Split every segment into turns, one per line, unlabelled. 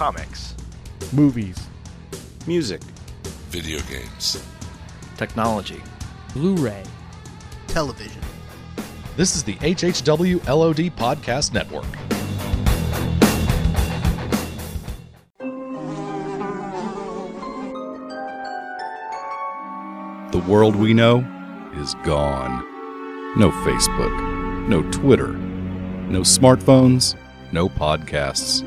Comics.
Movies.
Music.
Video games.
Technology.
Blu-ray.
Television.
This is the HHW LOD Podcast Network. The world we know is gone. No Facebook, no Twitter, no smartphones, no podcasts.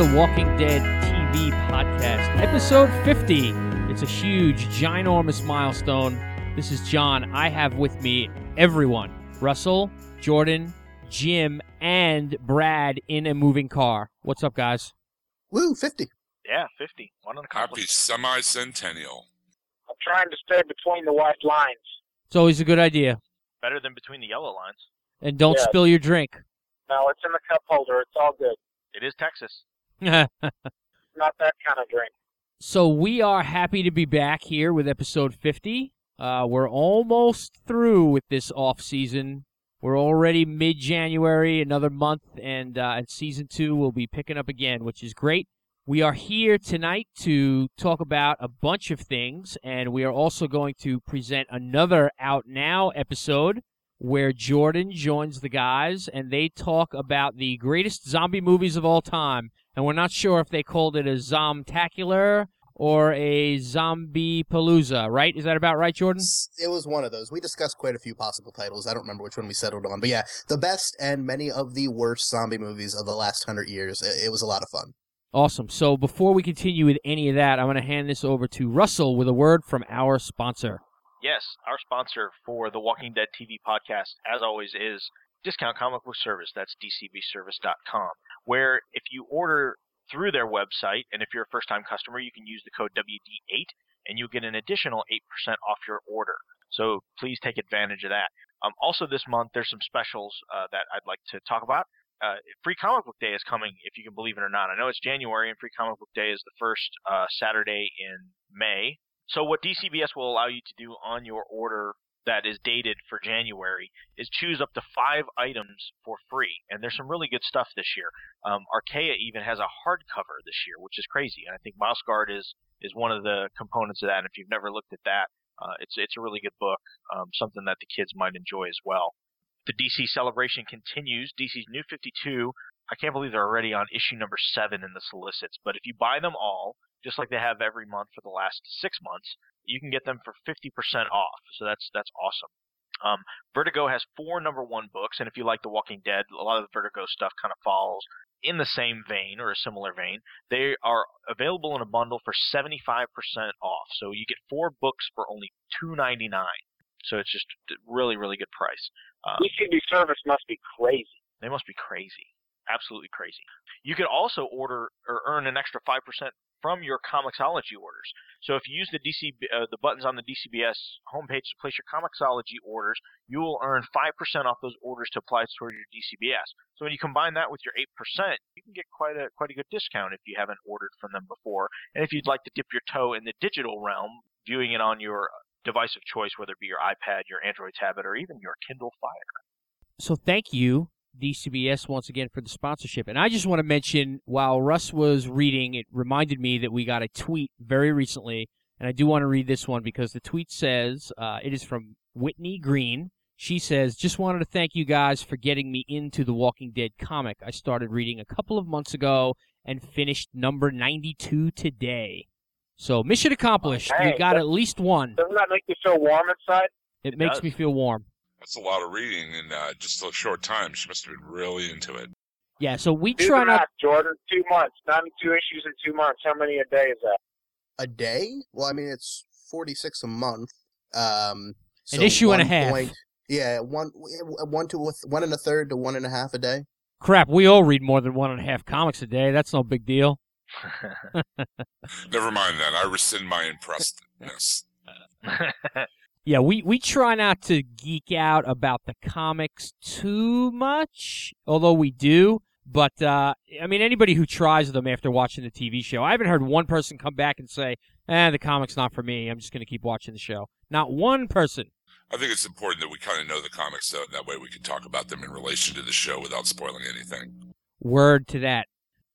The Walking Dead TV podcast, episode 50. It's a huge, ginormous milestone. This is John. I have with me everyone Russell, Jordan, Jim, and Brad in a moving car. What's up, guys?
Woo, 50.
Yeah, 50. One on the car.
Happy semi-centennial.
I'm trying to stay between the white lines.
It's always a good idea.
Better than between the yellow lines.
And don't
Yeah.
spill your drink.
No, it's in the cup holder. It's all good.
It is Texas.
Not that kind of drink.
so we are happy to be back here with episode 50. Uh, we're almost through with this off season. We're already mid January, another month, and uh, and season two will be picking up again, which is great. We are here tonight to talk about a bunch of things, and we are also going to present another Out Now episode where Jordan joins the guys and they talk about the greatest zombie movies of all time. And we're not sure if they called it a Zomtacular or a Zombie Palooza, right? Is that about right, Jordan?
It was one of those. We discussed quite a few possible titles. I don't remember which one we settled on. But yeah, the best and many of the worst zombie movies of the last hundred years. It, it was a lot of fun.
Awesome. So before we continue with any of that, I'm going to hand this over to Russell with a word from our sponsor.
Yes, our sponsor for the Walking Dead TV podcast, as always, is Discount Comic Book Service. That's dcbservice.com. Where if you order through their website, and if you're a first time customer, you can use the code WD8 and you'll get an additional 8% off your order. So please take advantage of that. Um, also, this month, there's some specials uh, that I'd like to talk about. Uh, Free Comic Book Day is coming, if you can believe it or not. I know it's January, and Free Comic Book Day is the first uh, Saturday in May. So what DCBS will allow you to do on your order that is dated for January is choose up to five items for free, and there's some really good stuff this year. Um, even has a hardcover this year, which is crazy, and I think Mouse Guard is is one of the components of that. And if you've never looked at that, uh, it's it's a really good book, um, something that the kids might enjoy as well. The DC celebration continues. DC's New 52. I can't believe they're already on issue number seven in the solicits, but if you buy them all, just like they have every month for the last six months, you can get them for 50% off. So that's that's awesome. Um, Vertigo has four number one books, and if you like The Walking Dead, a lot of the Vertigo stuff kind of falls in the same vein or a similar vein. They are available in a bundle for 75% off. So you get four books for only $2.99. So it's just a really, really good price. Um,
service must be crazy.
they must be crazy. Absolutely crazy. You could also order or earn an extra 5% from your Comixology orders. So if you use the DC uh, the buttons on the DCBS homepage to place your Comixology orders, you will earn 5% off those orders to apply towards your DCBS. So when you combine that with your 8%, you can get quite a quite a good discount if you haven't ordered from them before. And if you'd like to dip your toe in the digital realm, viewing it on your device of choice, whether it be your iPad, your Android tablet, or even your Kindle Fire.
So thank you, DCBS, once again for the sponsorship. And I just want to mention, while Russ was reading, it reminded me that we got a tweet very recently, and I do want to read this one because the tweet says uh, it is from Whitney Green. She says, "Just wanted to thank you guys for getting me into the Walking Dead comic. I started reading a couple of months ago and finished number 92 today. So mission accomplished. we
Hey,
got
that-
at least one.
Doesn't that make you feel warm inside?
It,
It
makes
does.
me feel warm.
That's a lot of reading in uh, just a short time. She must have been really into it.
Yeah. So we
Do
try
the
not
Jordan. Two months. 92 issues in two months. How many a day is that?
A day? Well, I mean, it's 46 a month. Um,
An issue and a half.
point- yeah, one, one to one and a third to one and a half a day.
Crap, we all read more than one and a half comics a day. That's no big deal.
Never mind that. I rescind my impressedness.
Yeah, we, we try not to geek out about the comics too much, although we do. But, uh, I mean, anybody who tries them after watching the TV show, I haven't heard one person come back and say, eh, the comic's not for me. I'm just going to keep watching the show. Not one person.
I think it's important that we kind of know the comics, though. That way we can talk about them in relation to the show without spoiling anything.
Word to that.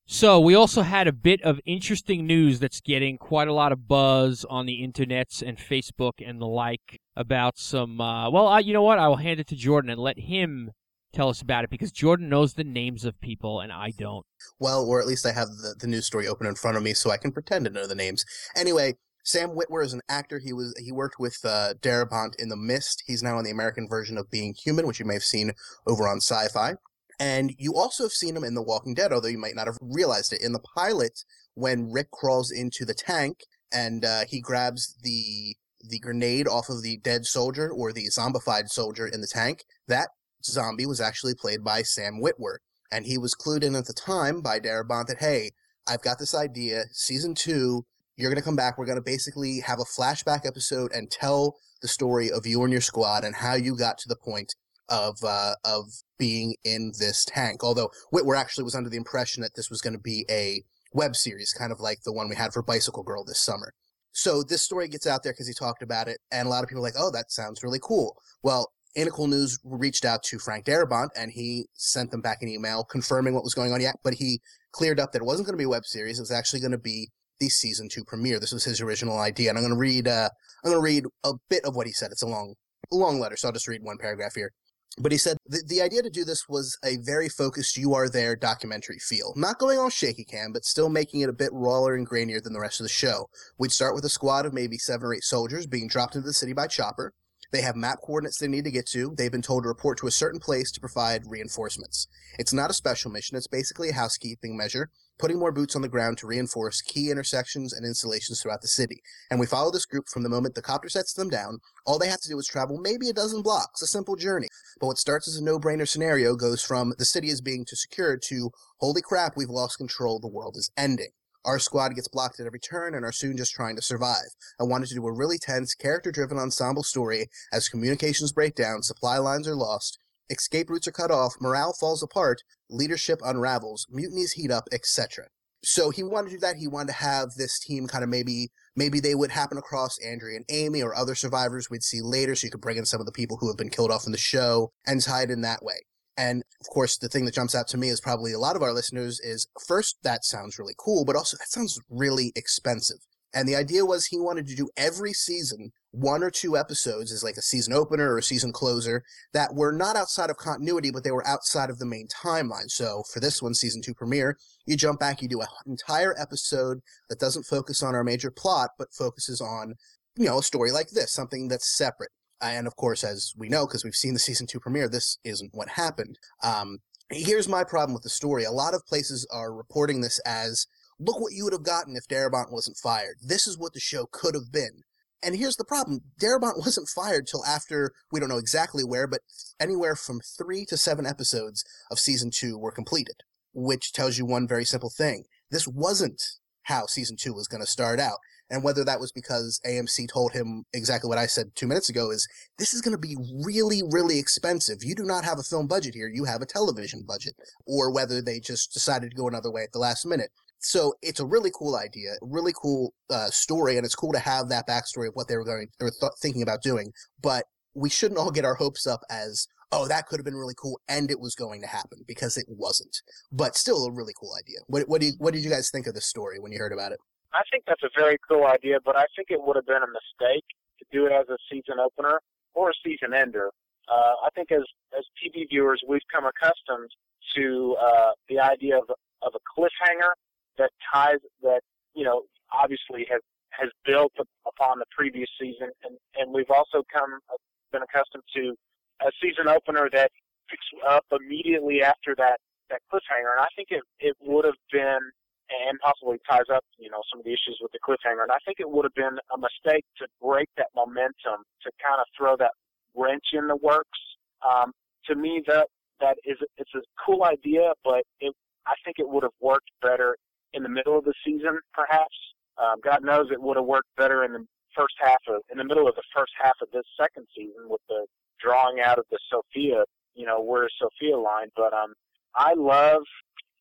So we also had a bit of interesting news that's getting quite a lot of buzz on the internets and Facebook and the like about some. Uh, well, uh, you know what? I will hand it to Jordan and let him tell us about it because Jordan knows the names of people and I don't.
Well, or at least I have the, the news story open in front of me so I can pretend to know the names. Anyway, Sam Witwer is an actor. He was he worked with uh, Darabont in The Mist. He's now in the American version of Being Human, which you may have seen over on Sci-Fi. And you also have seen him in The Walking Dead, although you might not have realized it. In the pilot, when Rick crawls into the tank and uh, he grabs the the grenade off of the dead soldier or the zombified soldier in the tank, that zombie was actually played by Sam Witwer. And he was clued in at the time by Darabont that, hey, I've got this idea. Season two, you're going to come back. We're going to basically have a flashback episode and tell the story of you and your squad and how you got to the point of uh, of being in this tank. Although Witwer actually was under the impression that this was going to be a web series, kind of like the one we had for Bicycle Girl this summer. So this story gets out there because he talked about it, and a lot of people are like, "Oh, that sounds really cool." Well, Anacle News reached out to Frank Darabont, and he sent them back an email confirming what was going on. Yet, but he cleared up that it wasn't going to be a web series; it was actually going to be the season two premiere. This was his original idea, and I'm going to read. Uh, I'm going to read a bit of what he said. It's a long, long letter, so I'll just read one paragraph here. But he said the, the idea to do this was a very focused You Are There documentary feel. Not going all shaky cam, but still making it a bit rawer and grainier than the rest of the show. We'd start with a squad of maybe seven or eight soldiers being dropped into the city by chopper. They have map coordinates they need to get to. They've been told to report to a certain place to provide reinforcements. It's not a special mission, it's basically a housekeeping measure, putting more boots on the ground to reinforce key intersections and installations throughout the city. And we follow this group from the moment the copter sets them down. All they have to do is travel maybe a dozen blocks, a simple journey. But what starts as a no brainer scenario goes from the city is being too secure to holy crap, we've lost control, the world is ending. Our squad gets blocked at every turn and are soon just trying to survive. I wanted to do a really tense, character driven ensemble story as communications break down, supply lines are lost, escape routes are cut off, morale falls apart, leadership unravels, mutinies heat up, etc. So he wanted to do that. He wanted to have this team kind of maybe maybe they would happen across Andrea and Amy or other survivors we'd see later, so you could bring in some of the people who have been killed off in the show and tie it in that way. And of course, the thing that jumps out to me is probably a lot of our listeners is first, that sounds really cool, but also that sounds really expensive. And the idea was he wanted to do every season one or two episodes as like a season opener or a season closer that were not outside of continuity, but they were outside of the main timeline. So for this one, season two premiere, you jump back, you do an entire episode that doesn't focus on our major plot, but focuses on, you know, a story like this, something that's separate. And of course, as we know, because we've seen the season two premiere, this isn't what happened. Um, here's my problem with the story. A lot of places are reporting this as, look what you would have gotten if Darabont wasn't fired. This is what the show could have been. And here's the problem. Darabont wasn't fired till after, we don't know exactly where, but anywhere from three to seven episodes of season two were completed, which tells you one very simple thing. This wasn't how season two was going to start out. And whether that was because AMC told him exactly what I said two minutes ago is this is going to be really, really expensive. You do not have a film budget here. You have a television budget. Or whether they just decided to go another way at the last minute. So it's a really cool idea, really cool uh, story, and it's cool to have that backstory of what they were going or th- thinking about doing. But we shouldn't all get our hopes up as, oh, that could have been really cool, and it was going to happen because it wasn't. But still, a really cool idea. What, what do you, what did you guys think of this story when you heard about it?
I think that's a very cool idea, but I think it would have been a mistake to do it as a season opener or a season ender. Uh, I think as as TV viewers, we've come accustomed to uh, the idea of of a cliffhanger that ties that you know obviously has has built upon the previous season, and and we've also come uh, been accustomed to a season opener that picks up immediately after that that cliffhanger, and I think it it would have been and possibly ties up, you know, some of the issues with the cliffhanger. And I think it would have been a mistake to break that momentum, to kind of throw that wrench in the works. Um, to me, that that is it's a cool idea, but it I think it would have worked better in the middle of the season, perhaps. Um, God knows it would have worked better in the first half of in the middle of the first half of this second season with the drawing out of the Sophia, you know, where Sophia line. But um, I love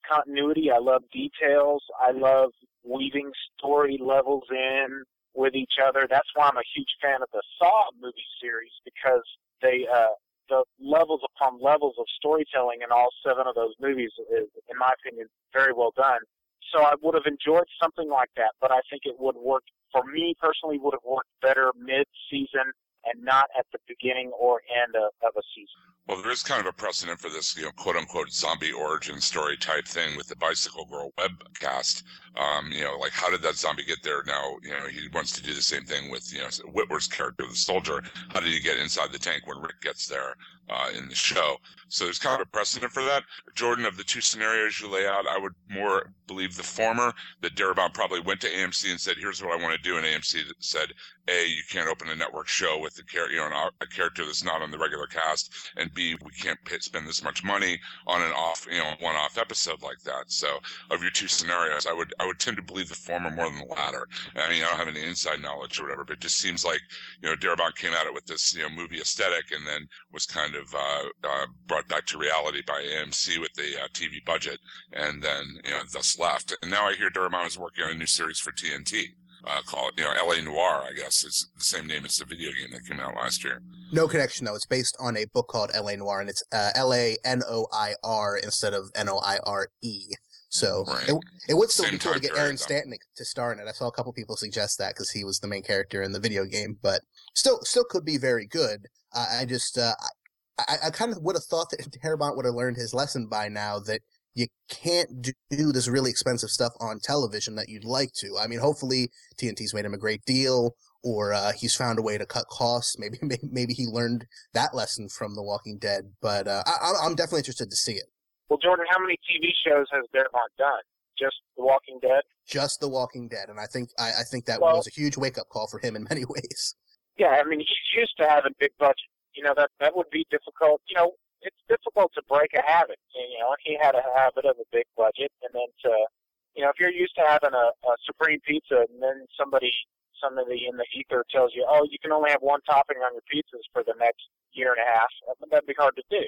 continuity. I love details. I love weaving story levels in with each other. That's why I'm a huge fan of the Saw movie series because they uh, the levels upon levels of storytelling in all seven of those movies is, in my opinion, very well done. So I would have enjoyed something like that, but I think it would work for me personally. Would have worked better mid-season and not at the beginning or end of, of a season.
Well, there is kind of a precedent for this, you know, quote unquote zombie origin story type thing with the Bicycle Girl webcast. Um, you know, like how did that zombie get there? Now, you know, he wants to do the same thing with, you know, Whitworth's character, the soldier. How did he get inside the tank when Rick gets there? Uh, in the show. So there's kind of a precedent for that. Jordan, of the two scenarios you lay out, I would more believe the former, that Darabont probably went to AMC and said, here's what I want to do. And AMC said, A, you can't open a network show with a, char- you know, a character that's not on the regular cast. And B, we can't pay, spend this much money on an off, you know, one off episode like that. So of your two scenarios, I would, I would tend to believe the former more than the latter. I mean, I don't have any inside knowledge or whatever, but it just seems like, you know, Darabont came at it with this, you know, movie aesthetic and then was kind of uh, uh, brought back to reality by AMC with the uh, TV budget, and then you know thus left. And now I hear Darabont is working on a new series for TNT. Uh, called you know L.A. Noire, I guess it's the same name as the video game that came out last year.
No connection though. It's based on a book called L.A. Noir, and it's uh, L A N O I R instead of N O I R E. So
Right.
it, it would still
Same
be cool to get
period,
Aaron
though.
Staton to star in it. I saw a couple people suggest that because he was the main character in the video game, but still, still could be very good. Uh, I just, uh, I, I kind of would have thought that Darabont would have learned his lesson by now that you can't do- this really expensive stuff on television that you'd like to. I mean, hopefully TNT's made him a great deal, or uh, he's found a way to cut costs. Maybe, maybe, maybe he learned that lesson from The Walking Dead. But uh, I, I'm- I'm definitely interested to see it.
Well, Jordan, how many TV shows has Darabont done? Just The Walking Dead?
Just The Walking Dead, and I think I, I think that
Well-
was a huge wake up call for him in many ways.
Yeah, I mean, he's used to having big budget. You know, that that would be difficult. You know, it's difficult to break a habit. You know, he had a habit of a big budget, and then to, you know, if you're used to having a, a supreme pizza, and then somebody somebody in the ether tells you, oh, you can only have one topping on your pizzas for the next year and a half, that'd be hard to do.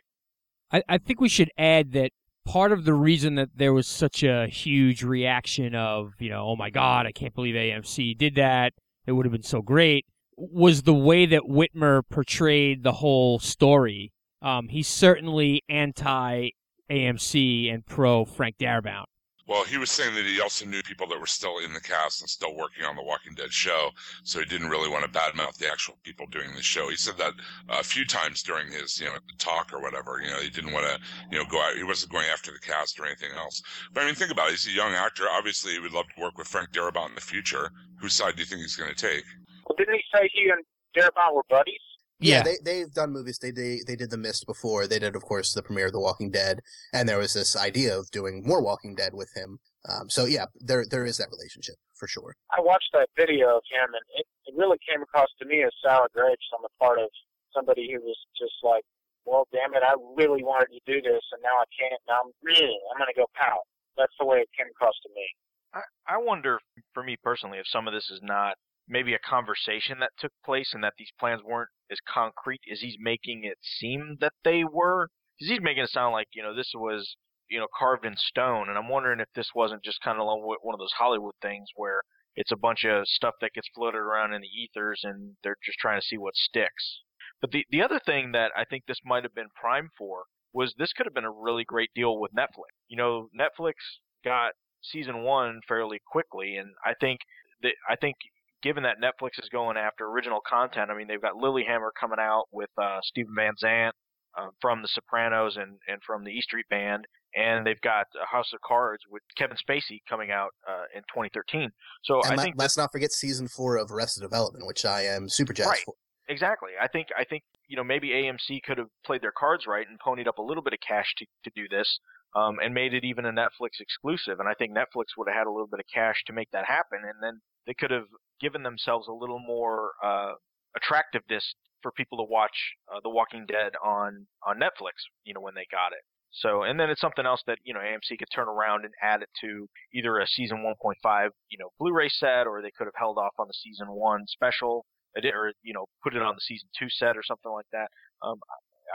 I, I think we should add that part of the reason that there was such a huge reaction of, you know, oh my God, I can't believe AMC did that. It would have been so great. Was the way that Whitmer portrayed the whole story. Um, he's certainly anti AMC and pro Frank Darabont.
Well, he was saying that he also knew people that were still in the cast and still working on the Walking Dead show, so he didn't really want to badmouth the actual people doing the show. He said that uh, a few times during his, you know, talk or whatever. You know, he didn't want to, you know, go out. He wasn't going after the cast or anything else. But I mean, think about it. He's a young actor. Obviously, he would love to work with Frank Darabont in the future. Whose side do you think he's going to take?
Well, didn't he say he and Darabont were buddies?
Yeah.
they they've done movies. They they they did The Mist before. They did, of course, the premiere of The Walking Dead, and there was this idea of doing more Walking Dead with him. Um, so yeah, there there is that relationship for sure.
I watched that video of him, and it, it really came across to me as sour grapes on the part of somebody who was just like, "Well, damn it, I really wanted to do this, and now I can't. Now I'm really, I'm going to go pout." That's the way it came across to me.
I, I wonder, for me personally, if some of this is not maybe a conversation that took place and that these plans weren't as concrete as he's making it seem that they were. Because he's making it sound like, you know, this was, you know, carved in stone. And I'm wondering if this wasn't just kind of one of those Hollywood things where it's a bunch of stuff that gets floated around in the ethers and they're just trying to see what sticks. But the, the other thing that I think this might have been prime for was this could have been a really great deal with Netflix. You know, Netflix got season one fairly quickly, and I think that I think given that Netflix is going after original content, I mean they've got Lilyhammer coming out with uh, Steven Van Zandt uh, from The Sopranos and and from the E Street Band, and they've got House of Cards with Kevin Spacey coming out uh, in 2013. So
and
I
let,
think
let's not forget season four of Arrested Development, which I am super jazzed
Right.
for.
Exactly. I think I think you know maybe AMC could have played their cards right and ponied up a little bit of cash to to do this, um, and made it even a Netflix exclusive. And I think Netflix would have had a little bit of cash to make that happen, and then they could have given themselves a little more uh, attractiveness for people to watch uh, The Walking Dead on on Netflix. You know when they got it. So and then it's something else that you know AMC could turn around and add it to either a season 1.5 you know Blu-ray set, or they could have held off on the season one special, or you know put it on the season two set or something like that. Um,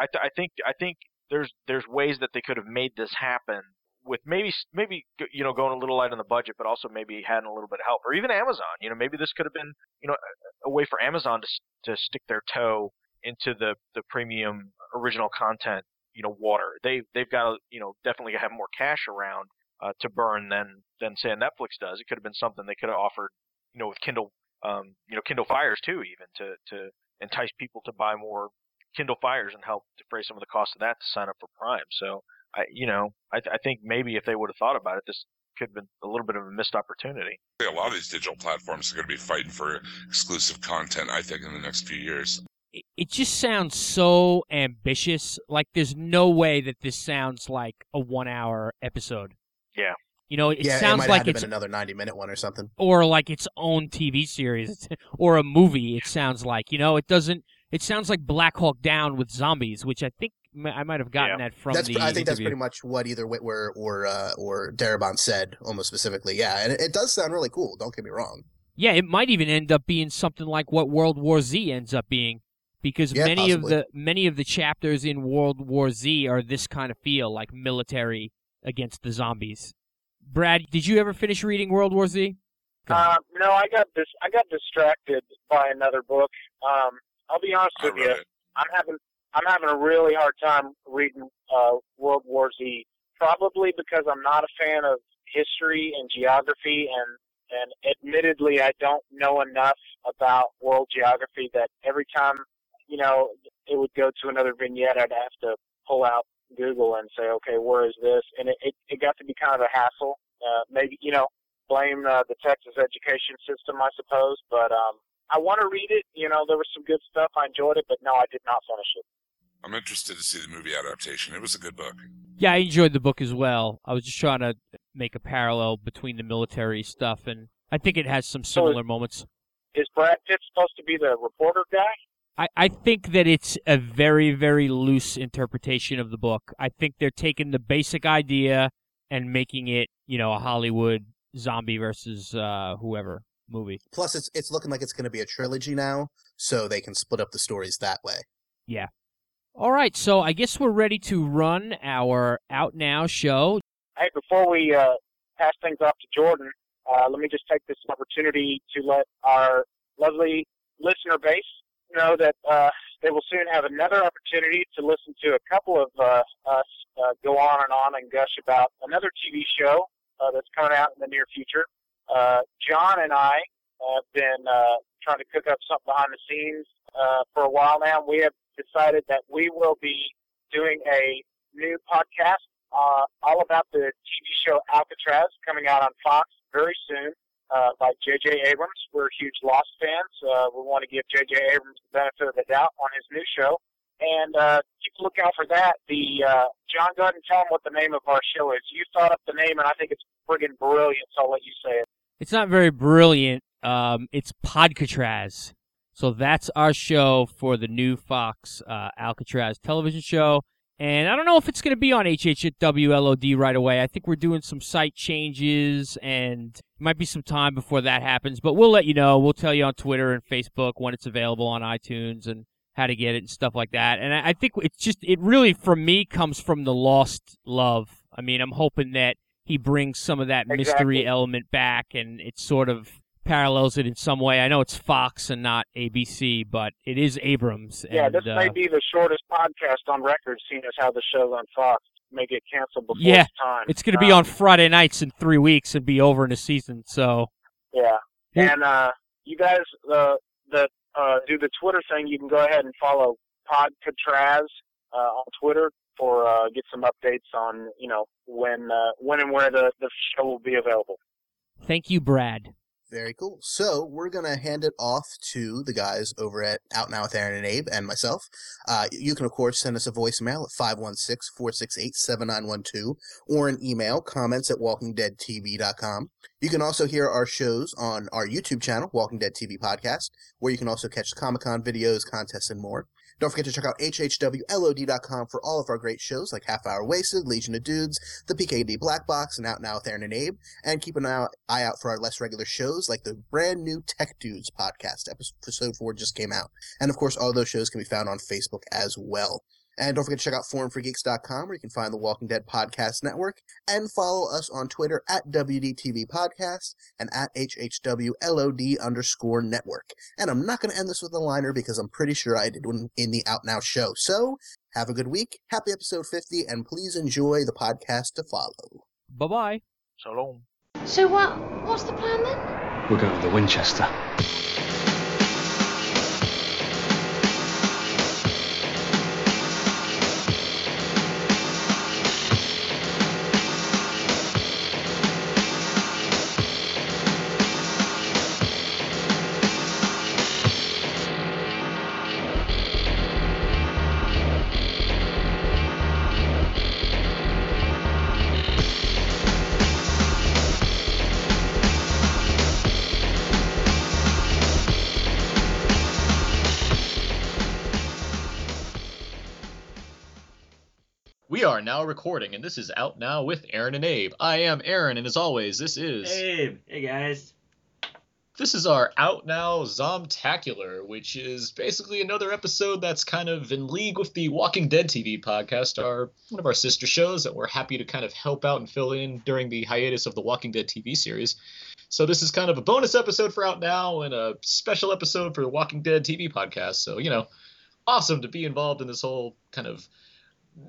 I, th- I think I think there's there's ways that they could have made this happen with maybe maybe you know going a little light on the budget, but also maybe having a little bit of help, or even Amazon. You know, maybe this could have been you know a, a way for Amazon to to stick their toe into the the premium original content you know water. They they've got to you know definitely have more cash around uh, to burn than than say Netflix does. It could have been something they could have offered you know with Kindle um, you know Kindle Fires too even to to entice people to buy more Kindle Fires and help defray some of the cost of that to sign up for Prime. So I you know I I think maybe if they would have thought about it this could have been a little bit of a missed opportunity.
A lot of these digital platforms are going to be fighting for exclusive content, I think, in the next few years
it just sounds so ambitious. Like there's no way that this sounds like a one hour episode.
Yeah.
You know, it
yeah,
sounds
it
like
it's
another
ninety minute one or something,
or like its own TV series or a movie. It sounds like you know, it doesn't. It sounds like Black Hawk Down with zombies, which I think I might have gotten
yeah.
that from
that's,
the.
I think
interview.
that's pretty much what either Witwer or uh, or Darabont said, almost specifically. Yeah, and it, it does sound really cool. Don't get me wrong.
Yeah, it might even end up being something like what World War Z ends up being because
yeah,
many
possibly.
of the many of the chapters in World War Z are this kind of feel, like military against the zombies. Brad, did you ever finish reading World War
Z? Uh, no, I got this. I got distracted by another book. Um, I'll be honest with you.
It.
I'm having I'm having a really hard time reading uh, World War Z. Probably because I'm not a fan of history and geography, and and admittedly, I don't know enough about world geography that every time you know, it would go to another vignette. I'd have to pull out Google and say, okay, where is this? And it, it, it got to be kind of a hassle. Uh, maybe, you know, blame uh, the Texas education system, I suppose. But um, I want to read it. You know, there was some good stuff. I enjoyed it, but no, I did not finish it.
I'm interested to see the movie adaptation. It was a good book.
Yeah, I enjoyed the book as well. I was just trying to make a parallel between the military stuff, and I think it has some similar
so
moments.
Is Brad Pitt supposed to be the reporter guy?
I, I think that it's a very, very loose interpretation of the book. I think they're taking the basic idea and making it, you know, a Hollywood zombie versus uh, whoever movie.
Plus, it's it's looking like it's going to be a trilogy now, so they can split up the stories that way.
Yeah. All right, so I guess we're ready to run our Out Now show.
Hey, before we uh, pass things off to Jordan, uh, let me just take this opportunity to let our lovely listener base know that uh, they will soon have another opportunity to listen to a couple of uh, us uh, go on and on and gush about another TV show uh, that's coming out in the near future. Uh, John and I have been uh, trying to cook up something behind the scenes uh, for a while now. We have decided that we will be doing a new podcast uh, all about the TV show Alcatraz coming out on Fox very soon uh, by J.J. Abrams. We're huge Lost fans. Uh, we want to give J.J. Abrams the benefit of the doubt on his new show. And uh, keep a lookout for that. The uh, John, and tell him what the name of our show is. You thought up the name, and I think it's friggin' brilliant. So I'll let you say it.
It's not very brilliant. Um, it's Podcatraz. So that's our show for the new Fox uh, Alcatraz television show. And I don't know if it's going to be on HHWLOD right away. I think we're doing some site changes and it might be some time before that happens, but we'll let you know. We'll tell you on Twitter and Facebook when it's available on iTunes and how to get it and stuff like that. And I think it's just, it really, for me, comes from the lost love. I mean, I'm hoping that he brings some of that
exactly.
mystery element back and it's sort of parallels it in some way. I know it's Fox and not ABC, but it is Abrams.
Yeah,
and,
this
uh,
may be the shortest podcast on record, seeing as how the show's on Fox may get canceled before
Yeah,
its time.
It's going to be
Um,
on Friday nights in three weeks and be over in a season. So
Yeah,
Yeah.
and uh, you guys uh, that uh, do the Twitter thing, you can go ahead and follow Podcatraz uh, on Twitter for uh, get some updates on you know when uh, when and where the the show will be available.
thank you, Brad.
Very cool. So we're gonna hand it off to the guys over at Out Now with Aaron and Abe and myself. Uh, you can of course send us a voicemail at 516-468-7912 or an email comments at walkingdeadtv.com. You can also hear our shows on our YouTube channel, Walking Dead TV Podcast, where you can also catch Comic Con videos, contests, and more. Don't forget to check out hhwlod.com for all of our great shows like Half Hour Wasted, Legion of Dudes, the PKD Black Box, and Out Now with Aaron and Abe. And keep an eye out for our less regular shows like the brand new Tech Dudes podcast. Episode 4 just came out. And of course, all those shows can be found on Facebook as well. And don't forget to check out forumforgeeks.com where you can find the Walking Dead Podcast Network and follow us on Twitter at WDTV Podcast and at HHWLOD underscore network. And I'm not going to end this with a liner because I'm pretty sure I did one in the Out Now show. So have a good week. Happy episode 50 and please enjoy the podcast to follow.
Bye bye.
So long.
So what? What's the plan then?
We're going to the Winchester.
Now recording, and this is out now with Aaron and Abe. I am Aaron, and as always, this is
Abe. Hey guys.
this is our out now Zomtacular, which is basically another episode that's kind of in league with the Walking Dead TV podcast, our one of our sister shows that we're happy to kind of help out and fill in during the hiatus of the Walking Dead TV series. So this is kind of a bonus episode for out now and a special episode for the Walking Dead TV podcast. So you know, awesome to be involved in this whole kind of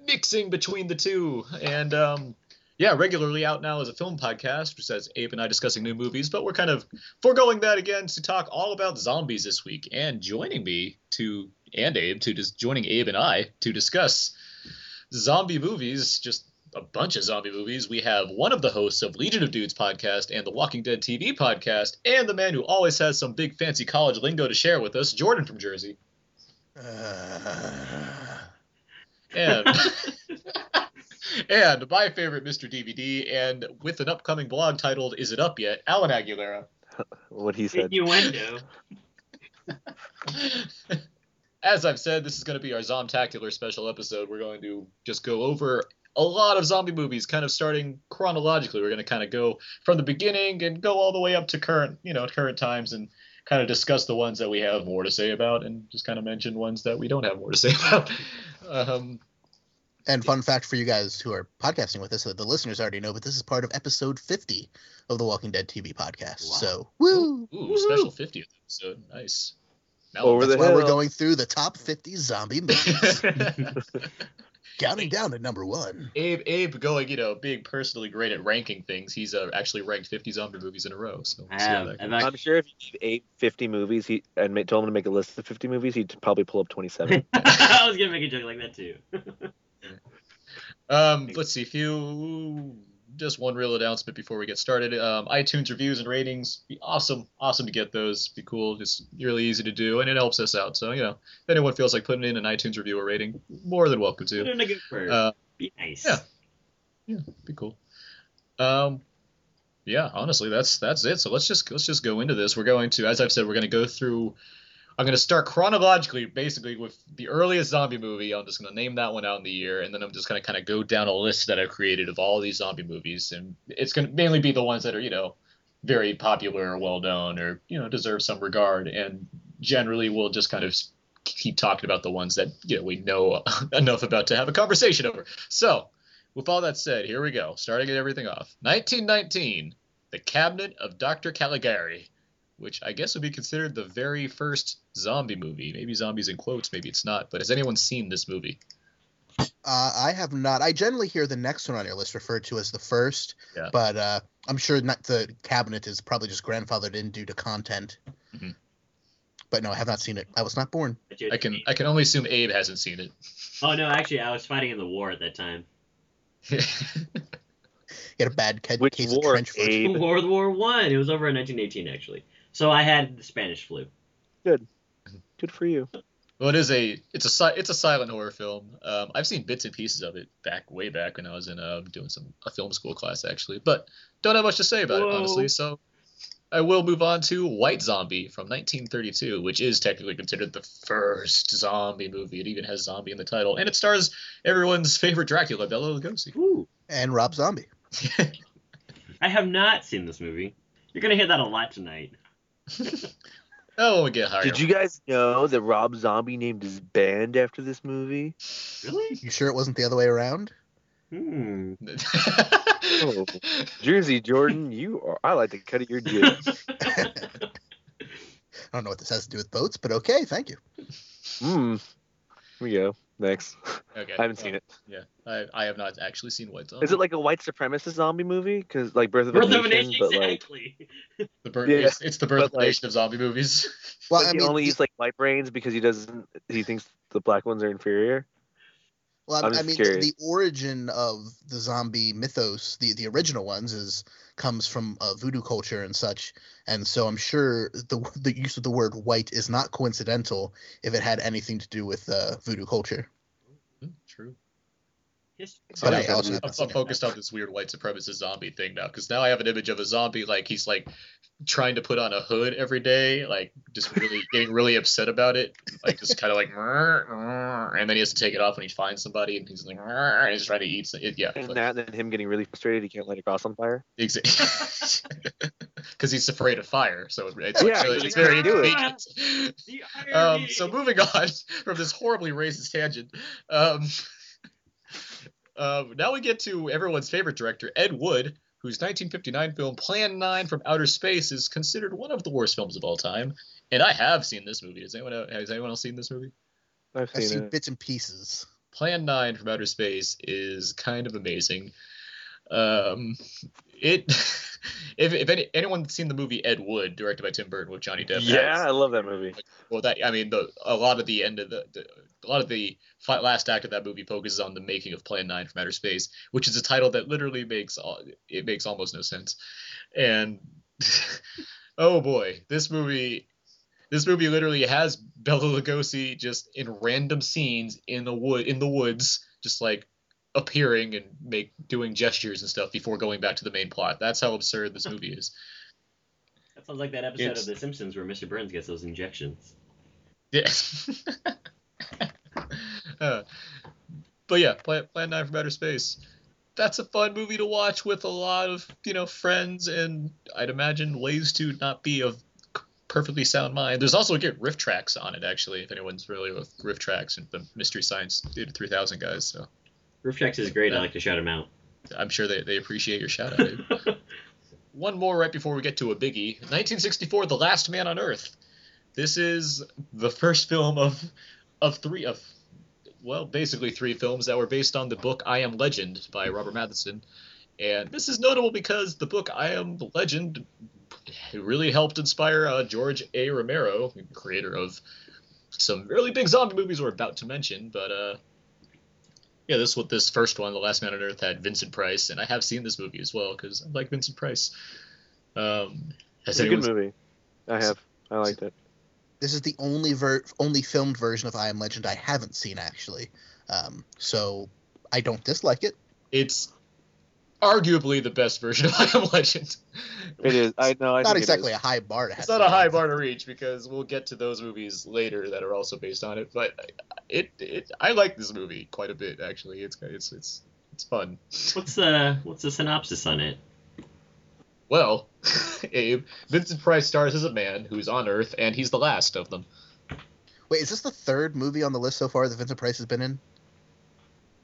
mixing between the two. And um, yeah, regularly out now as a film podcast, which says Abe and I discussing new movies, but we're kind of foregoing that again to talk all about zombies this week. And joining me to and Abe to just joining Abe and I to discuss zombie movies, just a bunch of zombie movies. We have one of the hosts of Legion of Dudes podcast and the Walking Dead TV podcast, and the man who always has some big fancy college lingo to share with us, Jordan from Jersey. And and my favorite Mr. DVD, and with an upcoming blog titled "Is It Up Yet?" Alan Aguilera.
what he said.
Innuendo.
As I've said, this is going to be our Zomtacular special episode. We're going to just go over a lot of zombie movies, kind of starting chronologically. We're going to kind of go from the beginning and go all the way up to current, you know, current times, and kind of discuss the ones that we have more to say about, and just kind of mention ones that we don't have more to say about. Um,
And fun fact for you guys who are podcasting with us, that the listeners already know, but this is part of episode 50 of the Walking Dead TV podcast.
Wow.
So, woo!
ooh, special 50th episode. Nice. Now
Over
That's
the
why we're going through the top 50 zombie movies, counting down to number one.
Abe, Abe going, you know, being personally great at ranking things. He's uh, actually ranked 50 zombie movies in a row. So
I
we'll see how
have.
that
I've
goes.
actually,
I'm sure if you gave eight 50 movies he and told him to make a list of 50 movies, he'd probably pull up 27.
I was gonna make a joke like that too.
Um, let's see, few just one real announcement before we get started. Um, iTunes reviews and ratings, be awesome, awesome to get those. Be cool, just really easy to do, and it helps us out. So you know, if anyone feels like putting in an iTunes review or rating, more than welcome to.
Put in a good word.
Uh,
Be nice.
yeah. Yeah, be cool. Um, yeah, honestly, that's that's it. So let's just let's just go into this. We're going to, as I've said, we're going to go through. I'm going to start chronologically, basically with the earliest zombie movie. I'm just going to name that one out in the year, and then I'm just going to kind of go down a list that I've created of all these zombie movies, and it's going to mainly be the ones that are you know very popular or well known or you know deserve some regard, and generally we'll just kind of keep talking about the ones that you know we know enough about to have a conversation over. So, with all that said, here we go. Starting everything off. 1919, The Cabinet of Dr. Caligari, which I guess would be considered the very first zombie movie. Maybe zombies in quotes, maybe it's not. But has anyone seen this movie?
Uh, I have not. I generally hear the next one on your list referred to as the first,
Yeah.
but uh, I'm sure not the cabinet is probably just grandfathered in due to content.
Mhm.
But no, I have not seen it. I was not born.
I can I can only assume Abe hasn't seen it.
Oh no, actually, I was fighting in the war at that time.
He had a bad ca-
Which
case
war,
of trench foot.
Abe?
World War One. It was over in 1918, actually. So I had the Spanish flu.
Good Good for you.
Well, it is a it's a it's a silent horror film. Um, I've seen bits and pieces of it back way back when I was in uh, doing some a film school class actually, but don't have much to say about it honestly. So I will move on to White Zombie from 1932, which is technically considered the first zombie movie. It even has zombie in the title, and it stars everyone's favorite Dracula, Bela Lugosi.
Ooh.
And Rob Zombie.
I have not seen this movie. You're gonna hear that a lot tonight.
Oh, we get higher.
Did you guys know that Rob Zombie named his band after this movie?
Really?
You sure it wasn't the other way around?
Hmm.
Oh, Jersey Jordan, you are. I like the cut of your jib.
I don't know what this has to do with boats, but okay, thank you.
Hmm. Here we go. Next.
Okay.
I haven't seen it.
Yeah, I, I have not actually seen White Zombie.
Is it like a white supremacist zombie movie? Because like Birth of
Birth
a
of
Nation,
Nation,
but like,
exactly.
the birth?
Yeah,
it's, it's the birth of the
like-
nation of zombie movies.
Well,
but
I
he
mean,
only
the-
uses like white brains because he doesn't. He thinks the black ones are inferior.
Well, I,
I'm
I mean,
curious.
the origin of the zombie mythos, the the original ones, is comes from uh, voodoo culture and such, and so I'm sure the the use of the word white is not coincidental if it had anything to do with uh, voodoo culture.
Hmm, True.
His-
But I also
I'm-
I'm, I'm focused on this weird white supremacist zombie thing now because now I have an image of a zombie like he's like trying to put on a hood every day, like just really getting really upset about it, like just kind of like, "Mrr, mrr," and then he has to take it off when he finds somebody, and he's like, "Mrr," and he's trying to eat. some- yeah,
And
but-
that, and then him getting really frustrated, he can't light a cross on fire.
Exactly, because he's afraid of fire. So it's,
Yeah,
really- it's very
do it.
inconvenient. Um, so moving on from this horribly racist tangent, um, uh, now we get to everyone's favorite director, Ed Wood, whose 1959 film Plan 9 from Outer Space is considered one of the worst films of all time. And I have seen this movie. Has anyone has anyone else seen this movie?
I've
I've
seen
seen
it.
bits and pieces.
Plan 9 from Outer Space is kind of amazing. Um, it if, if any, anyone's seen the movie Ed Wood, directed by Tim Burton with Johnny Depp,
Yeah, I love that movie.
well, that I mean, the a lot of the end of the, the a lot of the fi- last act of that movie focuses on the making of Plan Nine from Outer Space, which is a title that literally makes all, it makes almost no sense. And oh boy, this movie, this movie literally has Bela Lugosi just in random scenes in the wood in the woods, just like appearing and make doing gestures and stuff before going back to the main plot. That's how absurd this movie is.
that sounds like that episode
It's-
of The Simpsons where Mr. Burns gets those injections.
Yeah. Uh, but yeah, Plan, Plan 9 from Outer Space. That's a fun movie to watch with a lot of, you know, friends and I'd imagine ways to not be of perfectly sound mind. There's also again RiffTrax on it actually, if anyone's familiar with RiffTrax and the Mystery Science Theater 3000 guys. So
Roof Tracks is great. I like to shout him out.
I'm sure they, they appreciate your shout out. One more right before we get to a biggie. 1964, The Last Man on Earth. This is the first film of of three of well, basically three films that were based on the book I Am Legend by Robert Matheson. And this is notable because the book I Am Legend really helped inspire uh, George A. Romero, creator of some really big zombie movies we're about to mention. But uh, yeah, this what this first one, The Last Man on Earth, had Vincent Price, and I have seen this movie as well because I like Vincent Price. Um, has
It's a good movie. I have. I liked it.
This is the only ver- only filmed version of I Am Legend I haven't seen actually. Um, so I don't dislike it.
It's arguably the best version of I Am Legend.
It is. I know. I
Not
think it
exactly a high bar to have.
It's not a high bar to reach because we'll get to those movies later that are also based on it. But it, it I like this movie quite a bit actually. It's it's it's it's fun.
What's the what's the synopsis on it?
Well, Abe, Vincent Price stars as a man who's on Earth, and he's the last of them.
Wait, is this the third movie on the list so far that Vincent Price has been in?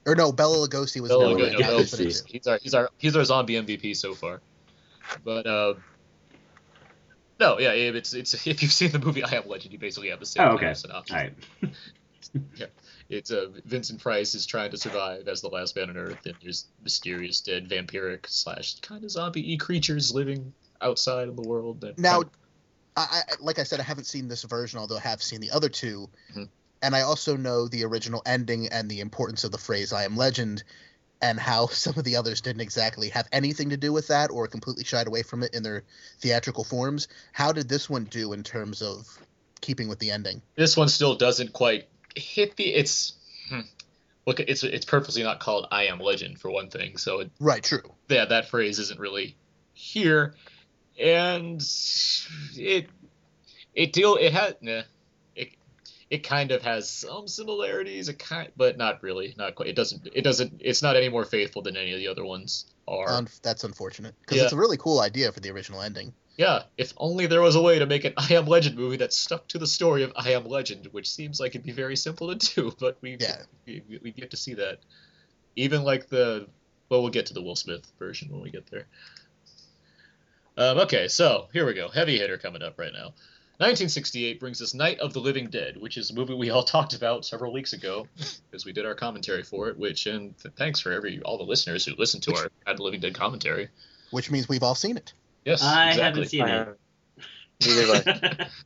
Or no, Bela Lugosi was
Bela
the one
Lugosi- no,
he's
Lugosi.
He's our he's our he's our zombie MVP so far. But uh, no, yeah, it's it's if you've seen the movie I Am Legend, you basically have the same
Oh,
kind
okay.
of synopsis.
All right.
It's uh, Vincent Price is trying to survive as the last man on Earth, and there's mysterious dead vampiric slash kind of zombie creatures living outside of the world. That
Now, I, I like I said, I haven't seen this version, although I have seen the other 2
Mhm.
And I also know the original ending and the importance of the phrase "I am Legend." and how some of the others didn't exactly have anything to do with that or completely shied away from it in their theatrical forms. How did this one do in terms of keeping with the ending?
This one still doesn't quite hit the. It's hmm. look, it's it's purposely not called "I Am Legend" for one thing, so it,
Right, true.
yeah, that phrase isn't really here, and it it deal it had nah, it kind of has some similarities, it kind, but not really, not quite. It doesn't it doesn't it's not any more faithful than any of the other ones are.
Un- that's unfortunate because
Yeah.
it's a really cool idea for the original ending.
Yeah, if only there was a way to make an I Am Legend movie that stuck to the story of I Am Legend, which seems like it'd be very simple to do, but we
Yeah.
we we get to see that. Even like the well, we'll get to the Will Smith version when we get there. Um, okay, so here we go. Heavy hitter coming up right now. 1968 brings us Night of the Living Dead, which is a movie we all talked about several weeks ago because we did our commentary for it. Which and th- thanks for every all the listeners who listened to our Night of the Living Dead commentary.
Which means we've all seen it.
Yes,
I
exactly.
haven't seen
Uh,
it.
neither.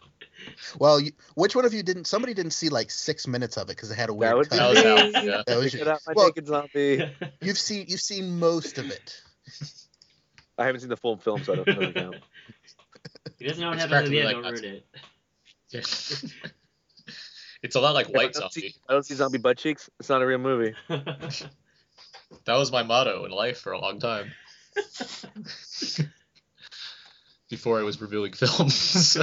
Well, you, which one of you didn't? Somebody didn't see like six minutes of it because it had a weird
That would be
cut.
That was
me.
Yeah.
That was you.
it my
Well-
zombie.
You've seen you've seen most of it.
I haven't seen the full film, so I don't know. The count.
He doesn't know what
It's
happens at the end.
like
Don't
that's-
ruin it.
it's a lot like
If I
White
don't see- I don't see zombie butt cheeks. It's not a real movie.
That was my motto in life for a long time. Before I was reviewing films. so,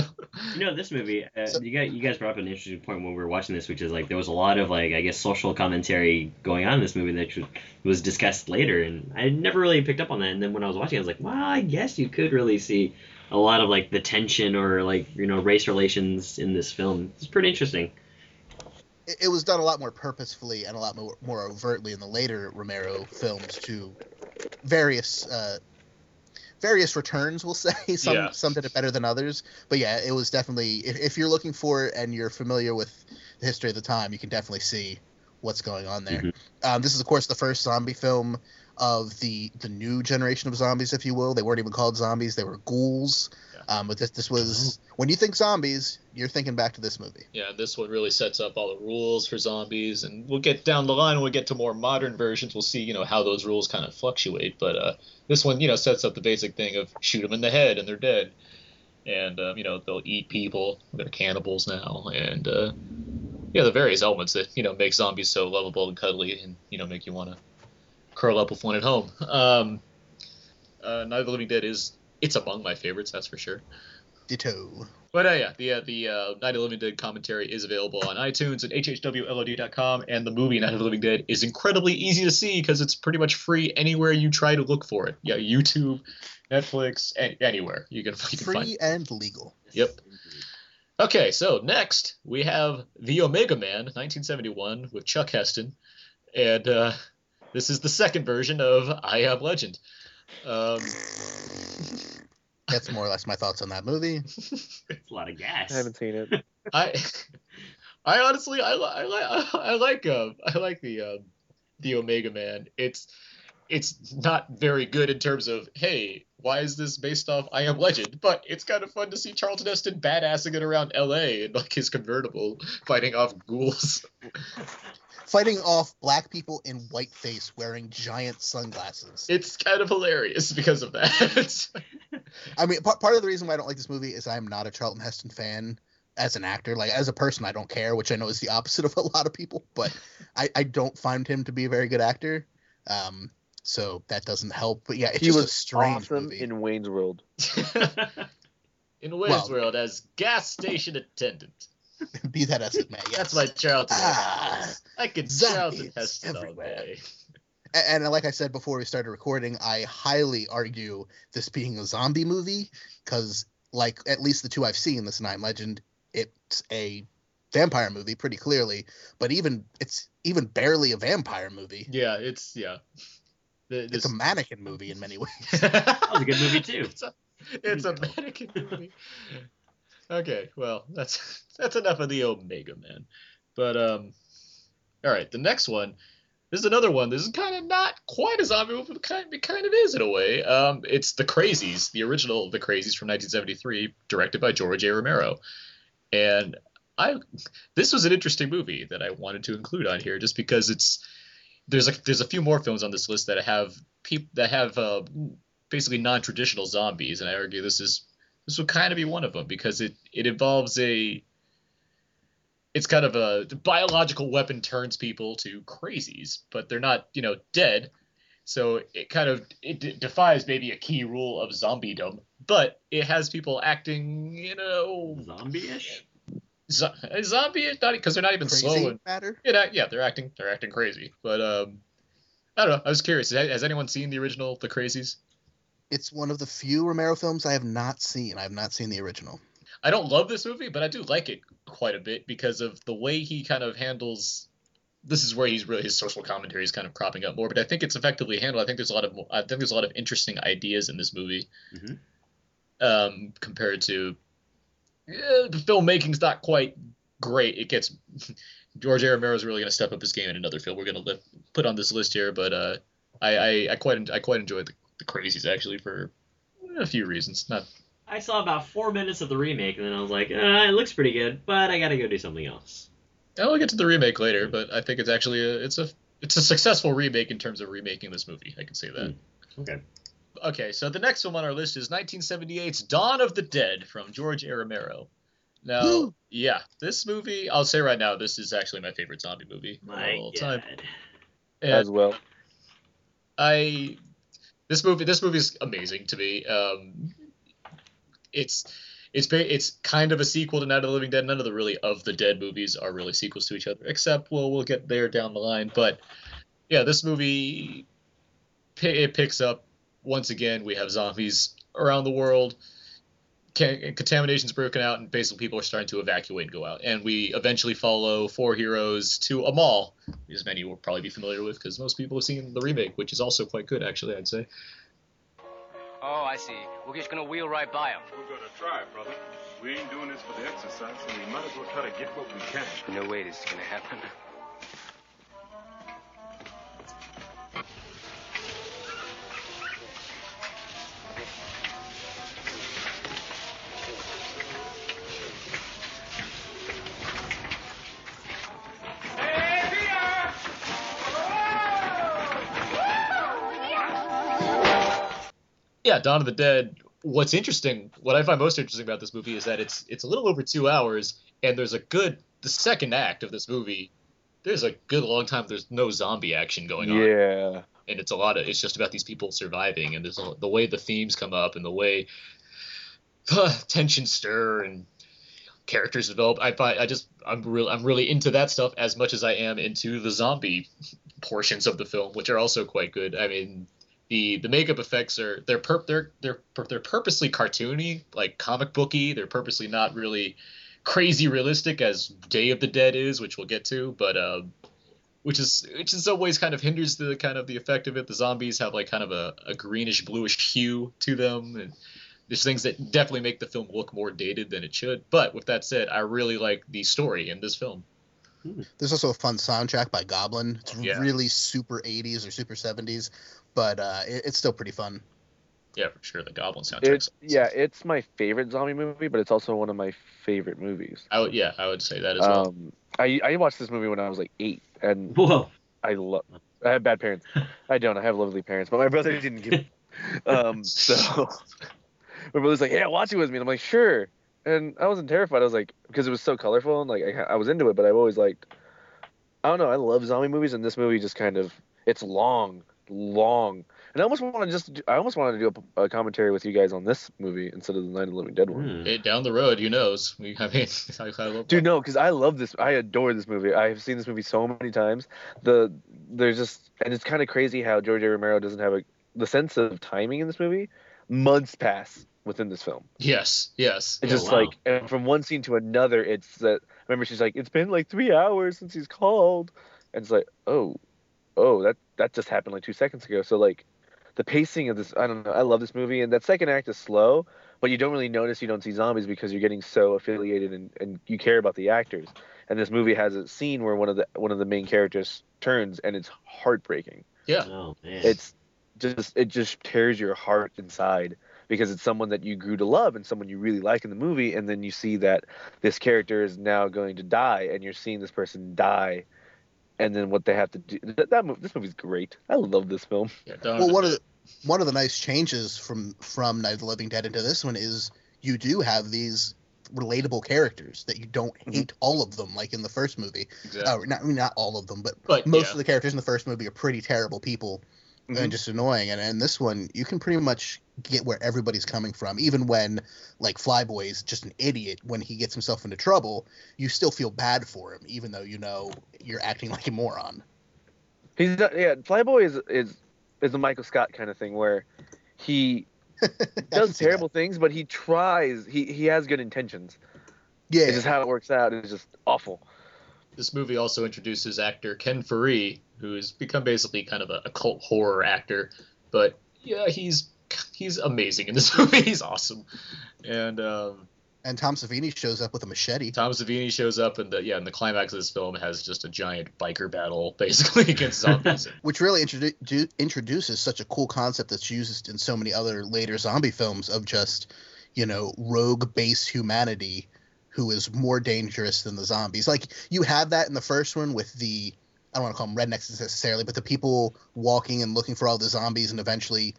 You know, this movie, uh,
So-
you guys, you guys brought up an interesting point when we were watching this, which is like there was a lot of like I guess social commentary going on in this movie that was discussed later, and I never really picked up on that. And then when I was watching, I was like, well, I guess you could really see a lot of like the tension or like you know race relations in this film. It's pretty interesting.
it, it was done a lot more purposefully and a lot more, more overtly in the later Romero films to various uh, various returns. We'll say some
Yeah.
some did it better than others, but yeah, it was definitely if, if you're looking for it and you're familiar with the history of the time, you can definitely see what's going on there.
Mhm.
Um, this is of course the first zombie film of the the new generation of zombies, if you will. They weren't even called zombies; they were ghouls. Um, but this this was when you think zombies, you're thinking back to this movie.
yeah, this one really sets up all the rules for zombies, and we'll get down the line when we get to more modern versions. We'll see, you know, how those rules kind of fluctuate. But uh, this one, you know, sets up the basic thing of shoot them in the head and they're dead, and um, you know they'll eat people. They're cannibals now, and uh, yeah, the various elements that you know make zombies so lovable and cuddly, and you know make you want to curl up with one at home. Um, uh, Night of the Living Dead is it's among my favorites, that's for sure.
Ditto.
But uh, yeah, the uh, the uh, Night of the Living Dead commentary is available on iTunes and hhwlod.com, and the movie Night of the Living Dead is incredibly easy to see because it's pretty much free anywhere you try to look for it. Yeah, YouTube, Netflix, and anywhere you can, you can find.
Free and legal.
Yep. Okay, so next we have The Omega Man, 1971, with Chuck Heston, and uh, this is the second version of I Am Legend. Um,
That's more or less my thoughts on that movie.
It's a lot of gas.
I haven't seen it.
I, I honestly, I, li- I like, I like, uh, I like the, uh, the Omega Man. It's, it's not very good in terms of, hey, why is this based off I Am Legend? But it's kind of fun to see Charlton Heston badassing it around L.A. in like his convertible, fighting off ghouls.
Fighting off black people in whiteface wearing giant sunglasses.
It's kind of hilarious because of that.
I mean, part part of the reason why I don't like this movie is I'm not a Charlton Heston fan as an actor. Like as a person, I don't care, which I know is the opposite of a lot of people. But I, I don't find him to be a very good actor. Um, so that doesn't help. But yeah, it's
He
just a
was
strange
awesome
movie.
in Wayne's World.
in Wayne's
Well-
World as gas station attendant.
Be that as it may. Yes.
That's my Charlton.
Ah,
Heston. I could
zombies
Charlton Heston all
everywhere.
day.
And like I said before we started recording, I highly argue this being a zombie movie because, like, at least the two I've seen, this Night Legend, it's a vampire movie pretty clearly, but even it's even barely a vampire movie.
Yeah, it's yeah. The-
It's a mannequin movie in many ways.
That was a good movie too.
It's a, it's a mannequin movie. Okay, well that's that's enough of the Omega Man. But um, all right, the next one. This is another one. This is kind of not quite a zombie movie, but kind it kind of is in a way. Um, it's The Crazies, the original The Crazies from 1973, directed by George A. Romero, and I this was an interesting movie that I wanted to include on here just because it's there's a there's a few more films on this list that have people that have uh, basically non-traditional zombies, and I argue this is this would kind of be one of them because it it involves a it's kind of a biological weapon turns people to crazies, but they're not you know dead. So it kind of it d- defies maybe a key rule of zombiedom, but it has people acting, you know,
Zombie-ish.
zo- zombie not because they're not even
Crazy
slow and
matter.
you know, yeah, they're acting they're acting crazy. But um, I don't know. I was curious. Has has anyone seen the original The Crazies?
It's one of the few Romero films I have not seen. I have not seen the original.
I don't love this movie, but I do like it quite a bit because of the way he kind of handles. This is where he's really his social commentary is kind of cropping up more, but I think it's effectively handled. I think there's a lot of I think there's a lot of interesting ideas in this movie,
Mhm.
um, compared to yeah, the filmmaking's not quite great. It gets George A. Romero is really going to step up his game in another film we're going to put on this list here, but uh, I, I I quite I quite enjoyed the, the Crazies actually for a few reasons. Not
I saw about four minutes of the remake, and then I was like, uh, it looks pretty good, but I gotta go do something else.
I'll get to the remake later, but I think it's actually a, it's a it's a successful remake in terms of remaking this movie. I can say that.
Okay.
Okay, so the next film on our list is 1978's Dawn of the Dead from George A. Romero. Now,
Woo.
yeah, this movie, I'll say right now, this is actually my favorite zombie movie of
My
all time. And
as well.
I this movie this movie is amazing to me. Um, it's it's it's kind of a sequel to Night of the Living Dead. None of the really of the Dead movies are really sequels to each other, except well we'll get there down the line. But yeah, this movie it picks up once again. We have zombies around the world. Ca- Contamination's broken out, and basically people are starting to evacuate and go out. And we eventually follow four heroes to a mall, as many will probably be familiar with because most people have seen the remake, which is also quite good, actually, I'd say.
Oh, I see. We're just gonna wheel right by them.
We're gonna try, brother. We ain't doing this for the exercise, so we might as well try to get what we can.
No way this is gonna happen.
Dawn of the Dead. What's interesting, what I find most interesting about this movie is that it's it's a little over two hours, and there's a good the second act of this movie. There's a good long time there's no zombie action going on.
Yeah.
and it's a lot of it's just about these people surviving and there's a, the way the themes come up and the way tension stir and characters develop i find i just i'm real i'm really into that stuff as much as i am into the zombie portions of the film which are also quite good i mean the the makeup effects are they're per, they're they're they're purposely cartoony like comic booky they're purposely not really crazy realistic as day of the dead is which we'll get to but um which is which in some ways kind of hinders the kind of the effect of it. The zombies have like kind of a, a greenish bluish hue to them, and there's things that definitely make the film look more dated than it should. But with that said, I really like the story in this film.
There's also a fun soundtrack by Goblin. It's
Yeah.
really super 80s or super 70s, but uh, it, it's still pretty fun.
Yeah, for sure. The Goblin soundtrack.
It's yeah, it's my favorite zombie movie, but it's also one of my favorite movies.
I would, yeah, I would say that as well.
Um, I I watched this movie when I was like eight, and
Whoa.
I love. I have bad parents. I don't. I have lovely parents, but my brother didn't give. Um, so my brother's like, "Yeah, watch it with me." And I'm like, "Sure." And I wasn't terrified. I was like, because it was so colorful and like I, I was into it. But I've always liked. I don't know. I love zombie movies, and this movie just kind of it's long, long, and I almost want to just. do- I almost wanted to do a, a commentary with you guys on this movie instead of the Night of the Living Dead one.
Hmm.
Hey, down the road, who knows? We, I mean, I, I love
Dude, no, because I love this. I adore this movie. I have seen this movie so many times. The there's just and it's kind of crazy how George A. Romero doesn't have a the sense of timing in this movie. Months pass within this film.
Yes, yes.
It's
Oh,
just
wow.
like and from one scene to another. It's that. Remember, she's like, "It's been like three hours since he's called," and it's like, "Oh, oh, that that just happened like two seconds ago." So like, the pacing of this, I don't know. I love this movie, and that second act is slow, but you don't really notice you don't see zombies because you're getting so affiliated and, and you care about the actors. And this movie has a scene where one of the one of the main characters turns, and it's heartbreaking.
Yeah.
Oh man.
It's just it just tears your heart inside because it's someone that you grew to love and someone you really like in the movie, and then you see that this character is now going to die, and you're seeing this person die, and then what they have to do. That, that mov- this movie's great. I love this film.
Yeah,
well, one of the one of the nice changes from from Night of the Living Dead into this one is you do have these relatable characters that you don't hate all of them like in the first movie.
Exactly.
Uh, not I mean, not all of them, but,
But,
most
yeah.
of the characters in the first movie are pretty terrible people
Mhm.
and just annoying. And in this one, you can pretty much get where everybody's coming from, even when like Flyboy is just an idiot when he gets himself into trouble. You still feel bad for him, even though you know you're acting like a moron.
He's not, yeah. Flyboy is is is a Michael Scott kind of thing where he does terrible things, but he tries. He he has good intentions.
Yeah.
It's just how it works out is just awful.
This movie also introduces actor Ken Foree, who's become basically kind of a, a cult horror actor. But yeah, he's he's amazing in this movie. He's awesome, and um,
And Tom Savini shows up with a machete.
Tom Savini shows up, and the yeah, and the climax of this film has just a giant biker battle basically against zombies.
which really introdu- introduces such a cool concept that's used in so many other later zombie films of just you know rogue base humanity who is more dangerous than the zombies like you have that in the first one with the i don't want to call them rednecks necessarily but the people walking and looking for all the zombies and eventually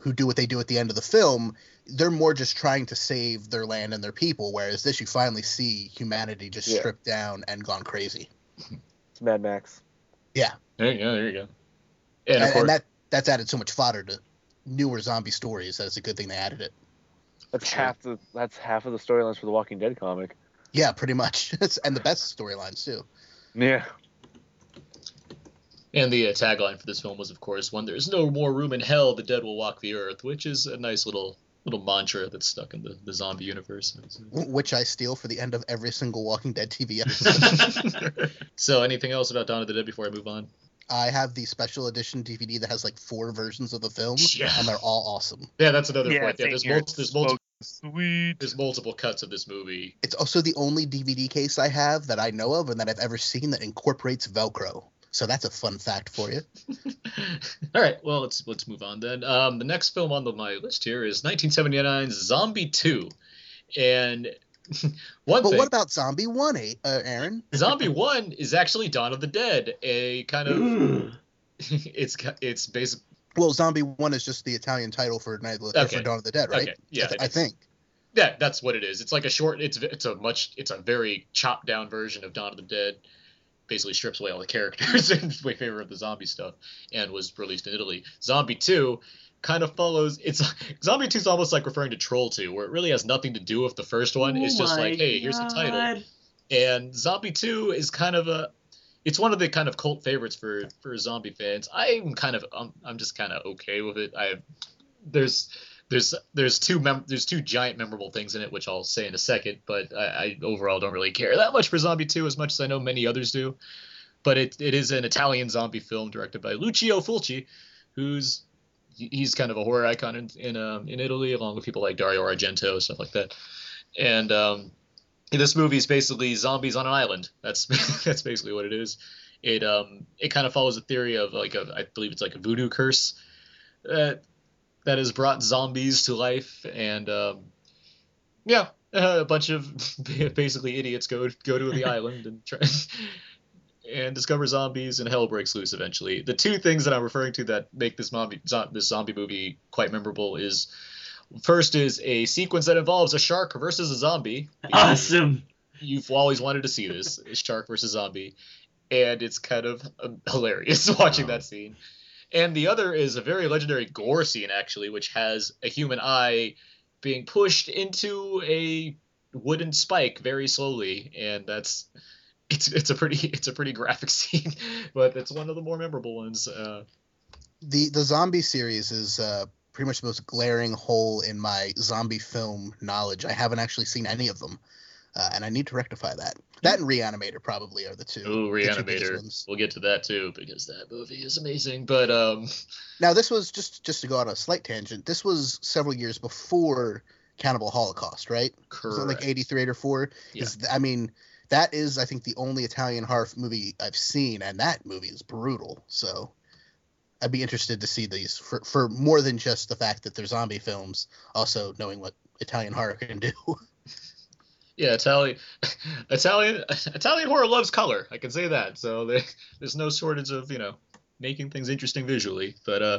who do what they do at the end of the film they're more just trying to save their land and their people whereas this you finally see humanity just
Yeah.
stripped down and gone crazy
It's Mad Max.
yeah
there you go. There you go.
and,
And
and that that's added so much fodder to newer zombie stories that it's a good thing they added it.
That's half the that's half of the storylines for the Walking Dead comic.
Yeah, pretty much, and the best storylines too.
Yeah.
And the uh, tagline for this film was, of course, "When there's no more room in hell, the dead will walk the earth," which is a nice little little mantra that's stuck in the, the zombie universe.
Which I steal for the end of every single Walking Dead TV episode.
so, anything else about Dawn of the Dead before I move on?
I have the special edition DVD that has like four versions of the film,
Yeah.
and they're all awesome.
Yeah, that's another
Yeah,
point. Yeah, there's, mul- there's multiple sweet. There's multiple cuts of this movie.
It's also the only DVD case I have that I know of and that I've ever seen that incorporates Velcro. So that's a fun fact for you.
All right, well let's let's move on then. Um, the next film on the, my list here is 1979's Zombie 2, and one
But
thing.
what about Zombie One, A- uh, Aaron?
Zombie One is actually Dawn of the Dead, a kind of it's it's basic.
Well, Zombie One is just the Italian title for Night of the,
Okay.
for Dawn of the Dead, right?
Okay, yeah,
I, th- I think.
Yeah, that's what it is. It's like a short. It's it's a much. It's a very chopped down version of Dawn of the Dead. Basically strips away all the characters in favor of the zombie stuff, and was released in Italy. Zombie Two kind of follows. It's Zombie Two is almost like referring to Troll Two, where it really has nothing to do with the first one. it's
Oh
just like, hey, here's the title.
Oh
and Zombie 2 is kind of a it's one of the kind of cult favorites for for zombie fans. I'm kind of I'm, I'm just kind of okay with it. I there's there's there's two mem- there's two giant memorable things in it which I'll say in a second, but I, I overall don't really care that much for Zombie 2 as much as I know many others do. But it it is an Italian zombie film directed by Lucio Fulci, who's he's kind of a horror icon in in, um, in Italy along with people like Dario Argento stuff like that. And um, this movie is basically zombies on an island. That's that's basically what it is. It um it kind of follows a theory of like a I believe it's like a voodoo curse that that has brought zombies to life and um yeah a bunch of basically idiots go go to the island and try and discover zombies and hell breaks loose eventually. The two things that I'm referring to that make this zombie zo- this zombie movie quite memorable is first is a sequence that involves a shark versus a zombie.
Awesome.
You've always wanted to see this shark versus zombie, and it's kind of um, hilarious watching that scene. And the other is a very legendary gore scene actually, which has a human eye being pushed into a wooden spike very slowly, and that's it's it's a pretty it's a pretty graphic scene, but it's one of the more memorable ones. Uh,
the the zombie series is uh, pretty much the most glaring hole in my zombie film knowledge. I haven't actually seen any of them, uh, and I need to rectify that. That and Reanimator probably are the two.
Ooh,
the two biggest
Reanimator. We'll get to that too because that movie is amazing. But um,
Now this was just just to go on a slight tangent. This was several years before Cannibal Holocaust, right? It like
Correct.
eighty three or four? Is I mean that is I think the only Italian horror movie I've seen, and that movie is brutal. So I'd be interested to see these for for more than just the fact that they're zombie films. Also knowing what Italian horror can do.
Yeah, Italian, Italian, Italian horror loves color. I can say that. So there, there's no shortage of you know making things interesting visually. But uh,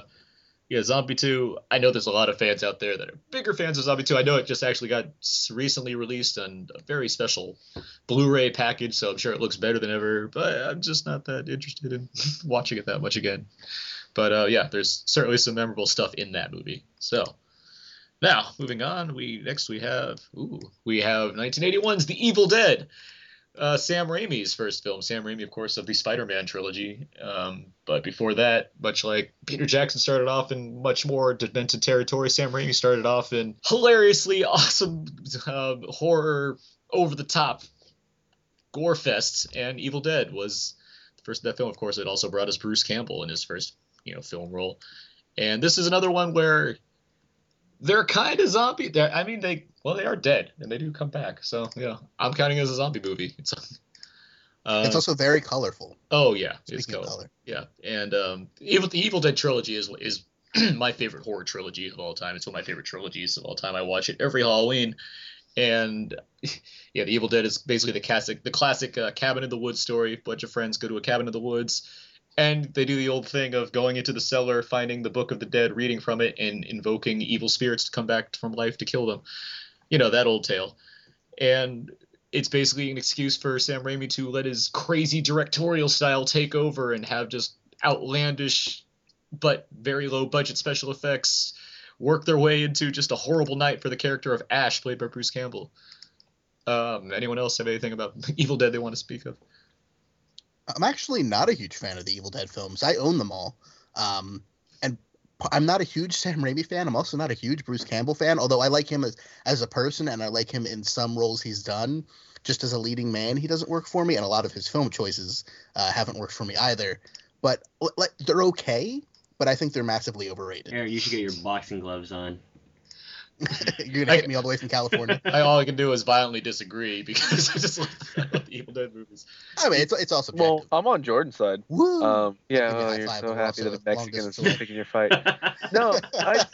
yeah, Zombie 2. I know there's a lot of fans out there that are bigger fans of Zombie 2. I know it just actually got recently released on a very special Blu-ray package, so I'm sure it looks better than ever. But I'm just not that interested in watching it that much again. But uh, yeah, there's certainly some memorable stuff in that movie. So. Now, moving on, we next we have ooh, we have 1981's The Evil Dead, uh, Sam Raimi's first film. Sam Raimi, of course, of the Spider-Man trilogy. Um, but before that, much like Peter Jackson started off in much more demented territory, Sam Raimi started off in hilariously awesome um, horror, over-the-top gore fests, and Evil Dead was the first that film. Of course, it also brought us Bruce Campbell in his first you know film role, and this is another one where they're kind of zombie. They're, I mean, they well, they are dead, and they do come back. So yeah, I'm counting it as a zombie movie. It's, uh,
it's also very colorful.
oh yeah, it's
Speaking of
color.
color.
Yeah, and um, Evil the Evil Dead trilogy is is my favorite horror trilogy of all time. It's one of my favorite trilogies of all time. I watch it every Halloween, and yeah, the Evil Dead is basically the classic the classic uh, cabin in the woods story. bunch of friends go to a cabin in the woods. And they do the old thing of going into the cellar, finding the Book of the Dead, reading from it, and invoking evil spirits to come back from life to kill them. You know, that old tale. And it's basically an excuse for Sam Raimi to let his crazy directorial style take over and have just outlandish but very low budget special effects work their way into just a horrible night for the character of Ash, played by Bruce Campbell. Um, anyone else have anything about Evil Dead they want to speak of?
I'm actually not a huge fan of the Evil Dead films. I own them all. Um, and I'm not a huge Sam Raimi fan. I'm also not a huge Bruce Campbell fan, although I like him as, as a person and I like him in some roles he's done. Just as a leading man, he doesn't work for me, and a lot of his film choices uh, haven't worked for me either. But like, they're okay, but I think they're massively overrated.
Eric, you should get your boxing gloves on.
You're gonna hit me all the way from California.
I, all I can do is violently disagree because I just love, the Evil Dead movies.
I mean, it's it's all subjective.
Well, I'm on Jordan's side.
Woo!
Um, yeah,
Give
oh, you're
five,
so happy that
also
a Mexican is
distance
picking your fight. No, I,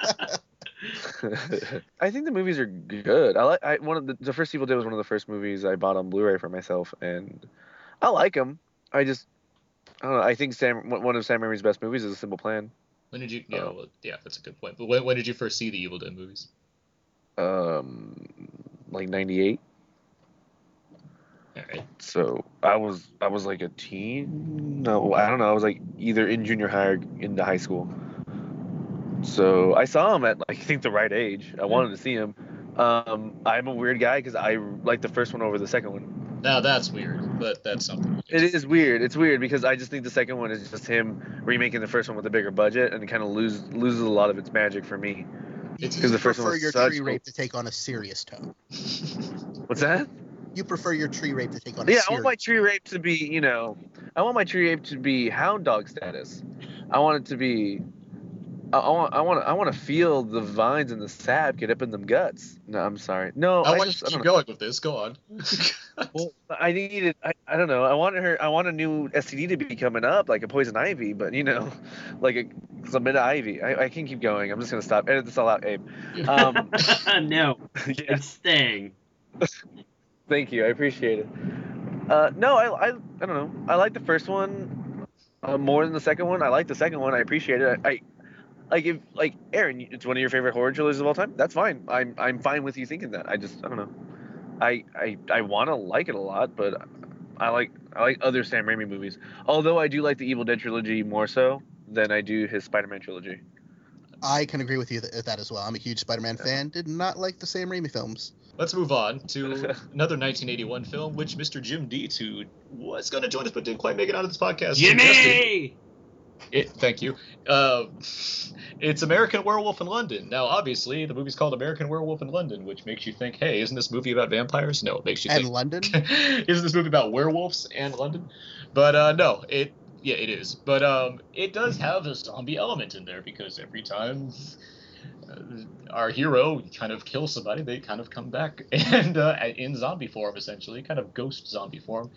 I think the movies are good. I like I one of the the first Evil Dead was one of the first movies I bought on Blu-ray for myself, and I like them. I just I don't know. I think Sam one one of Sam Raimi's best movies is A Simple Plan.
When did you? Yeah,
Oh.
well, yeah, that's a good point. But when, when did you first see the Evil Dead movies?
Um, like '98.
All right.
So I was I was like a teen. No, I don't know. I was like either in junior high or into high school. So I saw him at like I think the right age. I wanted to see him. Um, I'm a weird guy because I like the first one over the second one.
Now that's weird, but that's something.
It is weird. It's weird because I just think the second one is just him remaking the first one with a bigger budget and it kind of lose loses a lot of its magic for me.
You
Because the first one
prefer
was
your
such
tree rape to take on a serious tone.
What's that?
You prefer your tree rape to take on a
Yeah, I want my tree rape to be, you know, I want my tree rape to be hound dog status. I want it to be. I, I want, I want, I want to feel the vines and the sap get up in them guts. No, I'm sorry. No,
I
I,
want
just,
you
I
to keep
don't know.
going with this. Go on.
Well, I needed, I, I don't know. I want her, I want a new STD to be coming up, like a poison ivy, but you know, like a chlamydia ivy. I, I can keep going. I'm just gonna stop. Edit this all out, Abe. Um,
no,
yeah.
it's staying.
Thank you. I appreciate it. Uh, no, I, I, I don't know. I like the first one uh, more than the second one. I like the second one. I appreciate it. I, I like if like Aaron, it's one of your favorite horror trilogies of all time. That's fine. I'm I'm fine with you thinking that. I just I don't know. I I I want to like it a lot, but I like I like other Sam Raimi movies. Although I do like the Evil Dead trilogy more so than I do his Spider-Man trilogy.
I can agree with you th- with that as well. I'm a huge Spider-Man fan. Did not like the Sam Raimi films.
Let's move on to another 1981 film, which Mr. Jim Dietz, who was going to join us but didn't quite make it onto this podcast, suggested-
Jimmy!
It, thank you. Uh, it's American Werewolf in London. Now, obviously, the movie's called American Werewolf in London, which makes you think, hey, isn't this movie about vampires? No, it makes you think
And
think,
London.
isn't this movie about werewolves and London? But uh, no, it yeah, it is. But um, it does have a zombie element in there because every time uh, our hero kind of kills somebody, they kind of come back and uh, in zombie form, essentially, kind of ghost zombie form.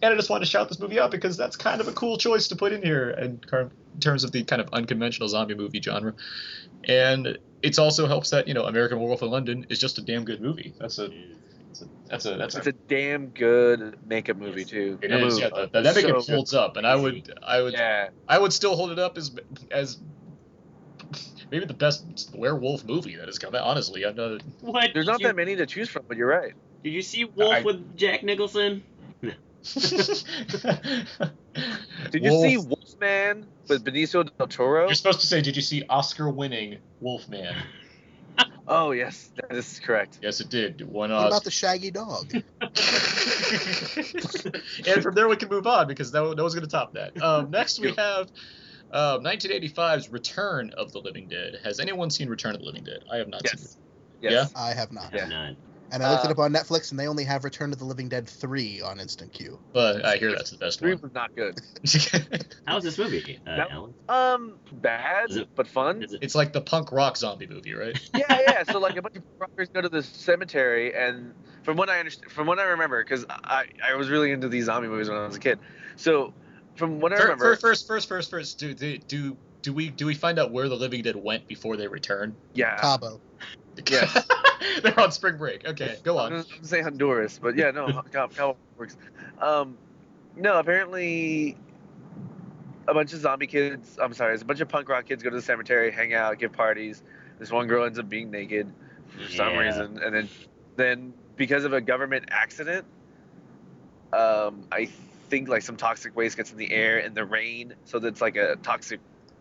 And I just wanted to shout this movie out because that's kind of a cool choice to put in here in car- in terms of the kind of unconventional zombie movie genre. And it also helps that you know American Werewolf in London is just a damn good movie. That's a That's a that's a
It's a damn good makeup movie too.
It
That
is,
movie
yeah. The, the, that make
so
holds up, and I would, I would,
Yeah.
I would still hold it up as, as maybe the best werewolf movie that has come out. Honestly, I know.
What?
There's not
you-
that many to choose from, but you're right.
Did you see Wolf
I-
with Jack Nicholson?
Did you see Wolfman with Benicio del Toro?
You're supposed to say, did you see Oscar-winning Wolfman?
Oh yes, that is correct.
Yes, it did. One
What about the Shaggy Dog?
and from there we can move on because no, no one's going to top that. Um, next we have uh, 1985's Return of the Living Dead. Has anyone seen Return of the Living Dead? I have not seen it.
Yes.
I have not.
I'm not.
And I looked it
Uh,
up on Netflix, and they only have Return of the Living Dead 3 on Instant Queue.
But I hear that's the best
Three
one.
was not good.
How's this movie, uh,
That-
Alan?
Um, bad
it-
but fun.
It?
It's like the punk rock zombie movie, right?
yeah, yeah. So like a bunch of rockers go to the cemetery, and from what I understand, from what I remember, because I I was really into these zombie movies when I was a kid. So from what I
Fir-
remember,
fir- First, first, first, first, do do do do we do we find out where the Living Dead went before they return?
yeah,
Cabo.
Yes.
They're on spring break. Okay, go
I'm
on.
gonna say Honduras, but yeah, no, Cabo, Cabo works. Um, no, apparently a bunch of zombie kids. I'm sorry, it's a bunch of punk rock kids go to the cemetery, hang out, give parties. This one girl ends up being naked for some reason, and then then because of a government accident, um, I think like some toxic waste gets in the air and the rain, so that's like a toxic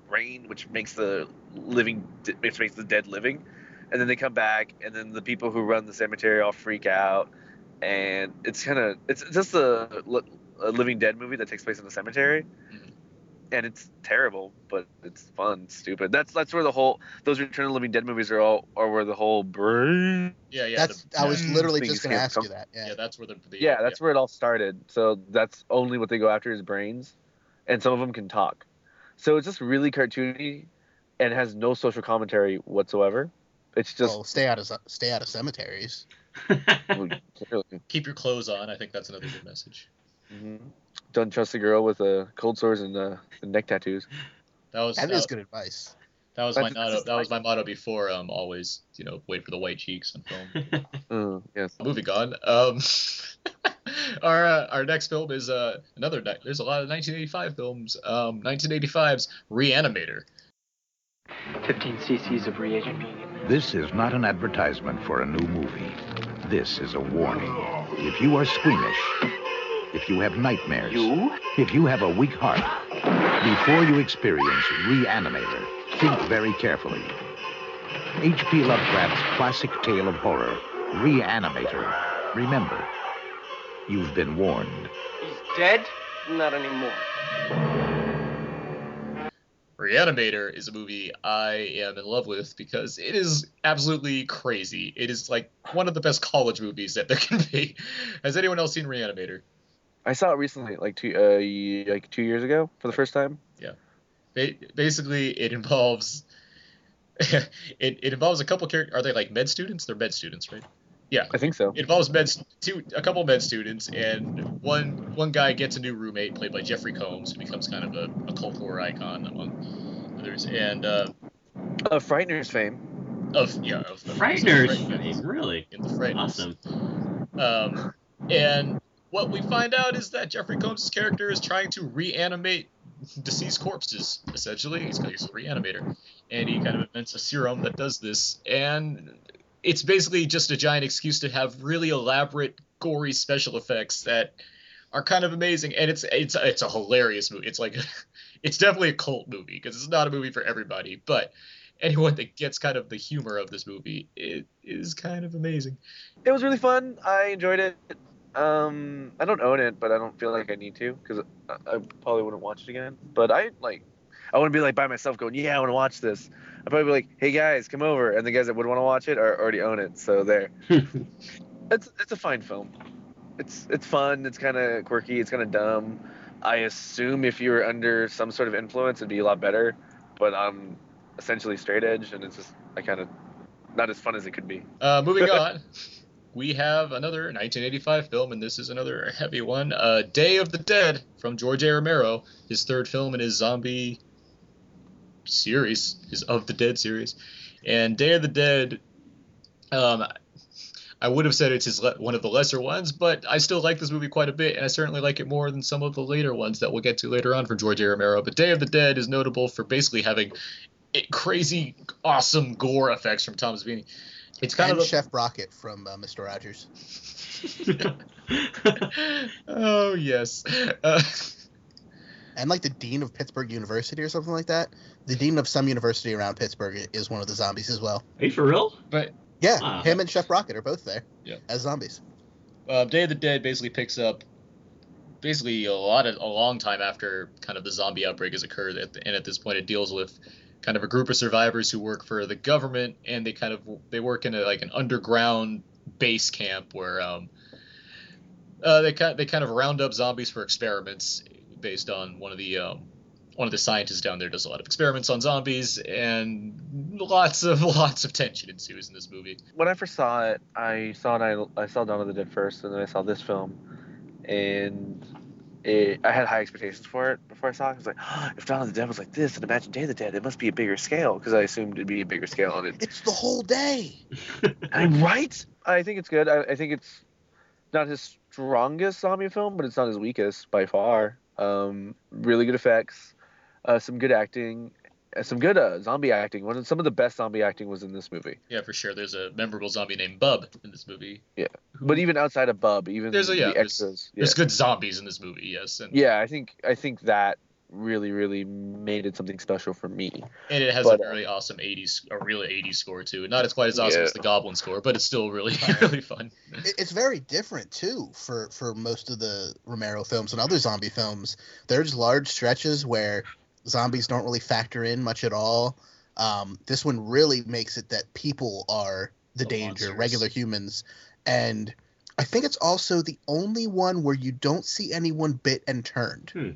rain, which makes the living, which makes the dead living, and then they come back, and then the people who run the cemetery all freak out, and it's kind of it's just a, a Living Dead movie that takes place in a cemetery.
Mhm.
And it's terrible, but it's fun, stupid. That's that's where the whole those Return of the Living Dead movies are all are where the whole brain
Yeah, yeah.
That's.
the-
I was literally just going to ask
from-
you that. Yeah.
yeah, that's where the, the
yeah, that's where it all started. So that's only what they go after is brains, and some of them can talk. So it's just really cartoony, and has no social commentary whatsoever. It's just
well, stay out of stay out of cemeteries.
keep your clothes on. I think that's another good message.
mhm. don't trust a girl with uh, cold sores and, uh, and neck tattoos.
That was
That
that,
is good advice.
that was my motto. That was my motto before. Um, always you know wait for the white cheeks on film.
Uh, yes.
Moving on. Um, our uh, our next film is uh another. ni- There's a lot of 1985 films. Um, 1985's Reanimator.
15 cc's of reagent.
Being this is not an advertisement for a new movie. This is a warning. If you are squeamish, if you have nightmares,
You?
if you have a weak heart, before you experience Reanimator, think very carefully. H.P. Lovecraft's classic tale of horror, Reanimator. Remember, you've been warned.
He's dead? Not anymore.
Reanimator is a movie I am in love with because it is absolutely crazy. It is like one of the best college movies that there can be. Has anyone else seen Reanimator?
I saw it recently, like two uh, like two years ago for the first time.
Ba- basically, it involves it, it involves a couple characters. Are they like med students? They're med students, right? Yeah.
I think so.
It involves med two a couple med students, and one one guy gets a new roommate played by Jeffrey Combs, who becomes kind of a, a cult horror icon among others. And uh,
Of Frighteners fame.
of yeah, of the
Frighteners.
Frighteners.
really?
in the Frighteners.
Awesome.
Um, and what we find out is that Jeffrey Combs' character is trying to reanimate deceased corpses. Essentially, he's, he's a reanimator, and he kind of invents a serum that does this. And it's basically just a giant excuse to have really elaborate, gory special effects that are kind of amazing. And it's it's it's a hilarious movie. It's like it's definitely a cult movie because it's not a movie for everybody, but anyone that gets kind of the humor of this movie, it is kind of amazing.
It was really fun. I enjoyed it. Um, I don't own it, but I don't feel like I need to because I, I probably wouldn't watch it again. But I like, I wouldn't be like by myself going, yeah, I want to watch this. I'd probably be like, hey guys, come over, and the guys that would want to watch it are already own it. So there. it's it's a fine film. It's it's fun. It's kind of quirky. It's kind of dumb. I assume if you were under some sort of influence, it'd be a lot better. But I'm essentially straight edge, and it's just I kind of not as fun as it could be.
Uh, moving on, we have another 1985 film, and this is another heavy one. Uh, Day of the Dead from George A. Romero, his third film in his zombie series, is Of the Dead series. And Day of the Dead, um, I would have said it's his le- one of the lesser ones, but I still like this movie quite a bit, and I certainly like it more than some of the later ones that we'll get to later on for George A. Romero. But Day of the Dead is notable for basically having crazy, awesome gore effects from Tom Savini. It's kind
and
of a,
Chef Brockett from uh, Mr. Rogers.
oh yes. Uh,
and like the dean of Pittsburgh University or something like that. The dean of some university around Pittsburgh is one of the zombies as well.
Are you for real?
But
Yeah,
Wow.
him and Chef Brockett are both there
Yeah.
as zombies.
uh, Day of the Dead basically picks up basically a lot of a long time after kind of the zombie outbreak has occurred, at the, and at this point it deals with kind of a group of survivors who work for the government, and they kind of they work in a, like an underground base camp where um, uh, they kind they kind of round up zombies for experiments based on one of the um, one of the scientists down there does a lot of experiments on zombies, and lots of lots of tension ensues in this movie.
when I first saw it, I saw it. I, I saw Dawn of the Dead first, and then I saw this film, and it, I had high expectations for it before I saw it. I was like, if Dawn of the Dead was like this, and imagine Day of the Dead, it must be a bigger scale because I assumed it'd be a bigger scale. And it,
It's the whole day.
I'm right. I think it's good. I, I think it's not his strongest zombie film, but it's not his weakest by far. Um, really good effects, uh, some good acting, uh, some good uh, zombie acting. One of some of the best zombie acting was in this movie.
Yeah, for sure. There's a memorable zombie named Bub in this movie.
Yeah, but even outside of Bub, even
There's a yeah,
the
there's,
extras. Yeah.
there's good zombies in this movie, yes, and
yeah, I think I think that really really made it something special for me.
and it has
but,
a very awesome 80s, a real 80s score too. Not as quite as awesome
Yeah.
as the Goblin score, but it's still really really fun.
It's very different too for for most of the Romero films and other zombie films. There's large stretches where zombies don't really factor in much at all. Um, this one really makes it that people are the,
The
danger,
monsters.
regular humans, and I think it's also the only one where you don't see anyone bit and turned.
Hmm.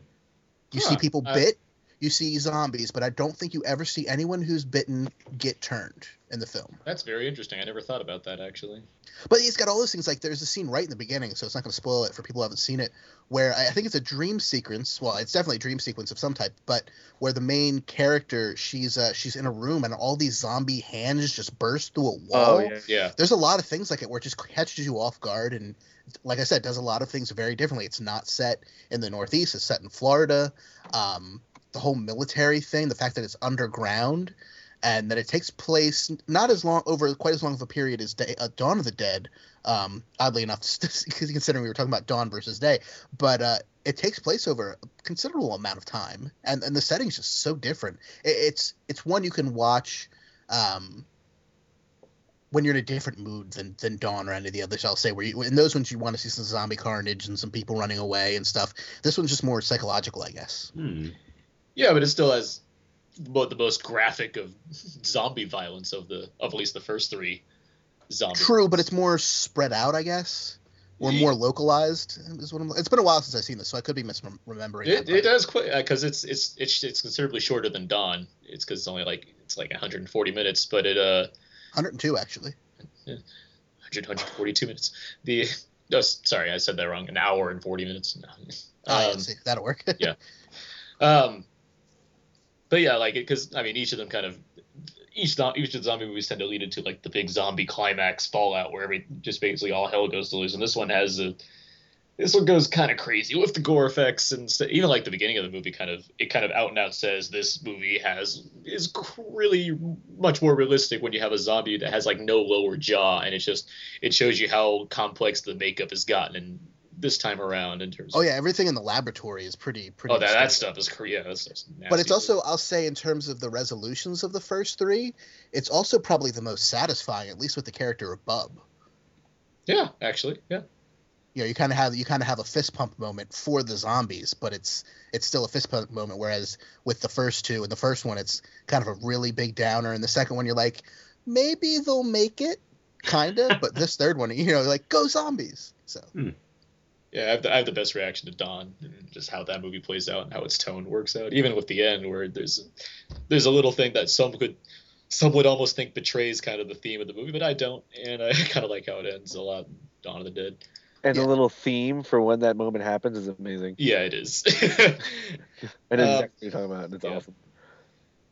You
Huh.
see people bit, you see zombies, but I don't think you ever see anyone who's bitten get turned in the film.
That's very interesting. I never thought about that actually.
But it's got all those things. Like there's a scene right in the beginning, so it's not going to spoil it for people who haven't seen it. Where I I think it's a dream sequence. Well, it's definitely a dream sequence of some type. But where the main character, she's uh, she's in a room and all these zombie hands just burst through a wall.
Oh yeah.
Yeah.
There's a lot of things like it where it just catches you off guard and, like I said, does a lot of things very differently. It's not set in the Northeast. It's set in Florida. Um, the whole military thing, the fact that it's underground, and that it takes place not as long over quite as long of a period as Day, uh, Dawn of the Dead. Um, oddly enough, considering we were talking about Dawn versus Day, but uh, it takes place over a considerable amount of time, and and the setting's just so different. It, it's it's one you can watch. Um, when you're in a different mood than than Dawn or any of the others, I'll say where you in those ones you want to see some zombie carnage and some people running away and stuff. This one's just more psychological, I guess.
Hmm.
Yeah, but it still has the most graphic of zombie violence of the of at least the first three zombies.
True, but it's more spread out, I guess, or more localized. Is what I'm, it's been a while since I've seen this, so I could be misremembering.
It,
that,
it does quite because it's it's it's it's considerably shorter than Dawn. It's because it's only like it's like 140 minutes, but it uh
102 actually.
100 142 minutes. The no, sorry, I said that wrong. An hour and 40 minutes. No.
Oh, yeah,
Um,
see, that'll work.
yeah. Um, but yeah, like because I mean, each of them kind of each each of the zombie movies tend to lead into like the big zombie climax fallout where every just basically all hell goes to lose, and this one has a this one goes kind of crazy with the gore effects and st- even like the beginning of the movie kind of it kind of out and out says this movie has is really much more realistic when you have a zombie that has like no lower jaw. And it's just it shows you how complex the makeup has gotten and this time around in terms
Oh
of
yeah, everything in the laboratory is pretty pretty.
oh that, that stuff is cr- yeah that's, that's
But it's
nasty.
also, I'll say, in terms of the resolutions of the first three, it's also probably the most satisfying, at least with the character of Bub.
yeah actually yeah
You know, you kind of have you kind of have a fist pump moment for the zombies, but it's it's still a fist pump moment. Whereas with the first two, and the first one, it's kind of a really big downer, and the second one, you're like, maybe they'll make it, kind of. but this third one, you know, like go zombies. So hmm.
Yeah, I have, the, I have the best reaction to Dawn, and just how that movie plays out and how its tone works out. Even with the end, where there's there's a little thing that some could some would almost think betrays kind of the theme of the movie, but I don't, and I kind of like how it ends a lot. in Dawn of the Dead.
And the little theme for when that moment happens is amazing.
Yeah, it is.
I know
Um,
exactly what you're talking about. and It's
yeah.
awesome.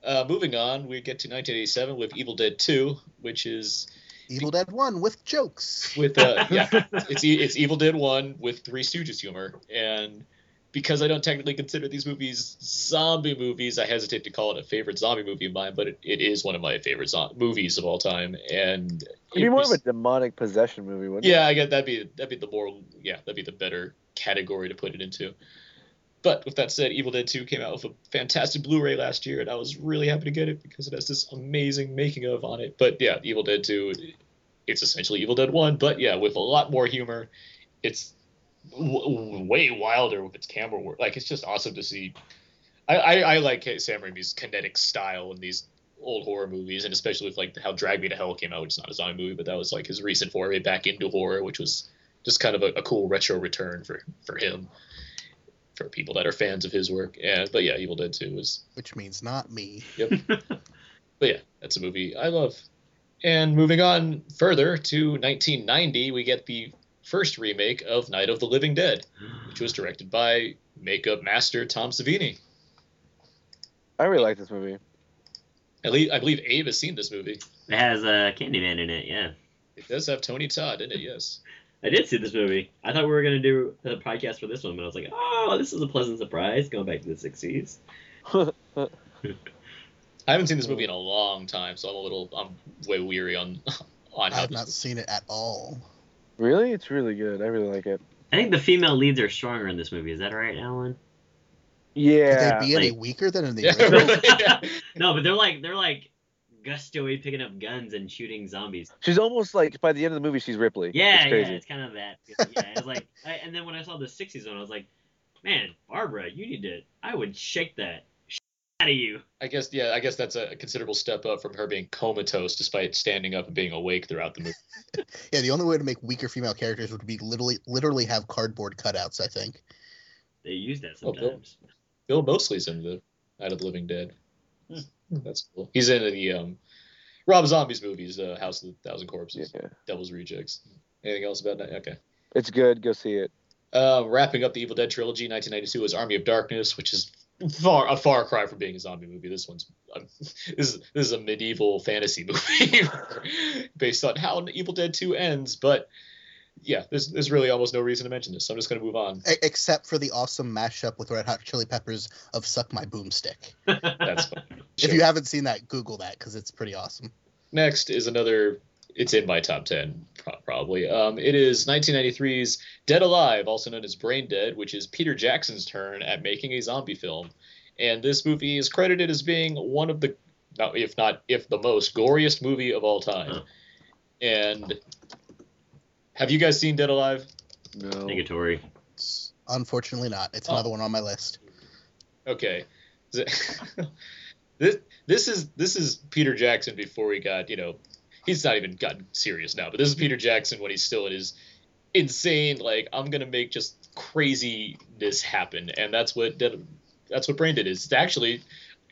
Uh, moving on, we get to 1987 with Evil Dead 2, which is
Evil Dead One with jokes.
with uh, yeah, it's E- it's Evil Dead One with Three Stooges humor, and because I don't technically consider these movies zombie movies, I hesitate to call it a favorite zombie movie of mine, but it, it is one of my favorite zo- movies of all time, and
It'd be more
was-
of a demonic possession movie, wouldn't
yeah, I get that'd be that'd be the more yeah that'd be the better category to put it into. But with that said, Evil Dead 2 came out with a fantastic Blu-ray last year, and I was really happy to get it because it has this amazing making of on it. But yeah, Evil Dead 2, it's essentially Evil Dead 1, but yeah, with a lot more humor. It's w- way wilder with its camera work. Like it's just awesome to see. I, I, I like Sam Raimi's kinetic style in these old horror movies, and especially with like how Drag Me to Hell came out, which is not a zombie movie, but that was like his recent foray back into horror, which was just kind of a, a cool retro return for for him, for people that are fans of his work. And but yeah, Evil Dead 2 was
Which means not me.
Yep. but yeah, that's a movie I love. And moving on further to 1990, we get the first remake of Night of the Living Dead, which was directed by makeup master Tom Savini.
I really like this movie.
At least I believe Abe has seen this movie.
It has a uh, Candyman in it, yeah.
It does have Tony Todd in it, yes.
I did see this movie. I thought we were gonna do a podcast for this one, but I was like, oh, this is a pleasant surprise, going back to the '60s.
I haven't seen this movie in a long time, so I'm a little I'm way weary on on I've
not seen it at all.
Really? It's really good. I really like it.
I think the female leads are stronger in this movie. Is that right, Alan?
Yeah.
Could they be any
like-
weaker than in the
Yeah,
original?
really, yeah.
No, but they're like they're like gustoy picking up guns and shooting zombies.
She's almost like by the end of the movie, she's Ripley.
Yeah,
it's
yeah, it's kind of that. Yeah, it's like, I, and then when I saw the '60s one, I was like, man, Barbara, you need to. I would shake that out of you.
I guess yeah, I guess that's a considerable step up from her being comatose despite standing up and being awake throughout the movie.
Yeah, the only way to make weaker female characters would be literally literally have cardboard cutouts. I think.
They use that
Oh, Bill.
sometimes.
Bill Moseley's in the Night of the Living Dead. Hmm. That's cool. He's in the um, Rob Zombie's movies, uh, House of the Thousand Corpses,
Yeah.
Devil's Rejects. Anything else about that? Okay.
It's good. Go see it.
Uh, wrapping up the Evil Dead trilogy, 1992 is Army of Darkness, which is far a far cry from being a zombie movie. This one's um, this is this is a medieval fantasy movie based on how Evil Dead 2 ends. But yeah, there's there's really almost no reason to mention this, so I'm just gonna move on.
Except for the awesome mashup with Red Hot Chili Peppers of "Suck My Boomstick."
That's fine.
If you haven't seen that, Google that because it's pretty awesome.
Next is another. It's in my top ten, probably. Um, it is 1993's Dead Alive, also known as Brain Dead, which is Peter Jackson's turn at making a zombie film. And this movie is credited as being one of the, if not if the most goriest movie of all time. And have you guys seen Dead Alive?
No.
Negatory.
Unfortunately, not. It's
Oh.
another one on my list.
Okay. this this is this is Peter Jackson before he got you know he's not even gotten serious now, but this is Peter Jackson when he's still in his insane like I'm gonna make just craziness happen, and that's what Dead, that's what Brain did. Is it's actually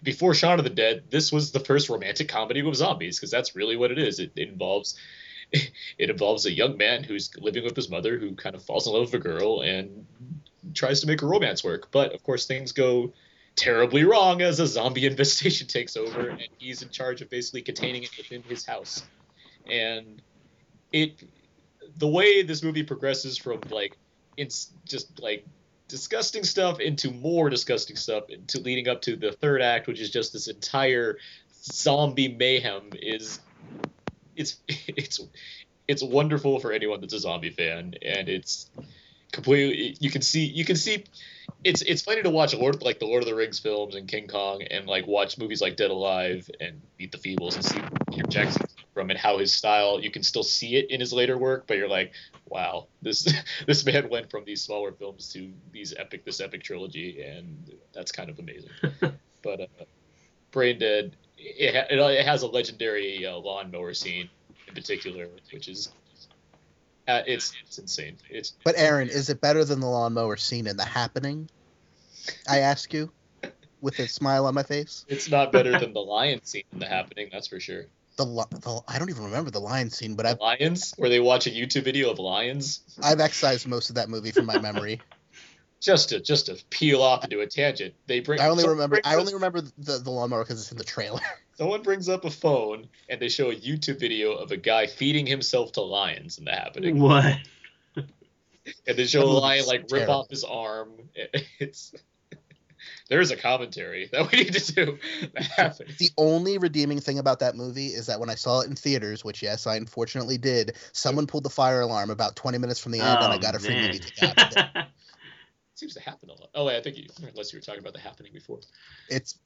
before Shaun of the Dead, this was the first romantic comedy with zombies because that's really what it is. It, it involves it involves a young man who's living with his mother who kind of falls in love with a girl and tries to make a romance work. But of course, things go terribly wrong as a zombie infestation takes over, and he's in charge of basically containing it within his house. And it, the way this movie progresses from like, it's just like disgusting stuff into more disgusting stuff into leading up to the third act, which is just this entire zombie mayhem is it's it's it's wonderful for anyone that's a zombie fan and it's completely you can see you can see it's it's funny to watch Lord like the Lord of the Rings films and King Kong and like watch movies like Dead Alive and Meet the Feebles and see Peter Jackson from and how his style you can still see it in his later work but you're like wow this this man went from these smaller films to these epic this epic trilogy and that's kind of amazing. But uh, Brain Dead it, it, it has a legendary uh, lawnmower scene in particular which is uh, it's it's insane it's
But Aaron, is it better than the lawnmower scene in The Happening? I ask you, with a smile on my face.
It's not better than the lion scene in the happening, that's for sure.
The, the I don't even remember the lion scene, but I've
Lions, where they watch a YouTube video of lions.
I've excised most of that movie from my memory.
just to just to peel off into a tangent, they bring.
I only remember.
brings
I
up-
only remember the the lawnmower because it's in the trailer.
Someone brings up a phone and they show a YouTube video of a guy feeding himself to lions in the happening.
What?
And they show a lion like rip
terrible.
off his arm. It's there's a commentary that we need to do. That happened.
The only redeeming thing about that movie is that when I saw it in theaters, which yes, I unfortunately did, someone pulled the fire alarm about 20 minutes from the end, and I
Oh,
got a free
man.
movie ticket. Out of it.
seems to happen a lot. Oh, wait, I think you, unless you were talking about the happening before.
It's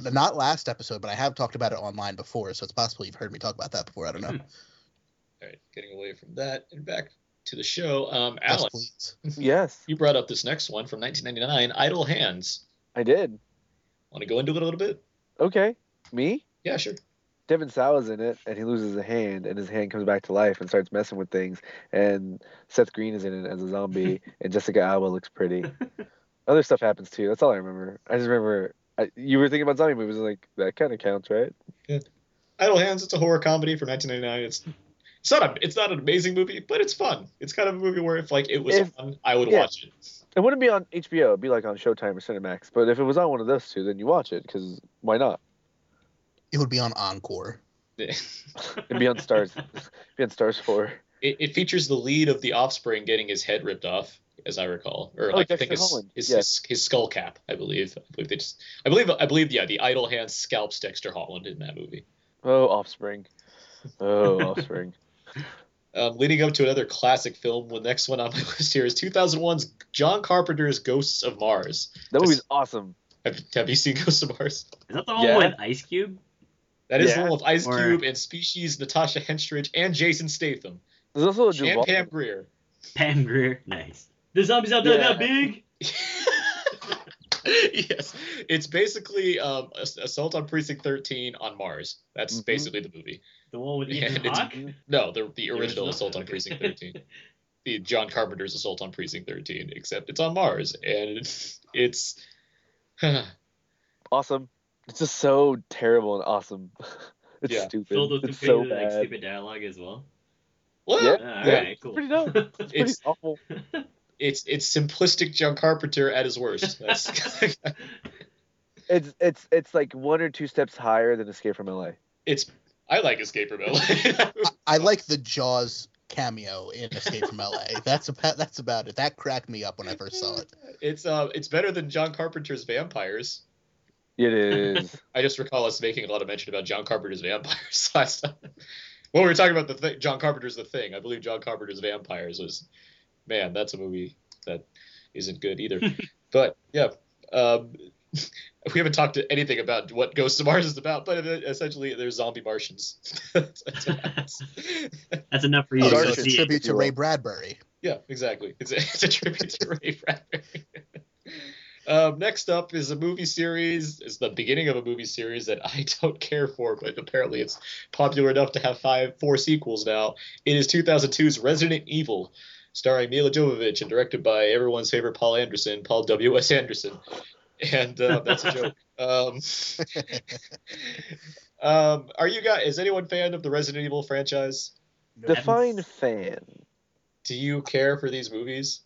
not last episode, but I have talked about it online before, so it's possible you've heard me talk about that before. I don't know.
All right, getting away from that and back to the show. Um,
Yes,
Alex,
please.
Yes,
you brought up this next one from 1999, Idle Hands.
I did.
Want to go into it a little bit?
Okay, me.
Yeah, sure.
Devon Sawa's in it, and he loses a hand, and his hand comes back to life and starts messing with things. And Seth Green is in it as a zombie, and Jessica Alba looks pretty. Other stuff happens too. That's all I remember. I just remember I, you were thinking about zombie movies, like that kind of counts, right?
Idle Hands. It's a horror comedy from 1999. It's it's not a it's not an amazing movie, but it's fun. It's kind of a movie where if like it was
If-
fun, I would
yeah.
watch it.
It wouldn't be on HBO. It'd be like on Showtime or Cinemax. But if it was on one of those two, then you watch it because why not?
It would be on Encore.
it,
It'd be on Starz. It'd be on Starz Four.
it features the lead of the Offspring getting his head ripped off, as I recall, or
Oh,
like I think his, his,
Yeah.
his his skull cap. I believe. I believe they just. I believe. I believe. Yeah, the Idle Hands scalps Dexter Holland in that movie.
Oh, Offspring. Oh, Offspring.
Um, leading up to another classic film, the next one on my list here is 2001's John Carpenter's Ghosts of Mars.
That movie's awesome.
Have, have you seen Ghosts of Mars?
Is that the one
Yeah.
with Ice Cube?
That is
Yeah.
the one with Ice
Or-
Cube and Species, Natasha Henstridge, and Jason Statham,
There's also a
and
Duvall.
Pam Grier.
Pam Grier. Nice. The zombies out there
Yeah.
that big?
yes, it's basically um, Assault on Precinct 13 on Mars. That's
Mhm.
basically the movie.
The one with Ethan Hawke?
No, the the original
original?
Assault on Precinct 13. the John Carpenter's Assault on Precinct 13, except it's on Mars, and it's, it's
Awesome. It's just so terrible and awesome. It's
Yeah.
stupid.
Filled with
it's so
crazy, like,
bad.
stupid dialogue as well.
well,
Yeah,
Ah,
yeah.
alright, cool.
Pretty dope. It's pretty
It's-
awful.
it's it's simplistic John Carpenter at his worst. That's
It's it's it's like one or two steps higher than Escape from LA.
it's. I like Escape from LA.
I like the Jaws cameo in Escape from LA. That's about that's about it. That cracked me up when I first saw it.
it's uh it's better than John Carpenter's Vampires.
It is.
I just recall us making a lot of mention about John Carpenter's Vampires last time. When we were talking about the thing, John Carpenter's The Thing, I believe John Carpenter's Vampires was, man, that's a movie that isn't good either. but yeah, um, we haven't talked to anything about what Ghosts of Mars is about, but essentially they're zombie Martians. That's.
That's enough for you
Oh,
to
it's a tribute to Ray. Bradbury.
Yeah, exactly. It's a, it's a tribute to Ray Bradbury. Um, next up is a movie series. It's the beginning of a movie series that I don't care for, but apparently it's popular enough to have five, four sequels now. It is 2002's Resident Evil, starring Milla Jovovich and directed by everyone's favorite Paul Anderson, Paul W. S. Anderson. And uh, that's a joke. Um, um, are you guys? Is anyone fan of the Resident Evil franchise?
Define fan.
Do you care for these movies?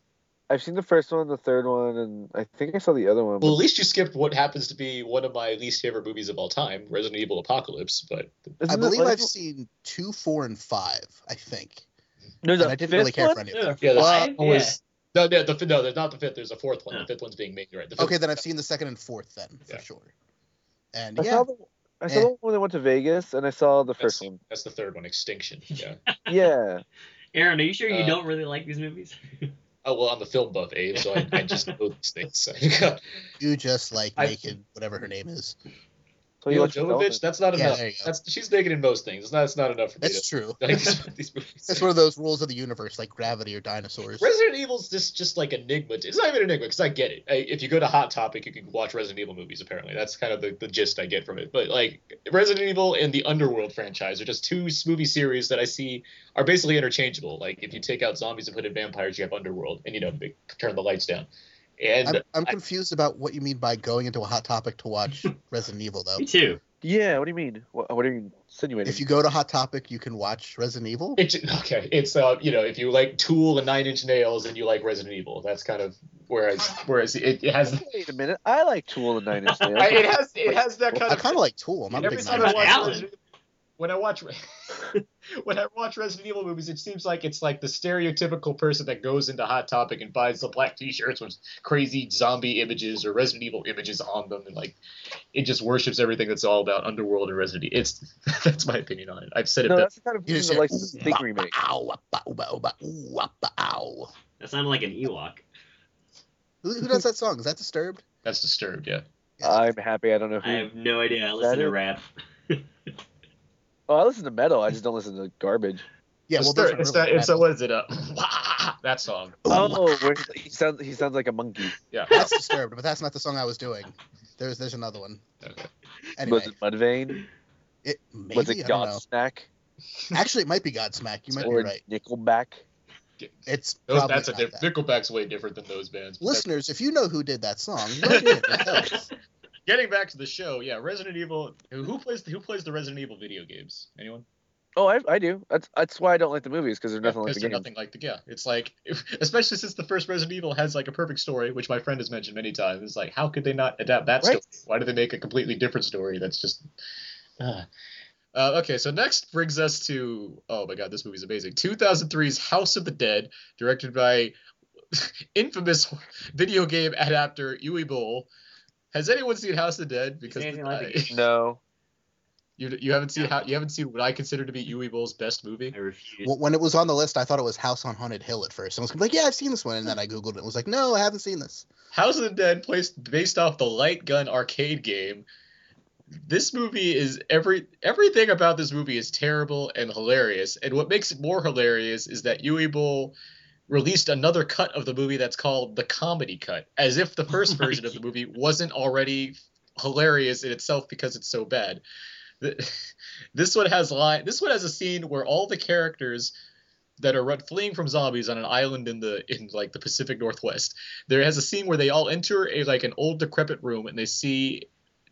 I've seen the first one, the third one, and I think I saw the other one.
Well, at least you skipped what happens to be one of my least favorite movies of all time, Resident Evil Apocalypse. But
Isn't
I believe
like-
I've seen two, four, and five. I think.
There's
and
a
I didn't really
fifth
care
one?
for any of
Yeah,
them.
yeah, the
Five?
second one was no, no, the, no, there's not the fifth. There's a fourth one.
Yeah.
The fifth one's being made. Right. The fifth
Okay, then I've seen the second and fourth then for
Yeah.
sure. And
I
yeah,
saw the I saw
Eh.
the one when they went to Vegas, and I saw the first
that's,
one.
that's the third one, Extinction. Yeah.
Yeah.
Aaron, are you sure you
Uh,
don't really like these movies?
oh well, I'm a film buff, Abe, so I, I just know these things.
you just like
I-
naked, whatever her name is.
So you Milla
Jovovich. That's not
Yeah,
enough.
there you go.
That's she's naked in most things. It's not. It's not enough for me
That's
to
true.
like these, these movies.
It's one of those rules of the universe, like gravity or dinosaurs.
Resident Evil's just just like enigma. It's not even enigma because I get it. I, if you go to Hot Topic, you can watch Resident Evil movies. Apparently, that's kind of the, the gist I get from it. But like Resident Evil and the Underworld franchise are just two movie series that I see are basically interchangeable. Like if you take out zombies and put in vampires, you have Underworld, and you know turn the lights down. And
I'm, I'm
I-
confused about what you mean by going into a hot topic to watch Resident Evil, though.
Me too.
Yeah. What do you mean? What, what are you insinuating?
If you go to Hot Topic, you can watch Resident Evil.
It's okay. It's uh, you know, if you like Tool and Nine Inch Nails and you like Resident Evil, that's kind of Whereas, whereas it, it has
Wait a minute. I like Tool and Nine Inch Nails.
it has it has that kind
I
of I
kind of like Tool. I'm not a
every
big
time
fan.
I watch
Alan.
Resident, when I watch when I watch Resident Evil movies, it seems like it's like the stereotypical person that goes into Hot Topic and buys the black T-shirts with crazy zombie images or Resident Evil images on them, and like it just worships everything that's all about Underworld and Resident Evil. It's that's my opinion on it. I've said it.
No, that's the kind of
You
person
just
that
hear,
likes the
"Ooh,
remake.
Ow, ow.
That sounded like an Ewok.
Who, who does that song? Is that Disturbed?
That's disturbed. Yeah.
I'm happy. I don't know who.
I have no idea. I listen to
it?
rap.
Oh, I listen to metal. I just don't listen to garbage.
Yeah, well, those
Disturbed.
are
it's
really
that. It's
bad.
What is it? Uh, that song.
Oh, he sounds he sounds like a monkey.
Yeah.
That's Disturbed, but that's not the song I was doing. There's there's another one.
Okay.
Anyway,
Was it Mudvayne?
it, maybe,
Was it. Godsmack?
Actually, it might be Godsmack. You might
Or
be right.
Nickelback?
It's
Those, that's a
not
diff-
that.
Nickelback's way different than those bands.
Listeners, if you know who did that song, write in and tell us.
Getting back to the show, yeah, Resident Evil. Who, plays who plays the Resident Evil video games? Anyone?
Oh, I, I do. That's that's why I don't like the movies because they're nothing like the
nothing like the yeah. It's like, especially since the first Resident Evil has like a perfect story, which my friend has mentioned many times. It's like, how could they not adapt that
Right.
story? Why do they make a completely different story? That's just. Uh. Uh, okay, so next brings us to oh my god, this movie's amazing. 2003's House of the Dead, directed by infamous video game adapter Uwe Boll. Has anyone seen House of the Dead? Because
anything like
I-
No.
you you haven't seen how you haven't seen what I consider to be Uwe Boll's best movie.
I refuse.
When it was on the list, I thought it was House on Haunted Hill at first. I was like, yeah, I've seen this one. And then I Googled it and was like, no, I haven't seen this.
House of the Dead placed based off the light gun arcade game. This movie is every everything about this movie is terrible and hilarious. And what makes it more hilarious is that Uwe Boll released another cut of the movie that's called the comedy cut, as if the first oh
my
version of the movie wasn't already hilarious in itself because it's so bad. This one has line. This one has a scene where all the characters that are fleeing from zombies on an island in the in like the Pacific Northwest. There has a scene where they all enter a like an old decrepit room and they see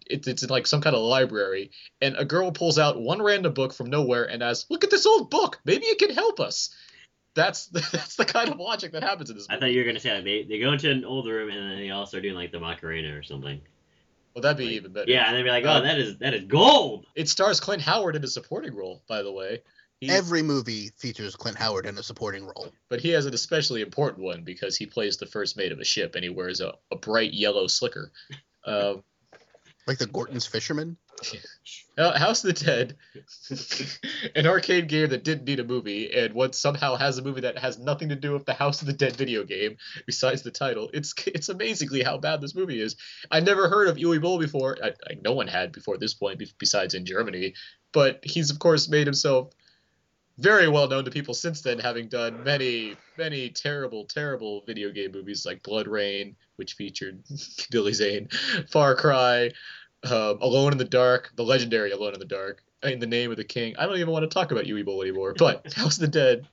it's it's in like some kind of library and a girl pulls out one random book from nowhere and asks, "Look at this old book. Maybe it can help us." That's that's the kind of logic that happens in this Movie.
I thought you were gonna say like, they they go into an old room and then they all start doing like the Macarena or something.
Well, that'd be even better.
Yeah, and they'd be like, oh,
Um,
that is that is gold.
It stars Clint Howard in a supporting role, by the way. He,
Every movie features Clint Howard in a supporting role.
but he has an especially important one because he plays the first mate of a ship and he wears a, a bright yellow slicker. Um,
Like the Gorton's Fisherman.
House of the Dead, an arcade game that didn't need a movie, and what somehow has a movie that has nothing to do with the House of the Dead video game besides the title. It's it's amazingly how bad this movie is. I never heard of Uwe Boll before. I, I, no one had before this point, besides in Germany. But he's of course made himself very well known to people since then, having done many many terrible terrible video game movies like BloodRayne, which featured Billy Zane, Far Cry um, Alone in the Dark, the legendary Alone in the Dark, in the Name of the King. I don't even want to talk about Uwe Boll anymore. But House of the Dead,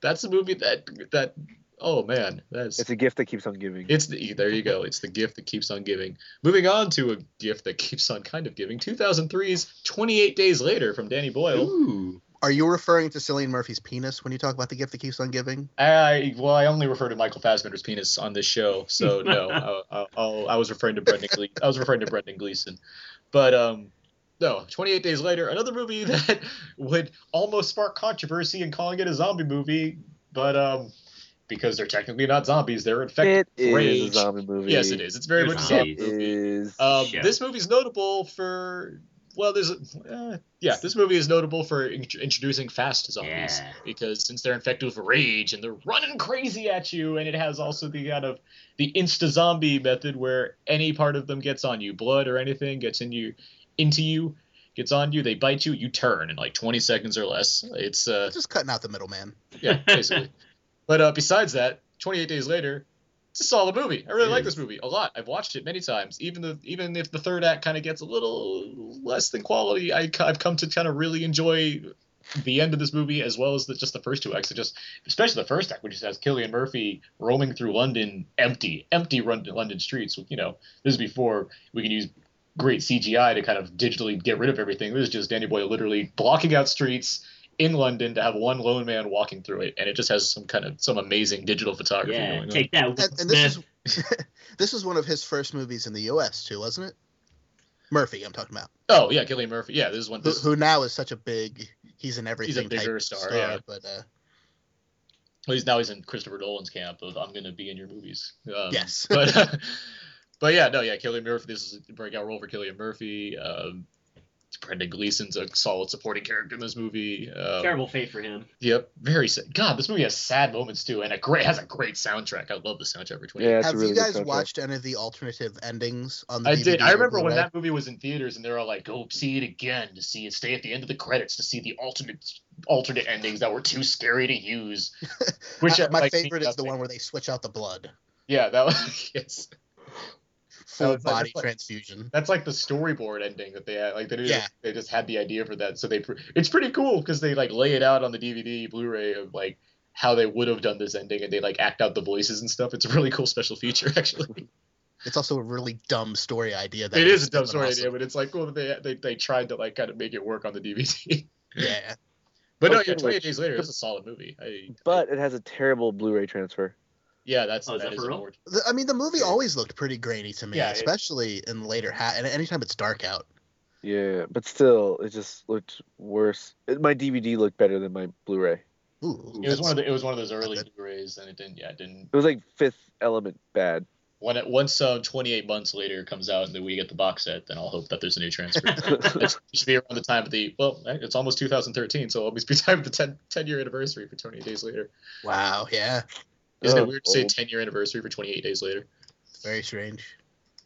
that's a movie that that oh man, that's
It's a gift that keeps on giving.
it's the there you go. It's the gift that keeps on giving. Moving on to a gift that keeps on kind of giving. 2003's 28 Days Later from Danny Boyle.
Ooh.
Are you referring to Cillian Murphy's penis when you talk about the gift that keeps on giving?
I well, I only refer to Michael Fassbender's penis on this show, so no, I, I, I'll- was referring to Brendan. Gle- I was referring to Brendan Gleeson, but um, no. 28 Days Later, another movie that would almost spark controversy in calling it a zombie movie, but um, because they're technically not zombies, they're infected
It
with
is
rage.
a zombie movie.
Yes, it is. It's very
They're
much a
zombies.
zombie movie.
is.
Um,
Shit.
this movie's notable for well, there's a, uh, yeah, this movie is notable for in- introducing fast zombies
Yeah.
because since they're infected with rage and they're running crazy at you, and it has also the kind of the insta zombie method where any part of them gets on you, blood or anything gets in you, into you, gets on you, they bite you, you turn in like 20 seconds or less. It's uh,
Just cutting out the middleman.
yeah, basically. but uh, besides that, 28 Days Later, it's a solid movie. I really
It
like
is.
this movie a lot. I've watched it many times. Even the even if the third act kind of gets a little less than quality, I, I've come to kind of really enjoy the end of this movie as well as the, just the first two acts. It just especially the first act, which just has Cillian Murphy roaming through London, empty, empty London, London streets. You know, this is before we can use great CGI to kind of digitally get rid of everything. This is just Danny Boyle literally blocking out streets in London to have one lone man walking through it, and it just has some kind of some amazing digital photography
Yeah,
going
take that,
And, and this is this was one of his first movies in the U.S. too, wasn't it? Murphy, I'm talking about.
Oh yeah, Cillian Murphy. Yeah, this is one.
Who,
This,
who now is such a big. He's in everything.
He's a bigger
type
star, yeah.
But uh,
well, he's now he's in Christopher Nolan's camp of I'm gonna be in your movies. Um,
Yes.
but but yeah, no, yeah, Cillian Murphy. This is a breakout role for Cillian Murphy. Um, Brendan Gleeson's a solid supporting character in this movie. Um,
Terrible fate for him.
Yep, very sad. God, this movie has sad moments too, and a great has a great soundtrack. I love the soundtrack for 20.
Yeah,
have
really
you guys watched any of the alternative endings on the
I
DVD
did. I remember when that movie was in theaters, and they're all like, "Go see it again to see it. Stay at the end of the credits to see the alternate alternate endings that were too scary to use." Which
I- my
like,
favorite is the one where they switch out the blood,
Yeah, that was yes.
Full
was
body
like-
transfusion.
That's like the storyboard ending that they had. Like they didn't,
Yeah.
they just had the idea for that. So they it's pretty cool because they like lay it out on the DVD Blu-ray of like how they would have done this ending, and they like act out the voices and stuff. It's a really cool special feature actually.
It's also a really dumb story idea. That
it is a dumb story
awesome.
idea, but it's like cool that they, they they tried to like kind of make it work on the DVD.
Yeah.
but no,
Okay,
yeah, 28
which-
days later, it's a solid movie. I,
But it has a terrible Blu-ray transfer.
Yeah, that's
Oh, is
that
that
is
for real?
The- I mean, the movie always looked pretty grainy to me,
Yeah, it-
especially in the later hat. And anytime it's dark out.
Yeah, but still, it just looked worse. It, my DVD looked better than my Blu-ray.
Ooh,
It was one of the, it was one of those early. Blu-rays, and it didn't. Yeah, it didn't.
It was like Fifth Element bad.
When it once um, 28 months later comes out and then we get the box set, then I'll hope that there's a new transfer. It should be around the time of the well, it's almost 2013, so it'll always be time of the 10, 10 year anniversary for 28 days later.
Wow, yeah,
Isn't
Oh,
it weird to say 10 year anniversary for 28 days later?
very strange.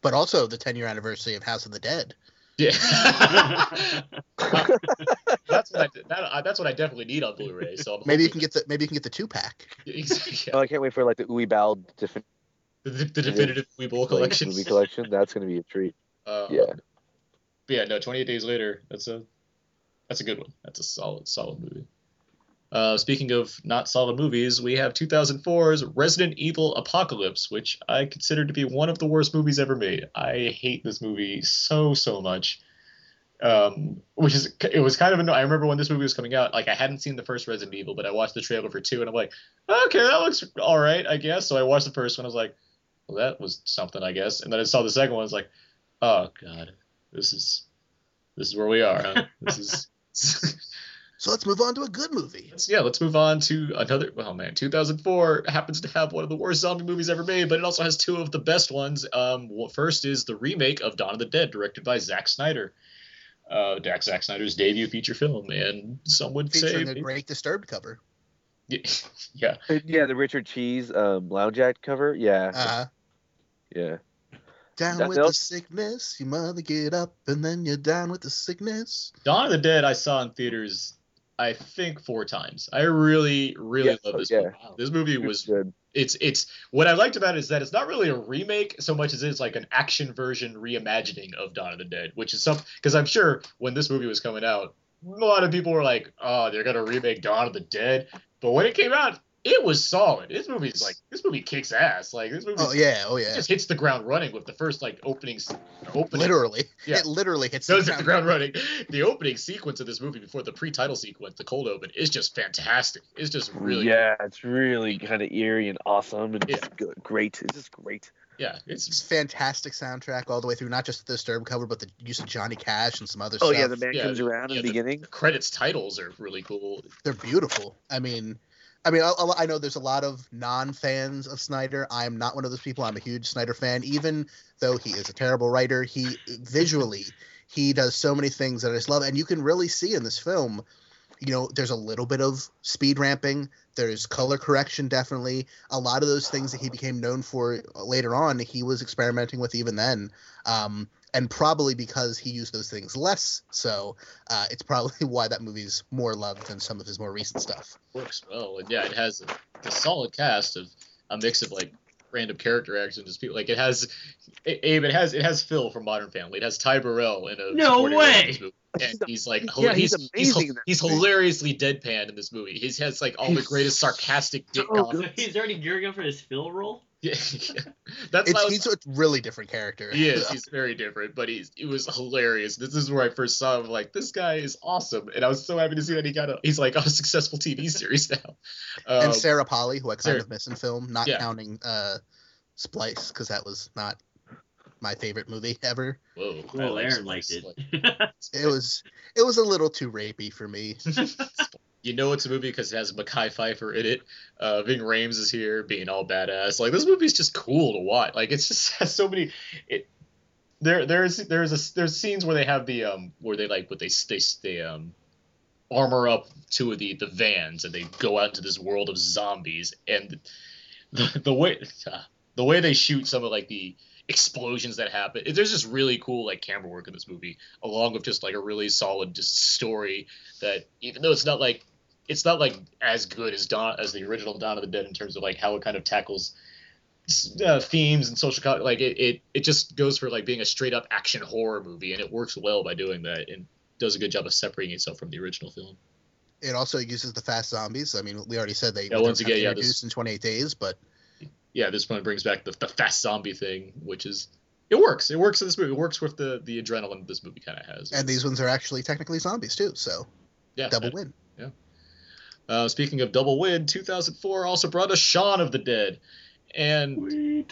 But also the 10 year anniversary of House of the Dead.
Yeah. that's what I that, uh, that's what I definitely need on Blu-ray. So I'm
Maybe you
hoping
can get the maybe you can get the two pack.
that- Exactly,
Oh, I can't wait for like the Uwe Boll defin-
the, the definitive Weeble
like,
collection.
movie collection. That's gonna be a treat.
Uh,
Yeah.
But yeah, no, 28 Days Later. That's a that's a good one. That's a solid solid movie. Uh, speaking of not solid movies, we have 2004's Resident Evil Apocalypse, which I consider to be one of the worst movies ever made. I hate this movie so so much. Um, which is it was kind of annoying. I remember when this movie was coming out, like I hadn't seen the first Resident Evil, but I watched the trailer for two, and I'm like, okay, that looks all right, I guess. So I watched the first one. I was like, well, that was something, I guess. And then I saw the second one. I was like, oh god, this is this is where we are. Huh? This is
So let's move on to a good movie.
Let's- yeah. Let's move on to another. Oh man, 2004 happens to have one of the worst zombie movies ever made, but it also has two of the best ones. Um, well, first is the remake of Dawn of the Dead, directed by Zack Snyder. Uh, Zack Zack Snyder's debut feature film, and some would
Featuring
say,
the great Disturbed cover.
yeah,
Uh, Yeah, the Richard Cheese um, Lounge Act cover. Yeah,
Uh,
yeah.
down
Nothing
with the sickness, you mother get up, and then you're down with the sickness.
Dawn of the Dead I saw in theaters, I think four times. I really, really
Yeah,
love this
yeah.
movie. This movie was
good.
it's it's what I liked about it is that it's not really a remake so much as it's like an action version reimagining of Dawn of the Dead, which is something because I'm sure when this movie was coming out, a lot of people were like, "Oh, they're gonna remake Dawn of the Dead," but when it came out, it was solid. This movie's like this movie kicks ass. Like this movie
Oh yeah, oh yeah.
just hits the ground running with the first like opening opening
Literally,
Yeah.
it literally hits
goes
the
hit the
ground.
ground running. The opening sequence of this movie before the pre-title sequence, the cold open, is just fantastic. It's just really
yeah, it's really kind of eerie and awesome and
Yeah.
just good, great. It's just great.
yeah, it's
It's fantastic soundtrack all the way through, not just the Disturbed cover, but the use of Johnny Cash and some other
Oh
stuff.
yeah, the man
Yeah,
comes around
yeah,
in the beginning.
the credits titles are really cool.
They're beautiful. I mean, I mean, I, I know there's a lot of non-fans of Snyder. I am not one of those people. I'm a huge Snyder fan, even though he is a terrible writer. He visually, he does so many things that I just love, and you can really see in this film. You know, there's a little bit of speed ramping. There's color correction, definitely. A lot of those things that he became known for later on, he was experimenting with even then. Um, and probably because he used those things less, so uh, it's probably why that movie's more loved than some of his more recent stuff.
Works well, and yeah, it has a, a solid cast of a mix of like random character actions. Just people like it has, Abe. It has it has Phil from Modern Family. It has Ty Burrell in a
No
supporting role in
way!
movie. And he's like,
Yeah,
he's
he's
he's,
amazing in
he's hilariously deadpan in this movie. He has like all the greatest sarcastic dick
so
comments.
He's already gearing up for his Phil role.
Yeah, that's
It's,
why I was-
he's a really different character.
He is. He's very different, but he's it was hilarious. This is where I first saw him. Like this guy is awesome, and I was so happy to see that he got a. He's like on a successful TV series now. Um,
and Sarah Polley, who I kind
Sarah-
of miss in film, not
Yeah.
counting uh, Splice because that was not my favorite movie ever.
Whoa.
Well, Aaron liked it.
It was it was a little too rapey for me.
You know it's a movie because it has Mekhi Phifer in it. Uh, Ving Rhames is here, being all badass. Like this movie's just cool to watch. Like it's just has so many. It there there's there's a there's scenes where they have the um where they like what they they they um armor up two of the the vans and they go out into this world of zombies and the the way the way they shoot some of like the explosions that happen. There's just really cool like camera work in this movie, along with just like a really solid just story that even though it's not like it's not like as good as Dawn as the original Dawn of the Dead in terms of like how it kind of tackles uh, themes and social co- like it, it it just goes for like being a straight up action horror movie and it works well by doing that and does a good job of separating itself from the original film.
It also uses the fast zombies. I mean, we already said they
Yeah, once again, yeah,
introduce
this-
in 28 days, but
Yeah, this one brings back the, the fast zombie thing, which is it works. It works in this movie. It works with the the adrenaline this movie kind of has.
and these ones are actually technically zombies too. So
Yeah,
double
and-
win.
Yeah. Uh, speaking of double win, 2004 also brought us Shaun of the Dead, and
A-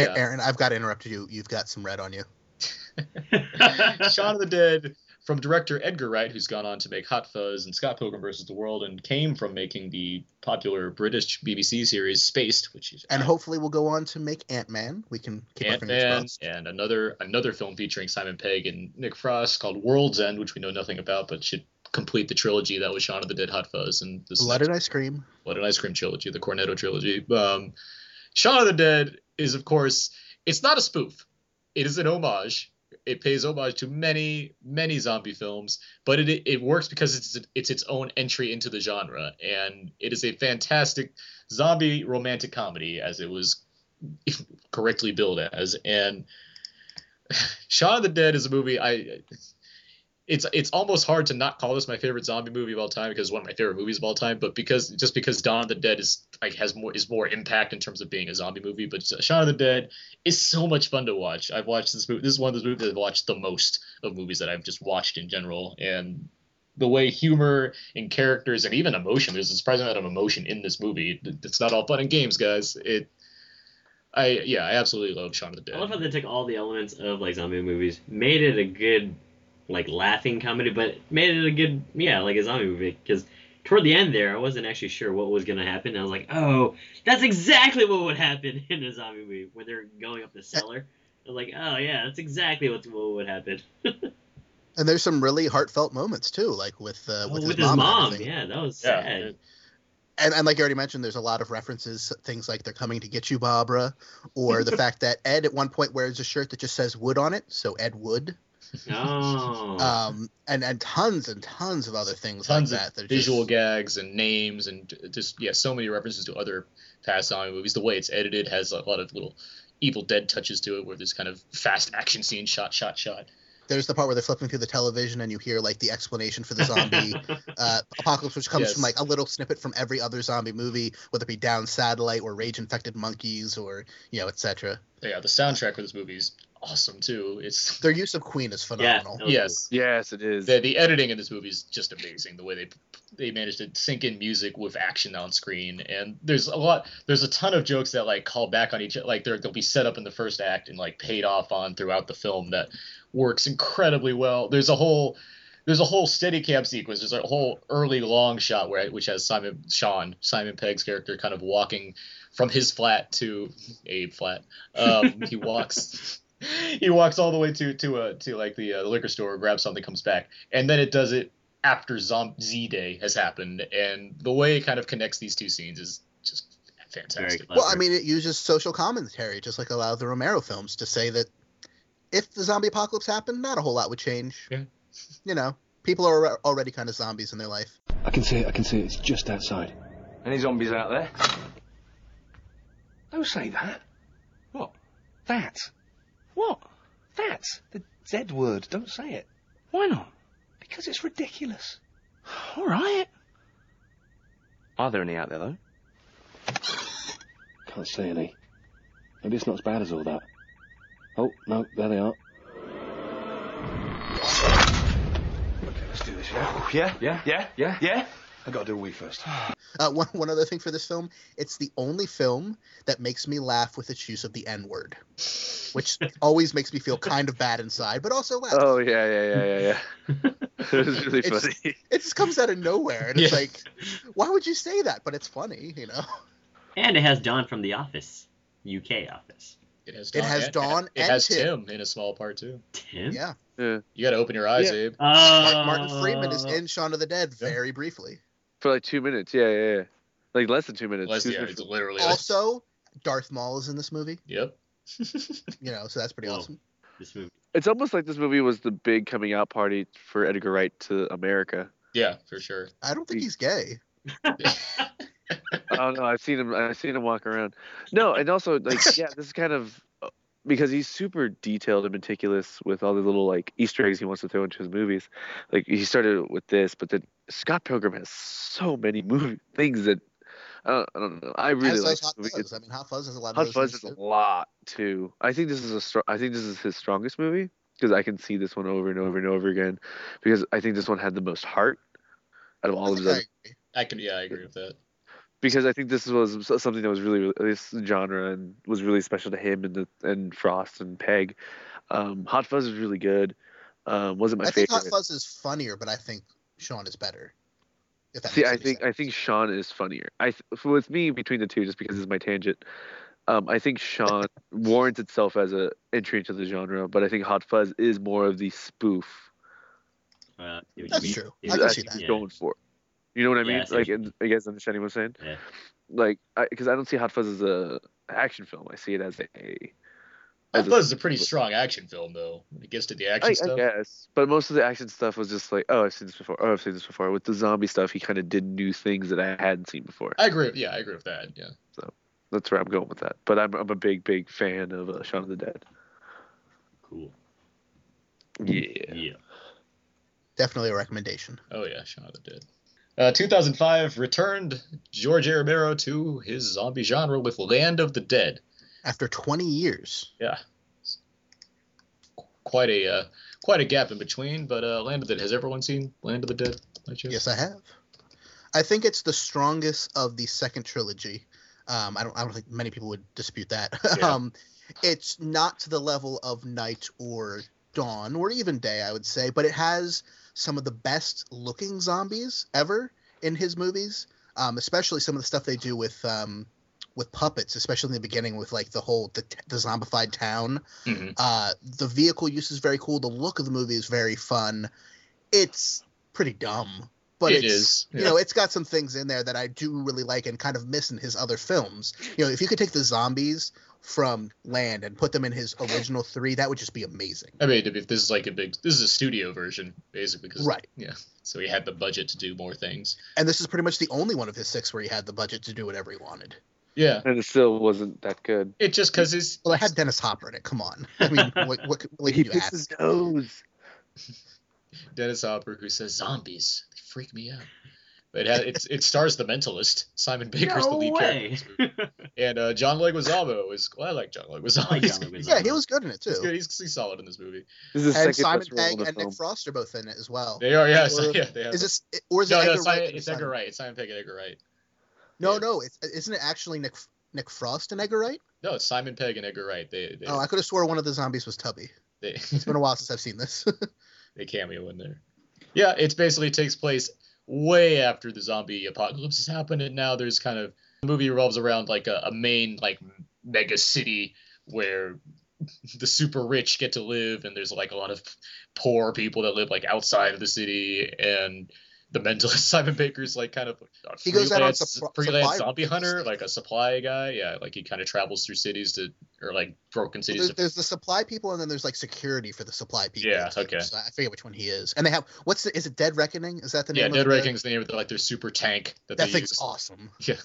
Yeah.
Aaron, I've got to interrupt you. You've got some red on you.
Shaun of the Dead from director Edgar Wright, who's gone on to make Hot Fuzz and Scott Pilgrim vs. the World, and came from making the popular British BBC series Spaced, which is
And hopefully we'll go on to make Ant Man. We can keep
Ant Man, and another another film featuring Simon Pegg and Nick Frost called World's End, which we know nothing about, but should complete the trilogy that was Shaun of the Dead, Hot Fuzz, and this
Blood and Ice Cream.
Blood and Ice Cream trilogy, the Cornetto trilogy. Um, Shaun of the Dead is, of course, it's not a spoof. It is an homage. It pays homage to many, many zombie films, but it it works because it's it's its own entry into the genre, and it is a fantastic zombie romantic comedy, as it was correctly billed as. And Shaun of the Dead is a movie I it's it's almost hard to not call this my favorite zombie movie of all time because it's one of my favorite movies of all time. But because just because Dawn of the Dead is like has more is more impact in terms of being a zombie movie, but uh, Shaun of the Dead is so much fun to watch. I've watched this movie. This is one of those movies I've watched the most of movies that I've just watched in general, and the way humor and characters and even emotion there's a surprising amount of emotion in this movie. It's not all fun and games, guys. It. I yeah, I absolutely love Shaun of the Dead.
I love how they took all the elements of like zombie movies, made it a good, like laughing comedy, but made it a good yeah, like a zombie movie. Because toward the end there, I wasn't actually sure what was gonna happen. I was like, oh, that's exactly what would happen in a zombie movie when they're going up the cellar. I was like, oh yeah, that's exactly what what would happen.
And there's some really heartfelt moments too, like with uh,
Oh,
with,
with
his
his
mom.
mom, yeah, that was
Yeah.
sad.
And, and like you already mentioned, there's a lot of references, things like "They're coming to get you, Barbara," or the fact that Ed at one point wears a shirt that just says "Wood" on it, so Ed Wood.
Oh.
Um, and and tons and tons of other things
tons
like
of
that. They're
visual
just-
gags and names and just yeah, so many references to other past zombie movies. The way it's edited has a lot of little Evil Dead touches to it, where there's kind of fast action scene, shot, shot, shot.
There's the part where they're flipping through the television and you hear like the explanation for the zombie uh, apocalypse, which comes
Yes.
from like a little snippet from every other zombie movie, whether it be Down Satellite or Rage Infected Monkeys or you know, etc.
Yeah, the soundtrack for this movie is awesome too. It's
Their use of Queen is phenomenal.
yes,
yes, it is.
The, the editing in this movie is just amazing. The way they they managed to sync in music with action on screen, and there's a lot. There's a ton of jokes that like call back on each. Like they're, they'll be set up in the first act and like paid off on throughout the film. That works incredibly well. There's a whole there's a whole steady cam sequence. There's a whole early long shot where which has Simon Shaun Simon Pegg's character kind of walking from his flat to a flat. Um, he walks he walks all the way to to uh, to like the, uh, the liquor store, grabs something, comes back, and then it does it after Zom- Z Day has happened, and the way it kind of connects these two scenes is just fantastic.
Well, I mean, it uses social commentary, just like a lot of the Romero films, to say that if the zombie apocalypse happened, not a whole lot would change.
Yeah.
You know, people are already kind of zombies in their life.
I can see it, I can see it. It's just outside.
Any zombies out there?
Don't say that. What? That. What? That. The Z word. Don't say it. Why not? Because it's ridiculous. All right.
Are there any out there, though?
Can't see any. Maybe it's not as bad as all that. Oh, no, there they are. Okay, let's do this, yeah?
Yeah? Yeah? Yeah? Yeah? Yeah?
I gotta do a wee first.
Uh, one one other thing for this film, it's the only film that makes me laugh with its use of the N word, which always makes me feel kind of bad inside, but also laugh.
Oh yeah, yeah, yeah, yeah, yeah. it was really
It's-
funny.
It just comes out of nowhere, and it's
Yeah.
like, why would you say that? But it's funny, you know.
And it has Dawn from The Office, UK Office.
It has Dawn.
It has
and-
Dawn
It
and
has
Tim.
Tim in a small part too.
Tim?
Yeah.
Yeah.
You got to open your eyes,
Yeah.
Abe.
Mark- Martin Freeman is in Shaun of the Dead very briefly.
For like two minutes. Yeah, yeah, yeah. Like less than two minutes.
Less-
Two
yeah,
minutes.
it's literally.
Also, Darth Maul is in this movie.
Yep.
You know, so that's pretty
Whoa.
awesome.
This movie.
It's almost like this movie was the big coming out party for Edgar Wright to America.
Yeah, for sure.
I don't think he's gay.
I don't know. I've seen him. I've seen him walk around. No, and also like yeah, this is kind of because he's super detailed and meticulous with all the little like Easter eggs he wants to throw into his movies. Like he started with this, but then Scott Pilgrim has so many movie things that I don't, I don't know. I really like
Hot. Fuzz. I mean, Hot Fuzz has a lot of
Hot Fuzz is a lot too. I think this is a str- I think this is his strongest movie because I can see this one over and over and over again because I think this one had the most heart out of all of his other
I can. Yeah, I agree with that.
Because I think this was something that was really this genre and was really special to him and the and Frost and Pegg. Um, Hot Fuzz is really good. Um, wasn't my
I think. Hot Fuzz is funnier, but I think Shaun is better. If that
See, I think
sense.
I think Shaun is funnier. I th- with me between the two, just because it's my tangent. Um, I think Shaun warrants itself as a entry into the genre, but I think Hot Fuzz is more of the spoof.
Uh, see what you
That's
mean.
true. I can see
he's
that.
Yeah.
going for. You know what I
Yeah,
mean?
I see
like,
what
and you guys understanding what I'm saying?
Yeah.
Like, because I, don't see Hot Fuzz as a action film. I see it as a.
Hot
as a-
Fuzz is a pretty strong action film, though. When it gets to the action
I, I
stuff.
guess, but most of the action stuff was just like, oh, I've seen this before. Oh, I've seen this before. With the zombie stuff, he kind of did new things that I hadn't seen before.
I agree. Yeah, I agree with that. Yeah.
So that's where I'm going with that. But I'm I'm a big big fan of uh, Shaun of the Dead.
Cool.
Yeah.
Yeah.
Definitely a recommendation.
Oh yeah, Shaun of the Dead. Uh, 2005 returned George A. Romero to his zombie genre with Land of the Dead.
After 20 years.
Yeah. Quite a uh, quite a gap in between, but uh, Land of the Dead. Has everyone seen Land of the Dead?
Yes, I have. I think it's the strongest of the second trilogy. Um, I don't. I don't think many people would dispute that.
Yeah.
um, it's not to the level of Night or Dawn or even Day, I would say, but it has some of the best looking zombies ever in his movies. Um, especially some of the stuff they do with um, with puppets, especially in the beginning with like the whole the, the zombified town.
Mhm.
Uh, the vehicle use is very cool. The look of the movie is very fun. It's pretty dumb, but
It
it's
is,
you
yeah.
know it's got some things in there that I do really like and kind of miss in his other films. You know, if you could take the zombies from Land and put them in his original three, that would just be amazing.
I mean, if this is like a big, this is a studio version, basically. 'cause-
Right.
Yeah. So he had the budget to do more things.
And this is pretty much the only one of his six where he had the budget to do whatever he wanted.
Yeah.
And it still wasn't that good.
It just because he's
Well, it had Dennis Hopper in it. Come on, I mean, what what, what
He
can you
picks
ask?
his nose.
Dennis Hopper who says zombies. They freak me out. But it, has, it's, it stars the Mentalist. Simon Baker's the lead
way.
character, and uh, John Leguizamo is. Well, I like John Leguizamo.
Like John Leguizamo.
Yeah, he was good in it too.
he's good. He's, he's solid in this movie.
This is
and Simon
best
Pegg and
film.
Nick Frost are both in it as well.
They are. Yeah.
Or-
so, yeah. They have.
Is this or is
no,
it
no,
Edgar
Simon,
Wright? and
it's Edgar
Simon-
Wright. It's Simon Pegg and Edgar Wright.
No,
Yeah.
no, it's, isn't it actually Nick Nick Frost and Edgar Wright?
No, it's Simon Pegg and Edgar Wright. They they,
Oh, I could have swore one of the zombies was Tubby.
they,
It's been a while since I've seen this.
they cameo in there. Yeah, it's basically takes place way after the zombie apocalypse has happened, and now there's kind of the movie revolves around like a, a main like mega city where the super rich get to live, and there's like a lot of poor people that live like outside of the city, and the mentalist Simon Baker's like kind of a
He goes out on
freelance, freelance zombie hunter, like a supply guy. Yeah, like he kind of travels through cities to or like broken cities
there's,
to
there's the supply people, and then there's like security for the supply people.
Yeah,
too.
okay.
So I forget which one he is. And they have what's the, is it Dead Reckoning? Is that the name?
yeah, Dead Reckoning's the name of the, like their super tank that,
That
they
thing's
use.
awesome.
Yeah.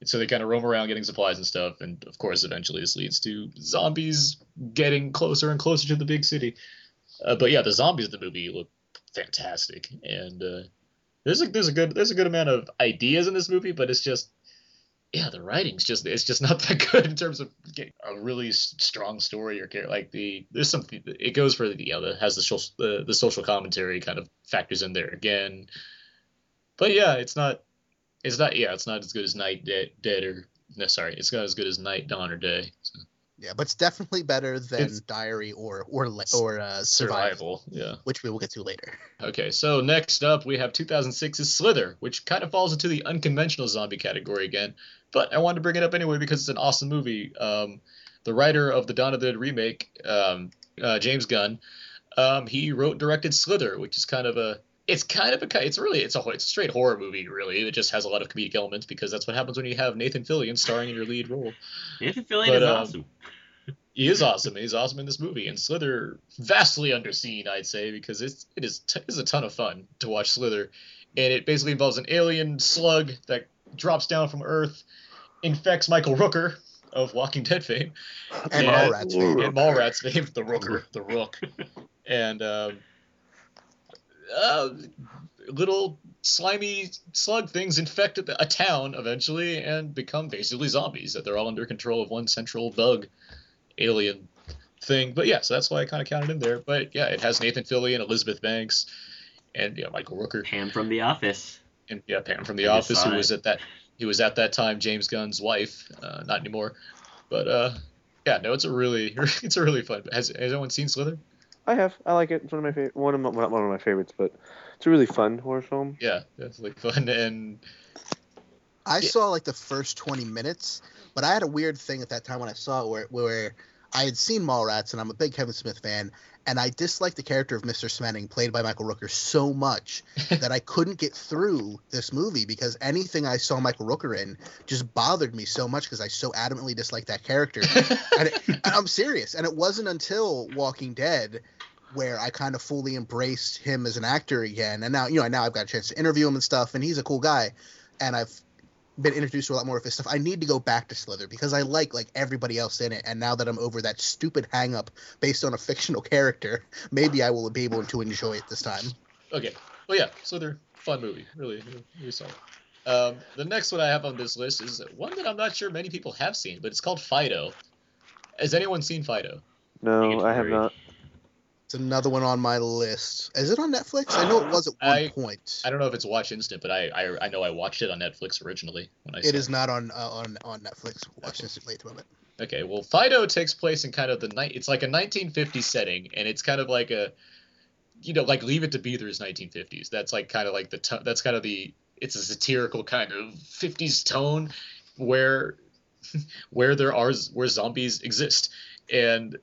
And so they kind of roam around getting supplies and stuff, and of course, eventually this leads to zombies getting closer and closer to the big city. Uh, but yeah, the zombies in the movie look fantastic, and uh, there's a there's a good there's a good amount of ideas in this movie, but it's just yeah, the writing's just it's just not that good in terms of a really strong story or care like the there's something it goes for the you know has the social the, the social commentary kind of factors in there again but yeah, it's not. It's not. Yeah, it's not as good as Night Dead, Dead or no, sorry, it's not as good as Night, Dawn, or Day. So.
Yeah, but it's definitely better than
It's-
Diary or or or uh, Survival,
Survival, yeah.
which we will get to later.
Okay, so next up we have 2006's Slither, which kind of falls into the unconventional zombie category again, but I wanted to bring it up anyway because it's an awesome movie. Um, the writer of the Dawn of the Dead remake, um, uh, James Gunn, um, he wrote and directed Slither, which is kind of a it's kind of a it's really it's a it's a straight horror movie really. It just has a lot of comedic elements because that's what happens when you have Nathan Fillion starring in your lead role.
Nathan Fillion
But,
is
um,
awesome.
He is awesome. He's awesome in this movie, and Slither vastly underseen, I'd say, because it's it is t- it's a ton of fun to watch Slither, and it basically involves an alien slug that drops down from Earth, infects Michael Rooker of Walking Dead fame,
And Mallrats fame.
and Mallrats fame, the Rooker, the Rook, and um, uh, little slimy slug things infect a town eventually and become basically zombies that they're all under control of one central bug alien thing. But yeah, so that's why I kind of counted in there. But yeah, it has Nathan Fillion, Elizabeth Banks, and yeah, Michael Rooker.
Pam from The Office.
And yeah, Pam from The
I
Office, who
it.
was at that he was at that time James Gunn's wife, uh, not anymore. But uh, yeah, no, it's a really it's a really fun. Has has anyone seen Slither?
I have. I like it. It's one of my favorite. One of my, not one of my favorites, but it's a really fun horror film.
Yeah, that's like fun and
I saw like the first 20 minutes, but I had a weird thing at that time when I saw it where, where I had seen Mallrats and I'm a big Kevin Smith fan, and I disliked the character of Mr. Svenning, played by Michael Rooker, so much that I couldn't get through this movie because anything I saw Michael Rooker in just bothered me so much because I so adamantly disliked that character. and, it, and I'm serious. And it wasn't until Walking Dead where I kind of fully embraced him as an actor again. And now, you know, now I've got a chance to interview him and stuff, and he's a cool guy. And I've been introduced to a lot more of his stuff. I need to go back to Slither because I like like everybody else in it. And now that I'm over that stupid hang up based on a fictional character, maybe I will be able to enjoy it this time.
Okay. Well, yeah, Slither, fun movie, really, really, really solid. Um, the next one I have on this list is one that I'm not sure many people have seen, but it's called Fido. Has anyone seen Fido?
No, I have not.
It's another one on my list. Is it on Netflix? I know it was at one
I-
point.
I don't know if it's Watch Instant, but I, I I know I watched it on Netflix originally when I saw
It is not on uh, on on Netflix. Watch this at the moment.
Okay, well, Fido takes place in kind of the night. It's like a 1950s setting, and it's kind of like a, you know, like Leave It to Beaver's 1950s. That's like kind of like the to- that's kind of the it's a satirical kind of 50s tone where where there are where zombies exist, and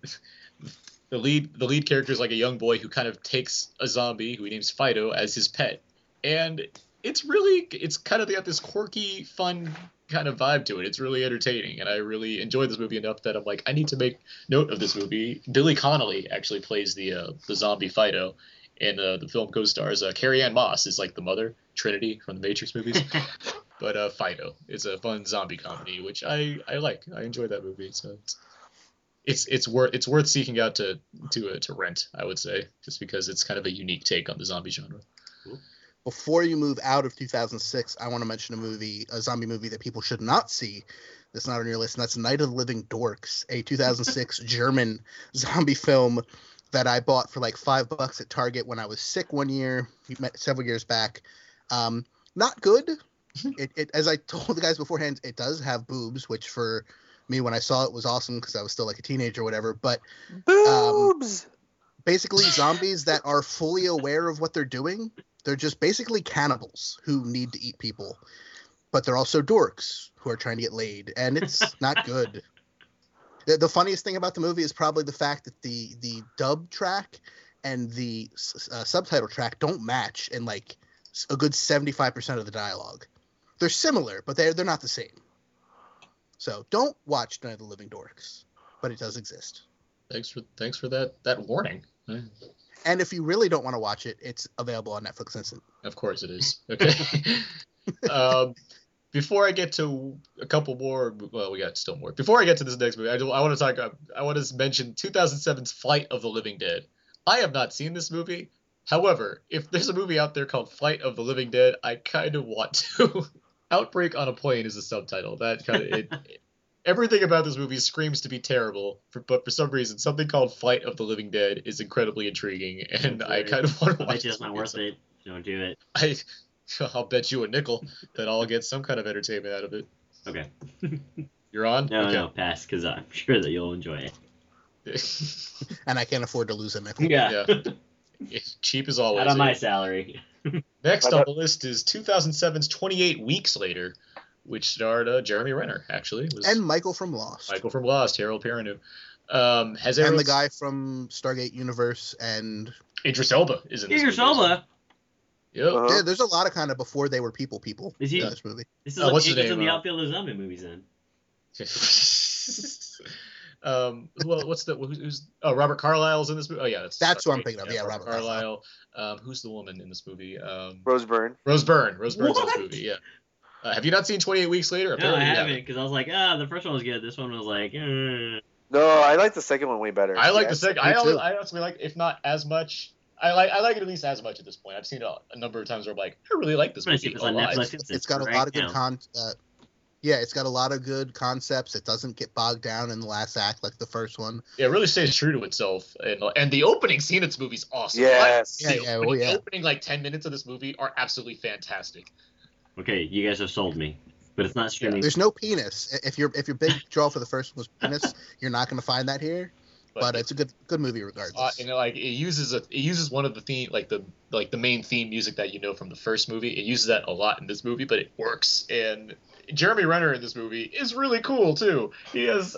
the lead the lead character is like a young boy who kind of takes a zombie who he names Fido as his pet, and it's really it's kind of got this quirky, fun kind of vibe to it. It's really entertaining, and I really enjoyed this movie enough that I'm like, I need to make note of this movie. Billy Connolly actually plays the uh, the zombie Fido, and uh, the film co-stars uh, Carrie-Anne Moss is like the mother Trinity from the Matrix movies. but uh, Fido is a fun zombie comedy, which I I like. I enjoy that movie, so it's it's it's worth it's worth seeking out to to uh, to rent. I would say just because it's kind of a unique take on the zombie genre.
Before you move out of 2006, I want to mention a movie, a zombie movie that people should not see. That's not on your list, and that's Night of the Living Dorks, a 2006 German zombie film that I bought for like five bucks at Target when I was sick one year, several years back. Um, not good. It, it, as I told the guys beforehand, it does have boobs, which for me when I saw it was awesome because I was still like a teenager or whatever. But
boobs.
Um, basically, zombies that are fully aware of what they're doing. They're just basically cannibals who need to eat people, but they're also dorks who are trying to get laid, and it's not good. The, the funniest thing about the movie is probably the fact that the the dub track and the uh, subtitle track don't match in like a good 75% of the dialogue. They're similar, but they're they're not the same. So don't watch Night of the Living Dorks, but it does exist.
Thanks for thanks for that that warning.
And if you really don't want to watch it, it's available on Netflix Instant.
Of course it is. Okay. um, before I get to a couple more, well, we got still more. Before I get to this next movie, I, do, I want to talk. uh, I want to mention 2007's Flight of the Living Dead. I have not seen this movie. However, if there's a movie out there called Flight of the Living Dead, I kind of want to. Outbreak on a Plane is the subtitle. That kind of it, everything about this movie screams to be terrible, for, but for some reason, something called Flight of the Living Dead is incredibly intriguing, and I kind of want to
I
watch.
bet you
this
it's not movie. worth it. Don't do it.
I I'll bet you a nickel that I'll get some kind of entertainment out of it.
Okay.
You're on.
No,
okay.
no, pass, because I'm sure that you'll enjoy it.
and I can't afford to lose a nickel.
Yeah.
It's cheap as always.
Out of my
eh?
salary.
Next on the list is 2007's 28 Weeks Later, which starred uh, Jeremy Renner. Actually, was
And Michael from Lost.
Michael from Lost, Harold Perrineau. Um, has
and
everyone
the guy from Stargate Universe and
Idris Elba is in this
Idris
movie as well.
Elba.
Yep.
yeah, there's a lot of kind of before they were people people
Is he-
in this movie.
This is
Uh,
like
what's his
Agents
name,
of the
uh,
Outfield of Zombie movies then.
um, well, what's the who's, who's oh Robert Carlyle's in this movie? Oh yeah, that's
That's who I'm thinking of. Yeah, Robert
Carlyle. Um, who's the woman in this movie? Um,
Rose Byrne.
Rose Byrne. Rose Byrne's in this movie. Yeah. Uh, have you not seen 28 Weeks Later?
No, I haven't, because I was like, ah, the first one was good. This one was like, eh.
No, I like the second one way better.
I like
Yeah,
the second. I always. I honestly like, if not as much. I like I like it at least as much at this point. I've seen it a, a number of times where I'm like, I really like this
I'm gonna see
movie
if it's
a lot.
Netflix.
It's got a
right
lot of good
now.
con. Uh, yeah, it's got a lot of good concepts. It doesn't get bogged down in the last act like the first one.
Yeah, it really stays true to itself, and and the opening scene of this movie is awesome.
Yes.
I- the
Yeah, yeah,
opening,
oh, yeah.
opening like ten minutes of this movie are absolutely fantastic.
Okay, you guys have sold me, but it's not streaming.
There's no penis. I- If your if your big draw for the first one was penis, you're not going to find that here. But it's a good good movie regardless.
Uh, and like it uses a it uses one of the theme like the like the main theme music that you know from the first movie. It uses that a lot in this movie, but it works. And Jeremy Renner in this movie is really cool too. He has.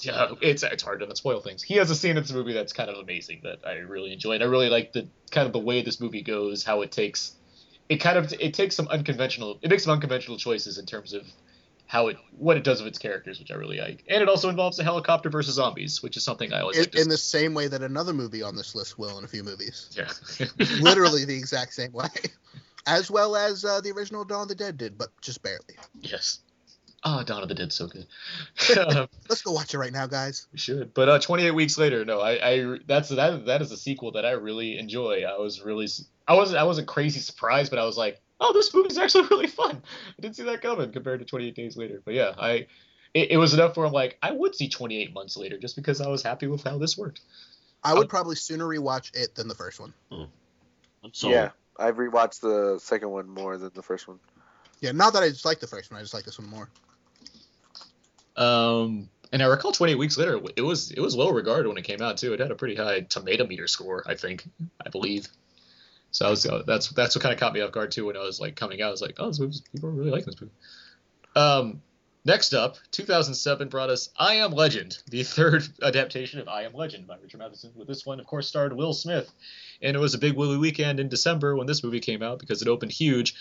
Yeah, it's it's hard to not spoil things. He has a scene in this movie that's kind of amazing that I really enjoy, and I really like the kind of the way this movie goes, how it takes, it kind of it takes some unconventional, it makes some unconventional choices in terms of how it what it does with its characters, which I really like, and it also involves a helicopter versus zombies, which is something I always
in,
like
in the same way that another movie on this list will in a few movies.
Yeah.
Literally the exact same way. As well as uh, the original Dawn of the Dead did, but just barely.
yes. Oh, Dawn of the Dead, so good.
Let's go watch it right now, guys.
we should. But uh, 28 weeks later, no, I, I that's that that is a sequel that I really enjoy. I was really I wasn't I wasn't crazy surprised, but I was like, oh, this movie's actually really fun. I didn't see that coming compared to 28 days later. But yeah, I it, it was enough where I'm like, I would see 28 months later just because I was happy with how this worked.
I would probably sooner rewatch it than the first one.
I'm sold.
Yeah, I've rewatched the second one more than the first one.
Yeah, not that I just like the first one, I just like this one more.
Um, and I recall 28 weeks later, it was it was well regarded when it came out too. It had a pretty high tomato meter score, I think, I believe. So I was uh, that's that's what kind of caught me off guard too when I was like coming out. I was like, oh, this movie's, people are really liking this movie. Um, next up, 2007 brought us I Am Legend, the third adaptation of I Am Legend by Richard Matheson. With this one, of course, starred Will Smith, and it was a big Willy weekend in December when this movie came out because it opened huge.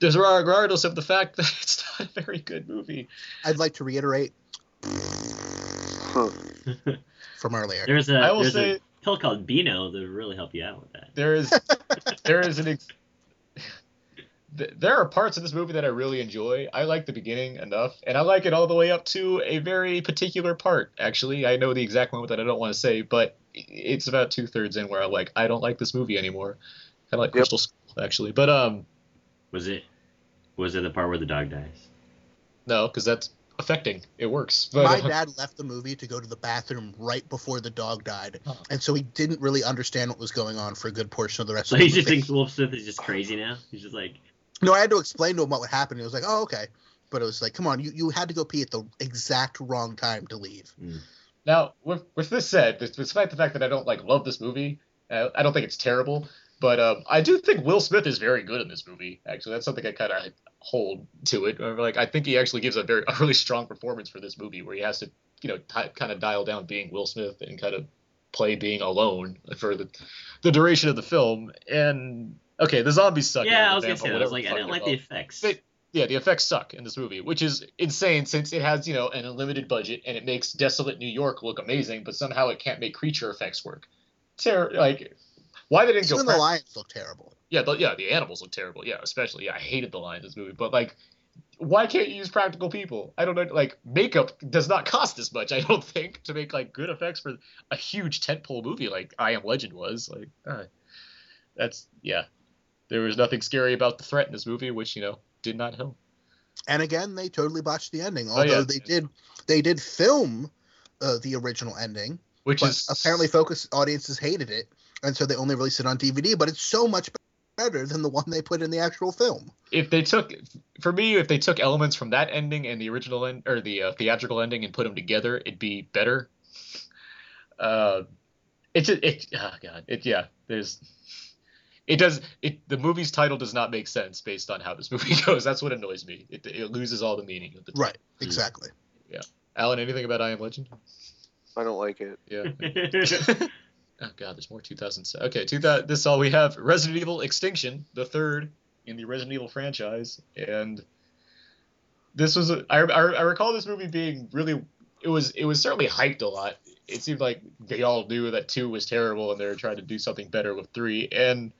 There's regardless of the fact that it's not a very good movie.
I'd like to reiterate from earlier.
There's a
I will
there's
say-
a pill called Beano that would really help you out with that.
there is there is an ex- th- there are parts of this movie that I really enjoy. I like the beginning enough, and I like it all the way up to a very particular part. Actually, I know the exact moment that I don't want to say, but it's about two thirds in where I'm like, I don't like this movie anymore. Kind of like Crystal Skull, actually, but um,
Was it was it the part where the dog dies?
no, because that's affecting. It works. But,
My
uh,
dad left the movie to go to the bathroom right before the dog died, and so he didn't really understand what was going on for a good portion of the rest
So
of the So
he
movie.
just thinks Wolf Smith is just crazy now. He's just like,
No, I had to explain to him what would happen. He was like, "Oh, okay," but it was like, "Come on, you, you had to go pee at the exact wrong time to leave."
Now, with, with this said, despite despite the fact that I don't like love this movie, uh, I don't think it's terrible. But um, I do think Will Smith is very good in this movie. Actually, that's something I kind of hold to it. Like I think he actually gives a very a really strong performance for this movie, where he has to you know t- kind of dial down being Will Smith and kind of play being alone for the the duration of the film. And okay, the zombies suck.
yeah, I was gonna say that. I was like, I
fuck
didn't like the effects.
They- yeah, the effects suck in this movie, which is insane since it has, you know, an unlimited budget and it makes desolate New York look amazing, but somehow it can't make creature effects work. Ter- like, why they didn't
Even
go?
the
prac-
lions look terrible.
yeah, the, yeah, the animals look terrible. Yeah, especially. Yeah, I hated the lions in this movie, but like, why can't you use practical people? I don't know. Like, makeup does not cost as much. I don't think to make like good effects for a huge tentpole movie like I Am Legend was. Like, uh, that's yeah. There was nothing scary about the threat in this movie, which you know did not help.
And again, they totally botched the ending.
Oh,
Although
yeah.
they did, they did film uh, the original ending,
Which
but
is
apparently focus audiences hated it, and so they only released it on DVD. But it's so much. better than the one they put in the actual film.
If they took, for me, if they took elements from that ending and the original end or the uh, theatrical ending and put them together, it'd be better. Uh, it's it, it oh god, it yeah. There's it does it the movie's title does not make sense based on how this movie goes. That's what annoys me. It, it loses all the meaning of the
Right, mm-hmm. exactly.
Yeah. Alan, anything about I Am Legend?
I don't like it.
Yeah. oh god, there's more 2007. Okay, 2000, this is all we have. Resident Evil Extinction, the third in the Resident Evil franchise, and this was a, I, I, I recall this movie being really it was it was certainly hyped a lot. It seemed like they all knew that two was terrible and they were trying to do something better with three. And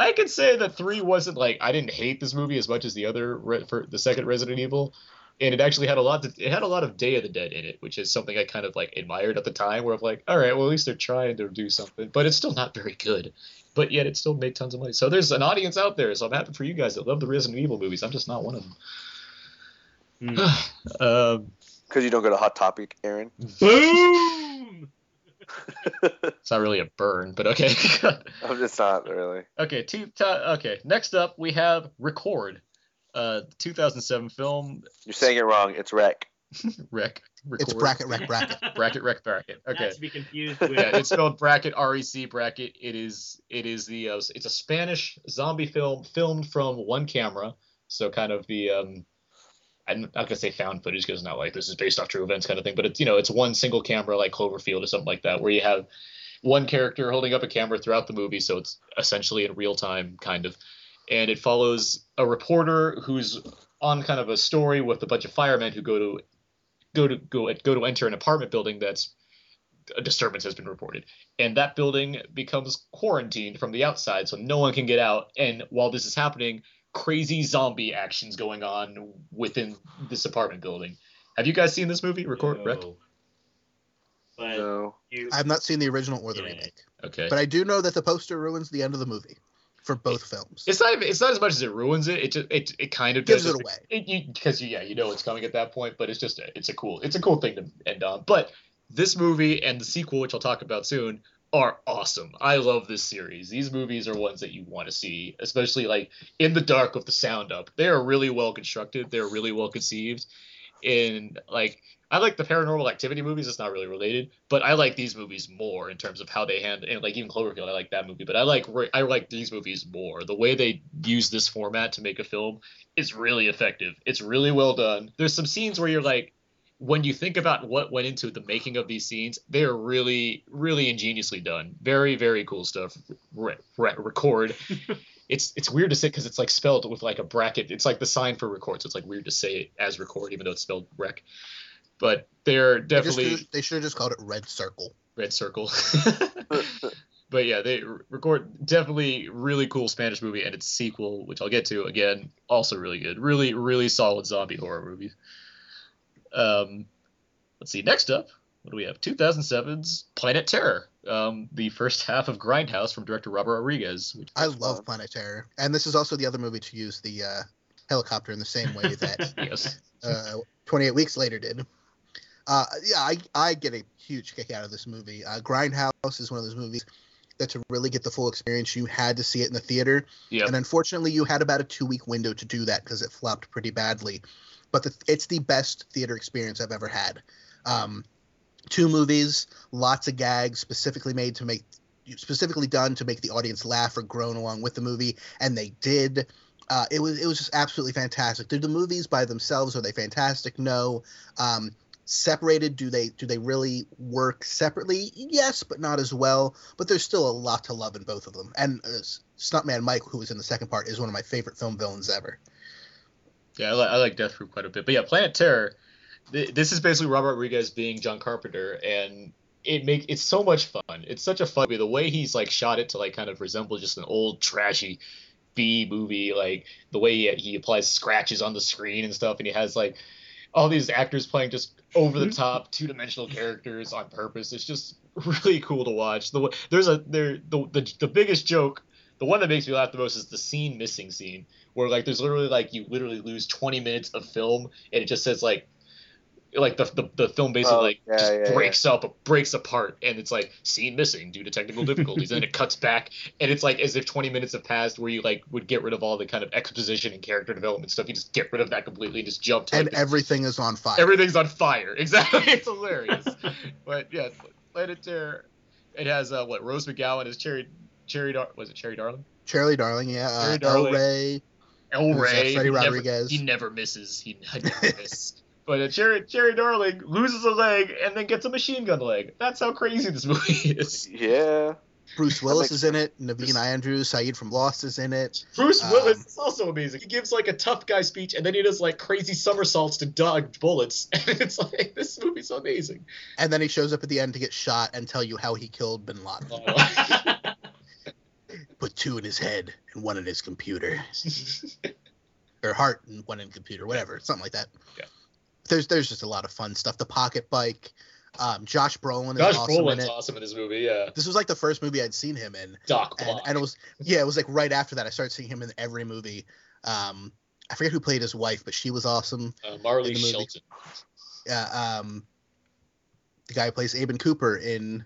I could say that three wasn't like I didn't hate this movie as much as the other re- for the second Resident Evil, and it actually had a lot. To, it had a lot of Day of the Dead in it, which is something I kind of like admired at the time. Where I'm like, all right, well at least they're trying to do something, but it's still not very good. But yet it still made tons of money. So there's an audience out there. So I'm happy for you guys that love the Resident Evil movies. I'm just not one of them. um,
Because you don't go to Hot Topic, Aaron.
Boom! it's not really a burn, but okay.
I'm just not really.
okay, two. T- okay, next up we have Record, uh, 2007 film.
You're saying it wrong. It's Rec.
Rec. Record.
It's bracket, rec, bracket.
bracket, rec, bracket. Okay.
Not to be confused with.
yeah, it's spelled bracket R E C bracket. It is it is the uh, it's a Spanish zombie film filmed from one camera, so kind of the um, I'm not gonna say found footage because it's not like this is based off true events kind of thing, but it's you know it's one single camera like Cloverfield or something like that where you have one character holding up a camera throughout the movie, so it's essentially in real time kind of, and it follows a reporter who's on kind of a story with a bunch of firemen who go to go to go go to enter an apartment building that's a disturbance has been reported. And that building becomes quarantined from the outside so no one can get out. And while this is happening crazy zombie actions going on within this apartment building have you guys seen this movie record Rec?
But
No.
you,
I have not seen the original or the
Yeah.
remake,
okay
but I do know that the poster ruins the end of the movie for both films.
it's not it's not as much as it ruins it it just it, it kind of
Gives
does
it away.
because yeah you know it's coming at that point but it's just it's a cool it's a cool thing to end on but this movie and the sequel which i'll talk about soon are awesome i love this series these movies are ones that you want to see especially like in the dark with the sound up they are really well constructed they're really well conceived and like I like the paranormal activity movies. It's not really related, but I like these movies more in terms of how they handle and like even Cloverfield. I like that movie, but I like I like these movies more. The way they use this format to make a film is really effective. It's really well done. There's some scenes where you're like, when you think about what went into the making of these scenes, they are really really ingeniously done. Very very cool stuff. Re- re- record. it's it's weird to say because it's like spelled with like a bracket. It's like the sign for record, so it's like weird to say it as record, even though it's spelled rec. But they're
They, just-
definitely
they should have just called it Red Circle.
red circle. but yeah, they record definitely really cool Spanish movie and its sequel, which I'll get to again, also really good. Really, really solid zombie horror movie. Um, let's see. Next up, what do we have? 2007's Planet Terror. Um, the first half of Grindhouse from director Robert Rodriguez.
I love Planet Terror, and this is also the other movie to use the uh, helicopter in the same way that
yes.
uh, 28 Weeks Later did. Uh, yeah, I, I get a huge kick out of this movie. Uh, Grindhouse is one of those movies that to really get the full experience, you had to see it in the theater.
Yep.
And unfortunately, you had about a two week window to do that because it flopped pretty badly. But the, it's the best theater experience I've ever had. Um, two movies, lots of gags specifically made to make specifically done to make the audience laugh or groan along with the movie, and they did. Uh, it was it was just absolutely fantastic. Do the movies by themselves are they fantastic? No. Um, separated, do they do they really work separately? Yes, but not as well. But there's still a lot to love in both of them. And uh, Stuntman Mike, who was in the second part, is one of my favorite film villains ever.
Yeah, I, li- I like Death Proof quite a bit. But yeah, Planet Terror. Th- this is basically Robert Rodriguez being John Carpenter, and it make it's so much fun. It's such a fun movie. The way he's like shot it to like kind of resemble just an old trashy B movie, like the way he, he applies scratches on the screen and stuff, and he has like all these actors playing just over the mm-hmm. top two dimensional characters on purpose. It's just really cool to watch. The there's a there the, the the biggest joke, the one that makes me laugh the most is the scene missing scene where like there's literally like you literally lose 20 minutes of film and it just says like like the the, the film basically
Oh,
like
yeah,
just
yeah,
breaks up breaks apart and it's like scene missing due to technical difficulties and then it cuts back and it's like as if 20 minutes have passed where you like would get rid of all the kind of exposition and character development stuff you just get rid of that completely and just jump to
and
like, the-
everything is on fire.
everything's on fire exactly it's hilarious but yeah Planet Terror it has uh what Rose McGowan is Cherry Cherry Dar- was it Cherry Darling
Charlie Darling, yeah. Uh,
Cherry
El
Darling.
Ray.
El
Who's, uh,
Ray,
Freddy
he never-
Rodriguez.
he never misses. He never misses. But uh, Cherry Cherry Darling loses a leg and then gets a machine gun leg. That's how crazy this movie is.
Yeah.
Bruce Willis
makes
is in it. Naveen Andrews, Sayid from Lost is in it.
Bruce
Um,
Willis is also amazing. He gives like a tough guy speech and then he does like crazy somersaults to dodge bullets. And it's like this movie's amazing.
And then he shows up at the end to get shot and tell you how he killed Bin Laden.
Oh.
Put two in his head and one in his computer, or heart and one in computer, whatever, something like that.
Yeah.
There's there's just a lot of fun stuff. The pocket bike. Um, Josh Brolin is
Josh
awesome in
Brolin's
it.
awesome in this movie. Yeah.
This was like the first movie I'd seen him in.
Doc
and,
Block.
and it was yeah, it was like right after that I started seeing him in every movie. Um, I forget who played his wife, but she was awesome.
uh, Marley. Shelton.
Yeah, um, the guy who plays Abin Cooper in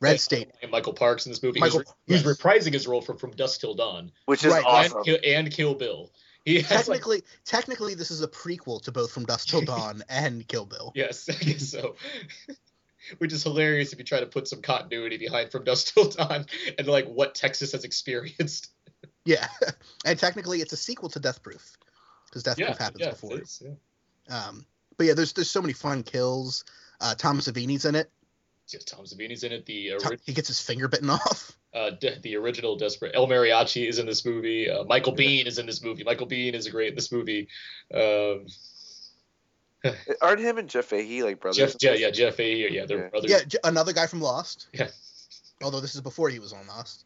Red State.
and Michael Parks in this movie.
Michael-
he's,
yes.
he's reprising his role from from Dusk Till Dawn.
Which is
Right,
awesome.
And, Kill, and Kill Bill. He has like
Technically, technically, this is a prequel to both From Dusk Till Dawn and Kill Bill.
Yes, I guess so. Which is hilarious if you try to put some continuity behind From Dusk Till Dawn and like what Texas has experienced.
Yeah, and technically, it's a sequel to Death Proof because Death
yeah,
Proof happens
yeah,
before.
it is, yeah.
Um, but yeah, there's there's so many fun kills. Uh, Tom Savini's in it.
Yes, Tom Savini's in it. The ori-
he gets his finger bitten off.
uh, de- the original Desperate El Mariachi is in this movie. Uh, Michael Biehn is in this movie. Michael Biehn is great in this movie. Um,
Aren't him and Jeff Fahey like brothers?
Jeff, yeah, yeah, Jeff Fahey, yeah, they're
Yeah.
brothers.
Yeah, J- another guy from Lost.
Yeah.
Although this is before he was on Lost.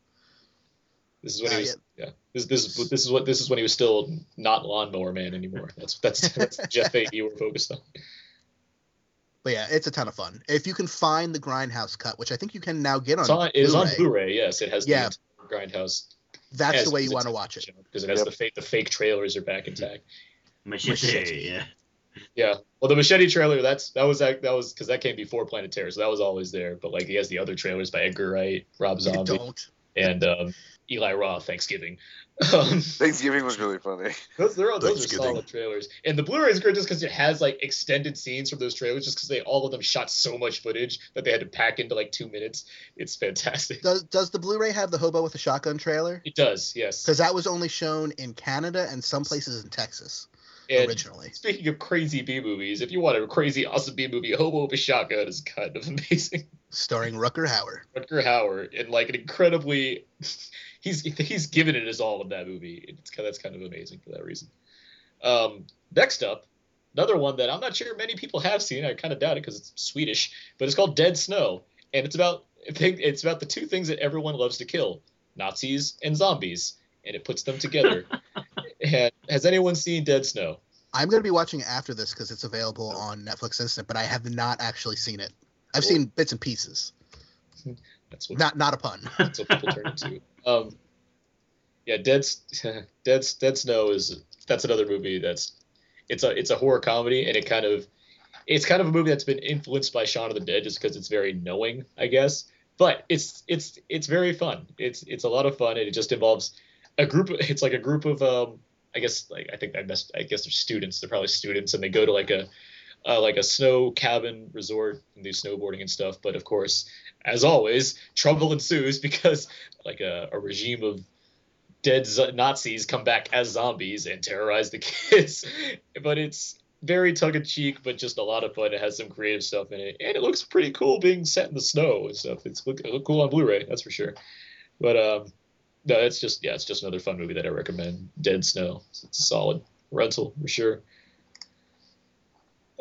This is when
Uh,
he was, yeah. This, this, this is what this is when he was still not lawnmower man anymore. That's that's that's Jeff Fahey we're focused on.
But yeah, it's a ton of fun. If you can find the Grindhouse cut, which I think you can now get on,
It's on, it is on
Blu-ray,
Blu-ray. Yes, it has
Yeah.
the Grindhouse.
That's
as-
the way you want to watch it.
because it has
Yep.
the fake the fake trailers are back intact.
Machete,
Machete.
yeah.
Yeah. Well, the machete trailer that's that was that, that was because that came before Planet Terror, so that was always there. But like he has the other trailers by Edgar Wright, Rob
You
Zombie,
don't.
and um, Eli Roth. Thanksgiving. Um,
Thanksgiving was really funny.
those they're, those are solid trailers, and the Blu-ray is great just because it has like extended scenes from those trailers, just because they all of them shot so much footage that they had to pack into like two minutes. It's fantastic.
Does does the Blu-ray have the hobo with the shotgun trailer?
It does, yes.
Because that was only shown in Canada and some places in Texas
And
originally.
Speaking of crazy B movies, if you want a crazy awesome B movie, Hobo with a Shotgun is kind of amazing.
Starring Rutger Hauer.
Rutger Hauer and like an incredibly, he's he's given it his all in that movie. It's that's kind of amazing for that reason. Um, next up, another one that I'm not sure many people have seen. I kind of doubt it because it's Swedish, but it's called Dead Snow, and it's about it's about the two things that everyone loves to kill: Nazis and zombies, and it puts them together. and has anyone seen Dead Snow?
I'm going to be watching it after this because it's available on Netflix Instant, but I have not actually seen it. I've seen bits and pieces.
That's what
Not not a pun.
That's what people turn into. Um, yeah, Dead Dead Dead Snow is that's another movie that's it's a it's a horror comedy and it kind of it's kind of a movie that's been influenced by Shaun of the Dead just because it's very knowing, I guess. But it's it's it's very fun. It's it's a lot of fun and it just involves a group. Of, it's like a group of um I guess like I think I messed I guess they're students. They're probably students and they go to like a uh, like a snow cabin resort and do snowboarding and stuff. But of course, as always, trouble ensues because like a, a regime of dead Z- Nazis come back as zombies and terrorize the kids. but it's very tongue in cheek, but just a lot of fun. It has some creative stuff in it, and it looks pretty cool being set in the snow and stuff. It's look, look cool on Blu-ray, that's for sure. But um, no, it's just yeah, it's just another fun movie that I recommend. Dead Snow. It's a solid rental for sure.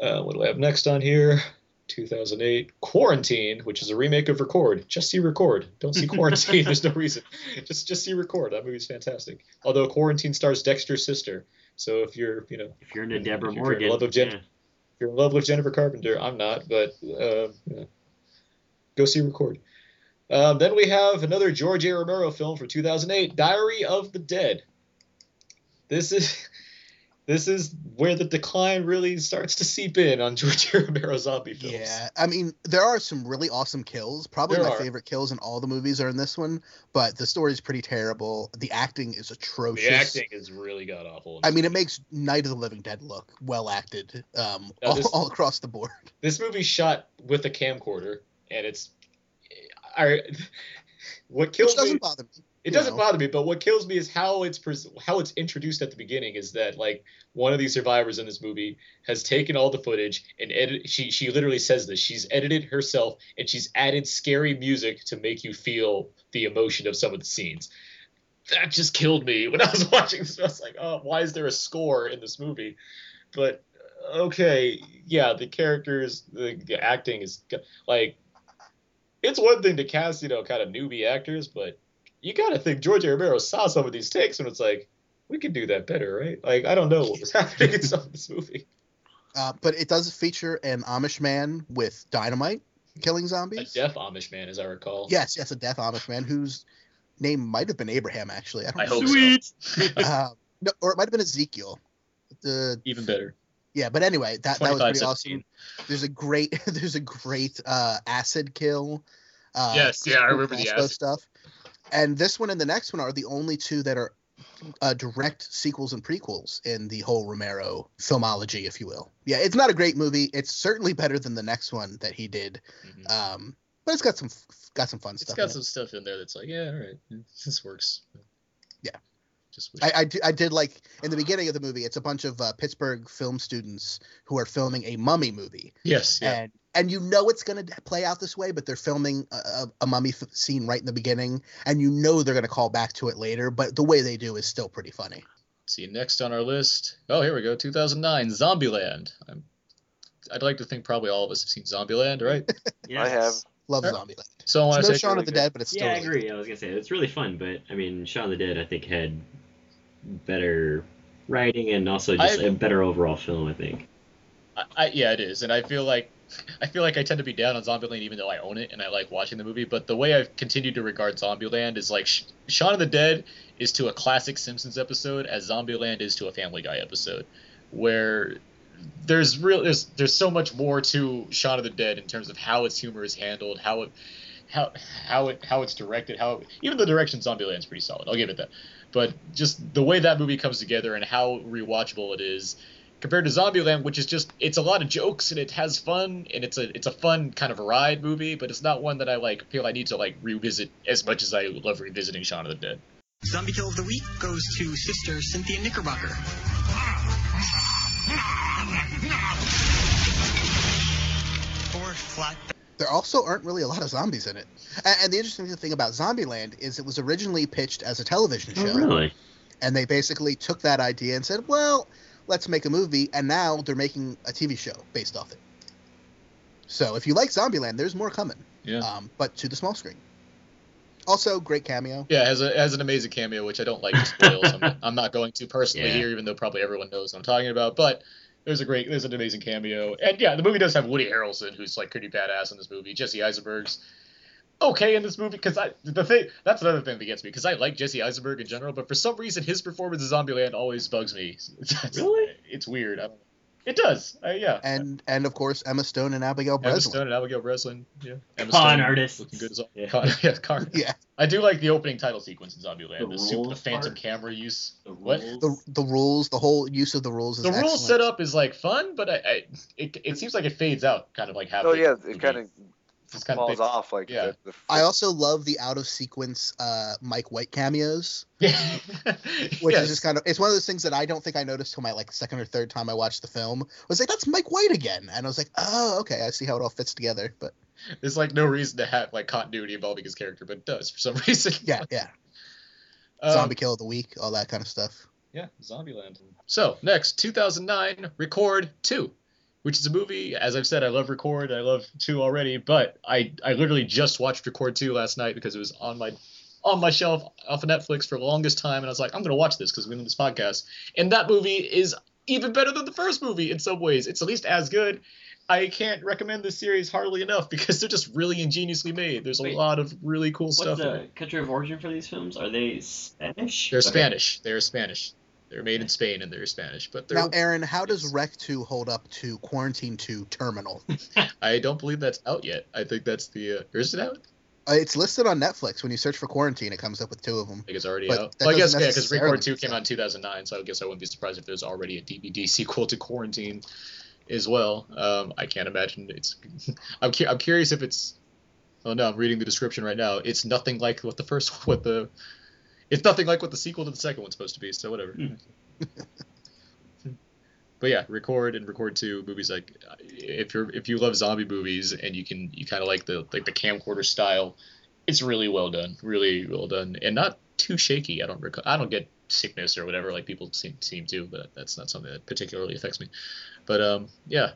Uh, what do I have next on here? 2008 Quarantine, which is a remake of Record. Just see Record. Don't see Quarantine. There's no reason. Just just see Record. That movie's fantastic. Although Quarantine stars Dexter's sister. So if you're you know
If you're into Deborah Morgan,
in love with Jen,
yeah.
if you're in love with Jennifer Carpenter, I'm not, but uh, yeah. go see Record. Um, then we have another George A. Romero film from 2008, Diary of the Dead. This is this is where the decline really starts to seep in on George Romero zombie films.
Yeah, I mean, there are some really awesome kills. Probably
There
my
are.
favorite kills in all the movies are in this one, but the story is pretty terrible. The acting is atrocious.
The acting is really god awful.
I mean, it makes Night of the Living Dead look well acted, um,
this-
all across the board.
This movie's shot with a camcorder, and it's. I, what kills
Which doesn't
me,
bother me.
It doesn't
know.
bother me, but what kills me is how it's pres- how it's introduced at the beginning is that like one of these survivors in this movie has taken all the footage and edit. She she literally says this. She's edited herself and she's added scary music to make you feel the emotion of some of the scenes. That just killed me when I was watching this. I was like, oh, why is there a score in this movie? But uh, okay, yeah, the characters, the, the acting is like it's one thing to cast, you know, kind of newbie actors, but you got to think George A. Romero saw some of these takes and it's like, we could do that better, right? Like, I don't know what was happening in some of this movie.
Uh, but it does feature an Amish man with dynamite killing zombies.
A deaf Amish man, as I recall.
Yes, yes, a deaf Amish man whose name might have been Abraham. Actually, I don't
I
know.
hope so.
uh, no, or it might have been Ezekiel. The
Even better.
yeah, but anyway, that that was pretty
25-17.
awesome. There's a great there's a great uh, acid kill. Uh,
Yes, yeah, I remember the acid.
stuff. And this one and the next one are the only two that are uh, direct sequels and prequels in the whole Romero filmology, if you will. Yeah, it's not a great movie. It's certainly better than the next one that he did. Um, but it's got some got some fun
It's
stuff.
It's got
in it.
some stuff in there that's like, yeah, all right, this works.
Yeah.
Just.
I, I, di- I did like in the beginning of the movie. It's a bunch of uh, Pittsburgh film students who are filming a mummy movie,
yes, yeah.
and and you know it's going to play out this way, but they're filming a, a, a mummy f- scene right in the beginning, and you know they're going to call back to it later. But the way they do is still pretty funny.
See, next on our list. Oh, here we go. 2009, Zombieland. I'm, I'd like to think probably all of us have seen Zombieland, right?
I have.
Love
Sure.
Zombieland.
So I want
It's
to
no
say
Shaun of the Dead, but it's still
yeah, I
really
agree. I was gonna say it's really fun, but I mean, Shaun of the Dead, I think had better writing and also just
I-
a better overall film. I think.
I, I, yeah, it is, and I feel like I feel like I tend to be down on Zombieland even though I own it and I like watching the movie. But the way I've continued to regard Zombieland is like Sh- Shaun of the Dead is to a classic Simpsons episode as Zombieland is to a Family Guy episode, where there's real there's there's so much more to Shaun of the Dead in terms of how its humor is handled, how it how how it how it's directed, how even the direction Zombieland's pretty solid. I'll give it that. But just the way that movie comes together and how rewatchable it is compared to Zombieland, which is just it's a lot of jokes and it has fun and it's a it's a fun kind of a ride movie, but it's not one that I like feel I need to like revisit as much as I love revisiting Shaun of the Dead.
Zombie Kill of the Week goes to Sister Cynthia Knickerbocker. Or Flat
There also aren't really a lot of zombies in it. And, and the interesting thing about Zombieland is it was originally pitched as a television oh, show.
Oh, really?
And they basically took that idea and said, well, let's make a movie. And now they're making a TV show based off it. So if you like Zombieland, there's more coming.
Yeah.
Um, but to the small screen. Also, great cameo.
Yeah, has a has an amazing cameo, which I don't like to spoil. so I'm, I'm not going to personally
Yeah.
here, even though probably everyone knows what I'm talking about. But there's a great, there's an amazing cameo, and yeah, the movie does have Woody Harrelson, who's like pretty badass in this movie. Jesse Eisenberg's okay in this movie because I the thing that's another thing that gets me because I like Jesse Eisenberg in general, but for some reason his performance in Zombieland always bugs me. It's,
really?
It's weird. I don't. It does. Uh, yeah.
And and of course Emma Stone and Abigail Breslin.
Emma Stone and Abigail Breslin. Yeah. Emma
Con
Stone
artists.
Looking good as well.
Yeah.
Con, yeah, con.
Yeah.
I do like the opening title sequence in Zombieland.
The
The, super, the phantom
part?
camera use. what?
The the rules, the whole use of the rules is
The rule setup is like fun, but I, I it, it seems like it fades out kind of like halfway.
Oh yeah, it kind of
Just kind
falls
fades-
off like
yeah.
the, the
I also love the out of sequence uh, Mike White cameos.
Yeah.
which
Yes.
is just kind of it's one of those things that I don't think I noticed till my like second or third time I watched the film. I was like, that's Mike White again, and I was like, oh, okay, I see how it all fits together. But
There's like no reason to have like continuity involving his character, but it does for some reason.
yeah, yeah,
Um,
zombie kill of the week, all that kind of stuff.
Yeah, Zombieland. So next, 2009, Record 2, which is a movie. As I've said, I love Record. I love 2 already, but I I literally just watched Record 2 last night because it was on my on my shelf off of Netflix for the longest time, and I was like, I'm gonna watch this because we're doing this podcast. And that movie is even better than the first movie in some ways. It's at least as good. I can't recommend this series hardly enough because they're just really ingeniously made. There's a
Wait.
lot of really cool
What's
stuff. in
the country of origin for these films? Are they Spanish?
They're
Okay.
Spanish. They're Spanish. They're made in Spain and they're Spanish, but they're.
Now, Aaron, how does Rec 2 hold up to Quarantine 2 Terminal?
I don't believe that's out yet. I think that's the. Uh, is it out?
Uh, it's listed on Netflix. When you search for Quarantine, it comes up with two of them.
I think it's already
But
out. Well, I guess yeah, because Record Two came out in 2009, so I guess I wouldn't be surprised if there's already a DVD sequel to Quarantine as well. Um, I can't imagine it's. I'm cu- I'm curious if it's. Oh no, I'm reading the description right now. It's nothing like what the first what the. It's nothing like what the sequel to the second one's supposed to be. So whatever. but yeah, record and record two movies like if you're if you love zombie movies and you can you kind of like the like the camcorder style, it's really well done, really well done, and not too shaky. I don't recall, I don't get sickness or whatever like people seem seem to, but that's not something that particularly affects me. But um, yeah.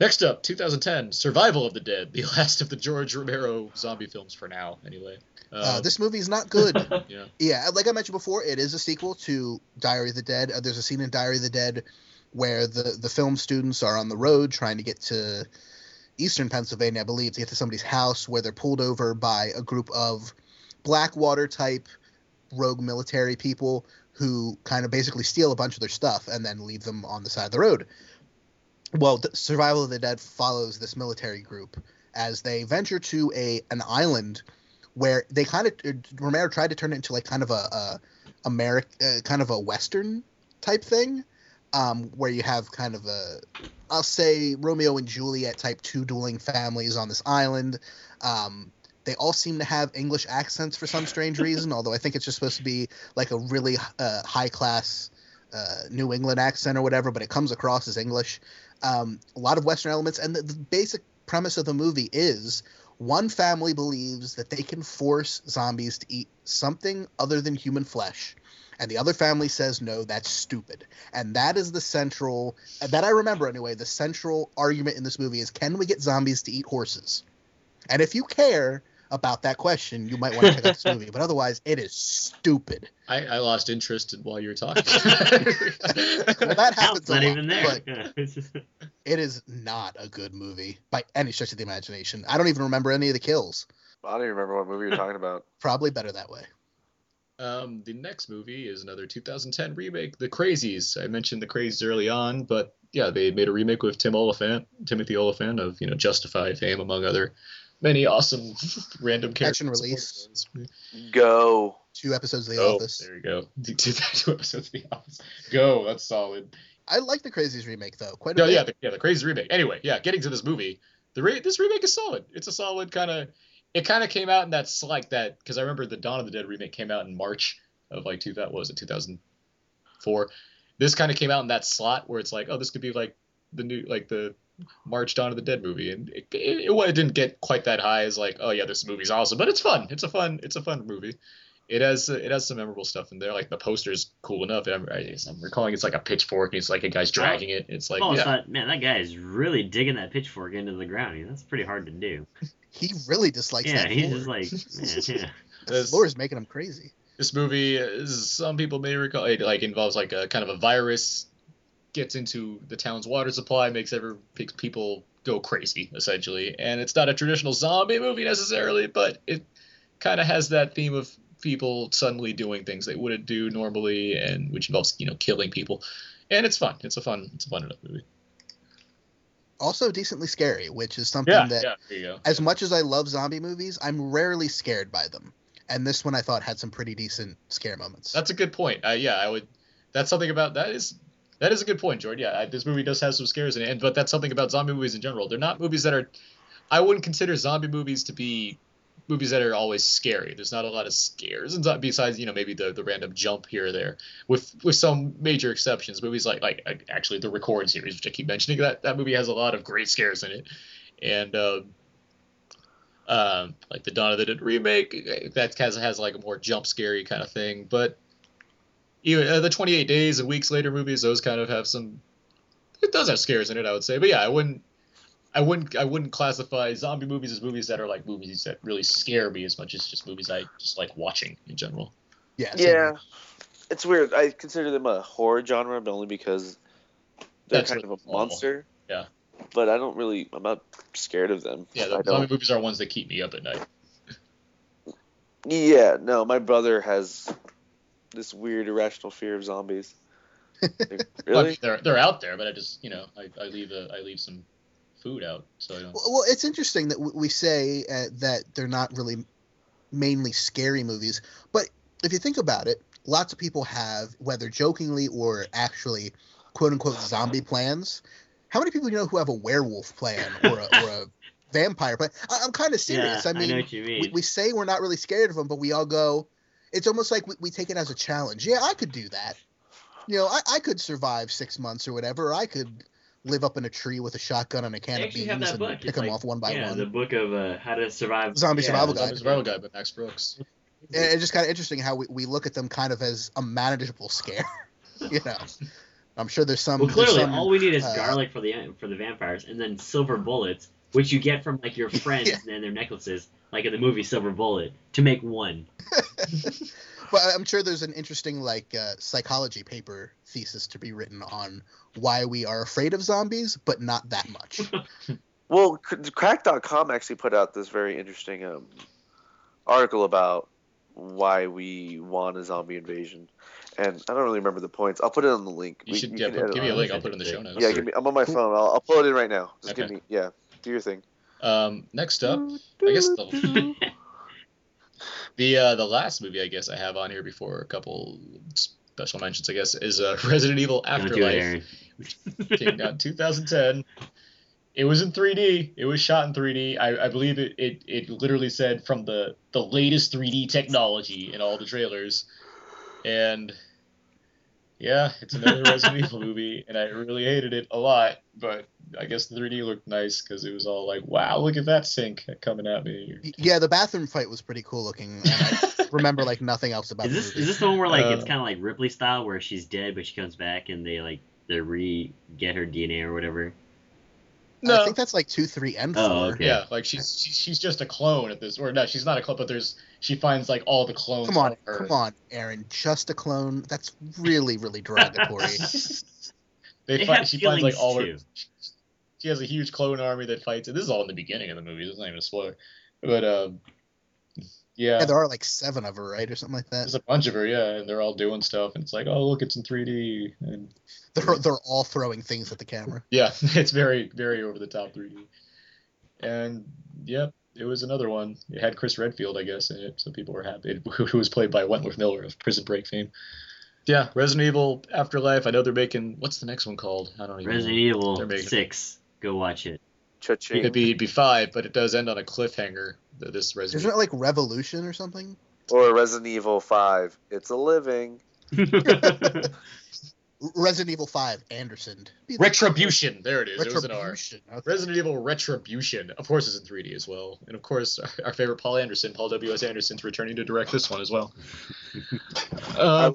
Next up, 2010, Survival of the Dead, the last of the George Romero zombie films for now, anyway.
Uh,
Um,
this movie is not good.
yeah.
Yeah, like I mentioned before, it is a sequel to Diary of the Dead. Uh, there's a scene in Diary of the Dead where the the film students are on the road trying to get to eastern Pennsylvania, I believe, to get to somebody's house where they're pulled over by a group of Blackwater type rogue military people who kind of basically steal a bunch of their stuff and then leave them on the side of the road. Well, Survival of the Dead follows this military group as they venture to a an island where they kind of Romero tried to turn it into like kind of a, a American uh, kind of a western type thing, um, where you have kind of a I'll say Romeo and Juliet type two dueling families on this island. Um, they all seem to have English accents for some strange reason, although I think it's just supposed to be like a really uh, high class uh, New England accent or whatever, but it comes across as English. Um, a lot of Western elements, and the, the basic premise of the movie is one family believes that they can force zombies to eat something other than human flesh, and the other family says no, that's stupid. And that is the central that I remember anyway. The central argument in this movie is can we get zombies to eat horses? And if you care about that question, you might want to check out this movie. But otherwise, it is stupid.
I, I lost interest in while you were talking.
Well, that happens a
not
lot,
even there.
but
it's just-
it is not a good movie by any stretch of the imagination. I don't even remember any of the kills.
I don't even remember what movie you're talking about.
Probably better that way.
Um, the next movie is another 2010 remake, The Crazies. I mentioned The Crazies early on, but yeah, they made a remake with Tim Olyphant, Timothy Olyphant of you know Justify fame, among other many awesome random characters.
Catch and release.
Go.
Two episodes of The
Oh,
Office.
there you go. Two episodes of The Office. Go, that's solid.
I like the Crazies remake though. Quite a
No,
bit.
yeah, the, yeah, the Crazies remake. Anyway, yeah, getting to this movie, the re- this remake is solid. It's a solid kind of. It kind of came out in that's like that because I remember the Dawn of the Dead remake came out in March of like two that was it 2004. This kind of came out in that slot where it's like, oh, this could be like the new like the March Dawn of the Dead movie, and it, it, it, it didn't get quite that high as like, oh yeah, this movie's awesome, but it's fun. It's a fun. It's a fun movie. It has uh, it has some memorable stuff in there. Like the poster's cool enough. I'm, I- I'm recalling it's like a pitchfork, and it's like a guy's dragging it. It's like
oh,
yeah.
thought, man, that guy is really digging that pitchfork into the ground. That's pretty hard to do.
He really dislikes
yeah,
that
he's
floor.
just like, man, yeah.
The floor is making him crazy.
This movie, some people may recall, it like involves like a kind of a virus gets into the town's water supply, makes every makes people go crazy essentially. And it's not a traditional zombie movie necessarily, but it kind of has that theme of people suddenly doing things they wouldn't do normally, and which involves you know killing people. And it's fun. It's a fun. It's a fun enough movie.
Also decently scary, which is something
Yeah,
that
yeah. There you go.
as much as I love zombie movies, I'm rarely scared by them. And this one I thought had some pretty decent scare moments.
That's a good point. Uh, yeah, I would. That's something about that is that is a good point, Jordan. Yeah, I, this movie does have some scares in it, and, but that's something about zombie movies in general. They're not movies that are. I wouldn't consider zombie movies to be movies that are always scary. There's not a lot of scares, and besides you know maybe the, the random jump here or there, with with some major exceptions. Movies like like actually the Record series, which I keep mentioning, that that movie has a lot of great scares in it, and. Um, um, like the Dawn of the Dead remake, that has has like a more jump scary kind of thing. But even uh, the 28 days and weeks later movies, those kind of have some. It does have scares in it, I would say. But yeah, I wouldn't. I wouldn't. I wouldn't classify zombie movies as movies that are like movies that really scare me as much as just movies I just like watching in general.
Yeah.
Yeah, it's weird. I consider them a horror genre, but only because they're
That's
kind of
what-
a monster.
Yeah.
But I don't really. I'm not scared of them.
Yeah,
I
the zombie movies are ones that keep me up at night.
Yeah, no, my brother has this weird irrational fear of zombies. Like,
Well,
really?
they're they're out there, but I just you know I, I leave a I leave some food out so I don't.
Well, well, it's interesting that w- we say uh, that they're not really mainly scary movies, but if you think about it, lots of people have, whether jokingly or actually, quote unquote, zombie plans. How many people do you know who have a werewolf plan or a, or a vampire plan? I, I'm kind of serious.
Yeah,
I
I
mean,
know what you
We,
mean.
we say we're not really scared of them, but we all go. It's almost like we, we take it as a challenge. Yeah, I could do that. You know, I, I could survive six months or whatever. I could live up in a tree with a shotgun and a can of beans
have that
and
book.
pick
It's
them
like-
off one by
yeah,
one.
the book of uh, how to survive.
Zombie
yeah,
survival
Zombie
guide.
Survival Guide by Max Brooks.
And it's just kind of interesting how we, we look at them kind of as a manageable scare. you know, I'm sure there's some.
Well, clearly,
some,
all we need is
uh,
garlic for the for the vampires, and then silver bullets, which you get from like your friends and their necklaces, like in the movie Silver Bullet, to make one.
But I'm sure there's an interesting like uh, psychology paper thesis to be written on why we are afraid of zombies, but not that much.
Well, c- Cracked.com actually put out this very interesting um, article about why we want a zombie invasion, and I don't really remember the points. I'll put it on the link.
You
We-
should- yeah, put- give me a link, I'll put it in the show notes.
Yeah, give me. I'm on my phone. I'll, I'll pull it in right now. Just give me. Yeah, do your thing.
Um, next up, I guess the the uh, the last movie I guess I have on here before a couple special mentions I guess is uh, Resident Evil
Don't do it,
Afterlife, which came out in 2010. It was in 3D. It was shot in 3D. I, I believe it, it it literally said from the the latest 3D technology in all the trailers, and yeah, it's another Resident Evil movie, and I really hated it a lot. But I guess the 3D looked nice because it was all like, wow, look at that sink coming at me.
yeah, the bathroom fight was pretty cool looking. And I remember like nothing else about
Is
the
this
movie.
is this the one where like it's
Uh,
kind of like Ripley style, where she's dead but she comes back and they like they re get her DNA or whatever?
I think that's like two, three, and four.
Oh, okay.
Yeah, like she's she's she's just a clone at this, or no, she's not a clone, but there's she finds like all the clones.
Come on,
of her.
come on, Aaron. Just a clone. That's really, really derogatory.
They,
They
find, she finds like
feelings,
all her.
too.
She has a huge clone army that fights, and this is all in the beginning of the movie. This is not even a spoiler, but um, yeah,
yeah, there are like seven of her, right, or something like that.
there's a bunch of her, yeah, and they're all doing stuff, and it's like, oh look, it's in 3D, and
They're they're all throwing things at the camera.
Yeah, it's very, very over the top 3D. And yep, it was another one. It had Chris Redfield, I guess, in it, so people were happy. Who was played by Wentworth Miller of Prison Break fame. Yeah, Resident Evil Afterlife. I know they're making. What's the next one called? I don't even.
Resident
know.
Evil
They're making-
Six. Go watch it.
Cha-ching.
It'd be, it'd be five, but it does end on a cliffhanger. This Resident.
Isn't it like Revolution or something?
Or Resident Evil Five. It's a living.
Resident Evil Five, Anderson.
Retribution. There it is. It was an R.
Retribution. Okay.
Resident Evil Retribution. Of course, it's in 3D as well. And of course, our, our favorite Paul Anderson, Paul W.S. Anderson's returning to direct this one as well. Uh,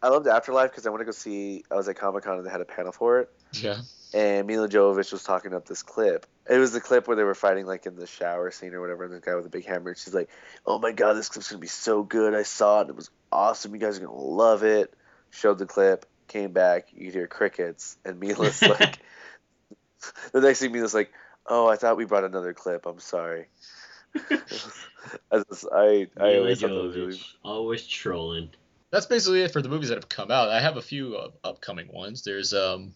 I loved Afterlife because I went to go see. I was at Comic Con and they had a panel for it.
yeah.
And Milla Jovovich was talking up this clip. It was the clip where they were fighting like in the shower scene or whatever, and the guy with the big hammer. She's like, "Oh my god, this clip's gonna be so good! I saw it, and it was awesome. You guys are gonna love it." Showed the clip, came back, you could hear crickets, and Milla's like, the next thing Milla's like, "Oh, I thought we brought another clip. I'm sorry." I, just, I, I
Milla
always thought that was really
Jovovich, always trolling.
That's basically it for the movies that have come out. I have a few uh, upcoming ones. There's um,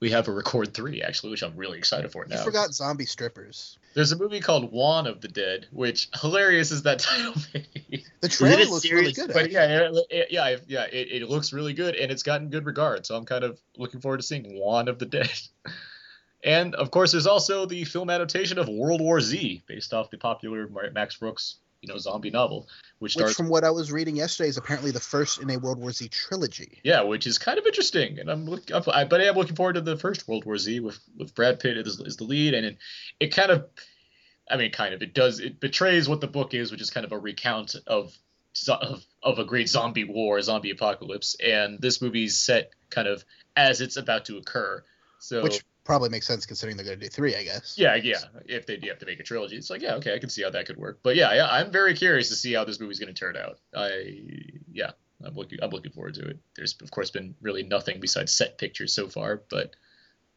we have a Record Three actually, which I'm really excited for now.
You
now.
forgot zombie strippers.
There's a movie called Juan of the Dead, which hilarious is that title. maybe.
The trailer
a
looks really good.
but
actually.
yeah, it, it- yeah, yeah, it, it looks really good and it's gotten good regard. So I'm kind of looking forward to seeing Juan of the Dead. And of course, there's also the film adaptation of World War Z, based off the popular Max Brooks, you know, zombie novel, which
Which, from what I was reading yesterday, is apparently the first in a World War Z trilogy.
Yeah, which is kind of interesting, and I'm look, I'm- I, but I am looking forward to the first World War Z with with Brad Pitt as, as the lead, and it, it kind of, I mean, kind of, it does it betrays what the book is, which is kind of a recount of of, of a great zombie war, zombie apocalypse, and this movie's set kind of as it's about to occur. So
Which probably makes sense considering they're going to do three, I guess.
yeah, yeah, if they do have to make a trilogy, it's like yeah, okay, I can see how that could work. But yeah, yeah I'm very curious to see how this movie's going to turn out. I yeah, I'm looking I'm looking forward to it. There's of course been really nothing besides set pictures so far, but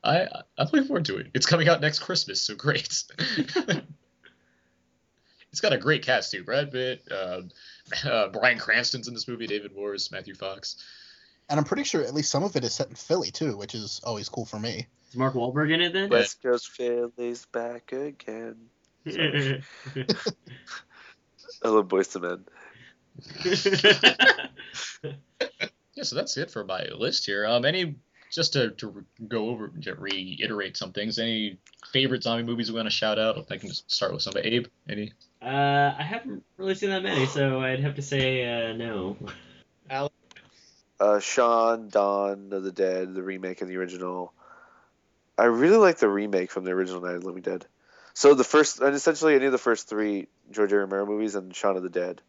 I I'm looking forward to it. It's coming out next Christmas, so great. it's got a great cast too. Brad Pitt, uh, Uh, Bryan Cranston's in this movie. David Morse, Matthew Fox.
And I'm pretty sure at least some of it is set in Philly too, which is always cool for me.
Is Mark Wahlberg in it then?
West Coast Philly's back again. Sorry. I love Boyz II Men.
Yeah, so that's it for my list here. Um, any just to, to go over to reiterate some things. Any favorite zombie movies we want to shout out? I can just start with some somebody. Abe, any?
Uh, I haven't really seen that many, so I'd have to say uh, no.
Alex?
Uh, Shaun, Dawn of the Dead, the remake and the original. I really like the remake from the original Night of the Living Dead. So the first, and essentially any of the first three George A. Romero movies and Shaun of the Dead,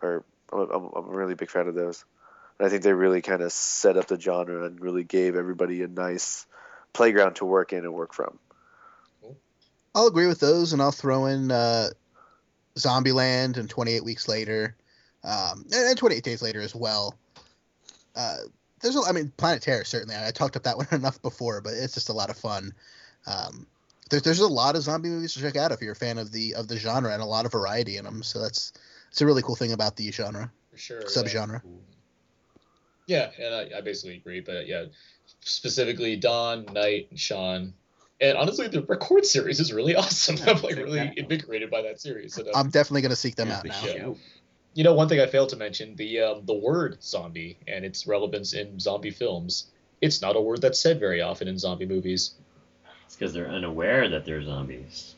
are I'm, I'm, a really big fan of those. And I think they really kind of set up the genre and really gave everybody a nice playground to work in and work from.
I'll agree with those, and I'll throw in uh, Zombieland and 28 Weeks Later, um, and, and 28 Days Later as well. Uh, there's, a, I mean, Planet Terror certainly. I talked up that one enough before, but it's just a lot of fun. Um, there's there's a lot of zombie movies to check out if you're a fan of the of the genre, and a lot of variety in them. So that's it's a really cool thing about the genre,
For sure.
subgenre.
Yeah, and I, I basically agree. But yeah, specifically Dawn, Night, and Shaun. And honestly, the record series is really awesome. I'm like really invigorated by that series. And, uh,
I'm definitely gonna seek them out now.
yeah. You know, one thing I failed to mention the um, the word zombie and its relevance in zombie films. It's not a word that's said very often in zombie movies.
It's because they're unaware that they're zombies.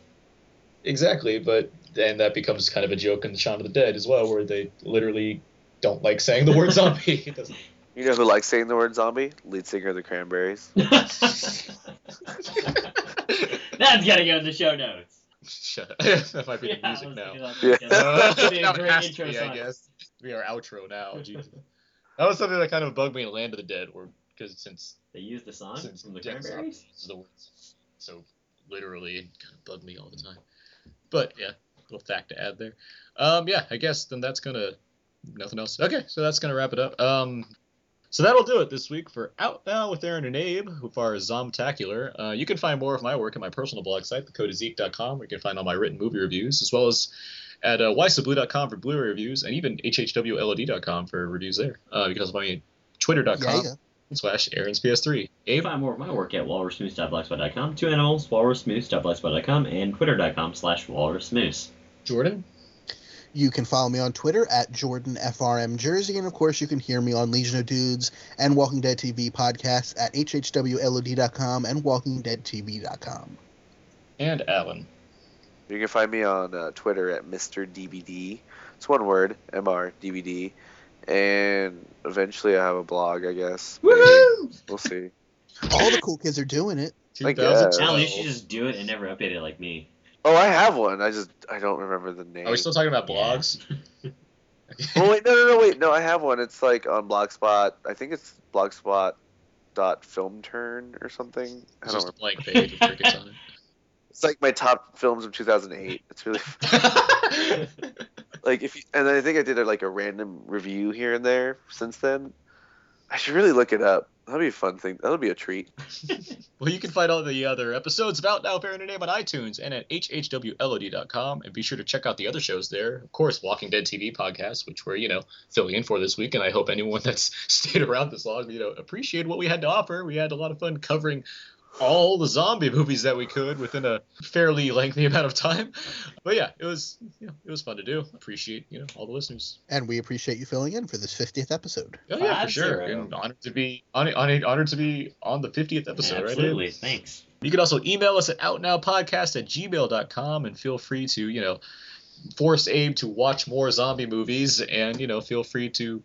Exactly, but then that becomes kind of a joke in Shaun of the Dead as well, where they literally don't like saying the word zombie. It doesn't.
You know who likes saying the word zombie? Lead singer of the Cranberries.
That's gotta go in the show notes.
Shut up. that might be the music now.
thinking about that. That'd be a
Now it has to
intro
be, I
song.
guess. Be our outro now. That was something that kind of bugged me in Land of the Dead, or because since
They used the song
since
from the Cranberries.
The words, so literally it kind of bugged me all the time. But yeah, little fact to add there. Um, yeah, I guess then that's gonna nothing else. Okay, so that's gonna wrap it up. Um, so that'll do it this week for Out Now with Aaron and Abe, who far are Zomtacular. Uh, you can find more of my work at my personal blog site, thecodeiszeek.com, where you can find all my written movie reviews, as well as at uh, whysoblu.com for Blu-ray reviews, and even hhwlod.com for reviews there. Uh, you can also find me at twitter.com
Yeah, yeah.
slash Aaron's PS3.
You can find more of my work at walrusmoose.blogspot.com, two animals, walrusmoose.blogspot.com, and twitter.com slash walrusmoose.
Jordan?
You can follow me on Twitter at JordanFRMJersey, and of course, you can hear me on Legion of Dudes and Walking Dead TV podcasts at hhwlod.com and WalkingDeadTV.com.
And Alan.
You can find me on uh, Twitter at Mr. DBD. It's one word, MR DVD. And eventually I have a blog, I guess. Maybe. We'll see.
All the cool kids are doing it.
I guess.
Alan, you should just do it and never update it like me.
Oh, I have one. I just I don't remember the name.
Are we still talking about blogs?
oh wait, no, no, no, wait, no. I have one. It's like on Blogspot. I think it's Blogspot dot film turn or something. I
It's
don't
just a
remember.
blank page with crickets on it.
It's like my top films of 2008. It's really like if you, and I think I did a, like a random review here and there since then. I should really look it up. That'll be a fun thing. That'll be a treat.
Well, you can find all the other episodes about Now Fair and Name on iTunes and at hhwlod.com. And be sure to check out the other shows there. Of course, Walking Dead TV podcast, which we're, you know, filling in for this week. And I hope anyone that's stayed around this long, you know, appreciated what we had to offer. We had a lot of fun covering all the zombie movies that we could within a fairly lengthy amount of time. But yeah, it was, you know, it was fun to do. Appreciate, you know, all the listeners.
And we appreciate you filling in for this 50th episode.
Oh yeah, for sure.
zero.
And honored to be honored, honored, honored to be on the 50th episode, right?
Absolutely,
Abe?
thanks.
You can also email us at outnowpodcast at gmail.com and feel free to, you know, force Abe to watch more zombie movies and, you know, feel free to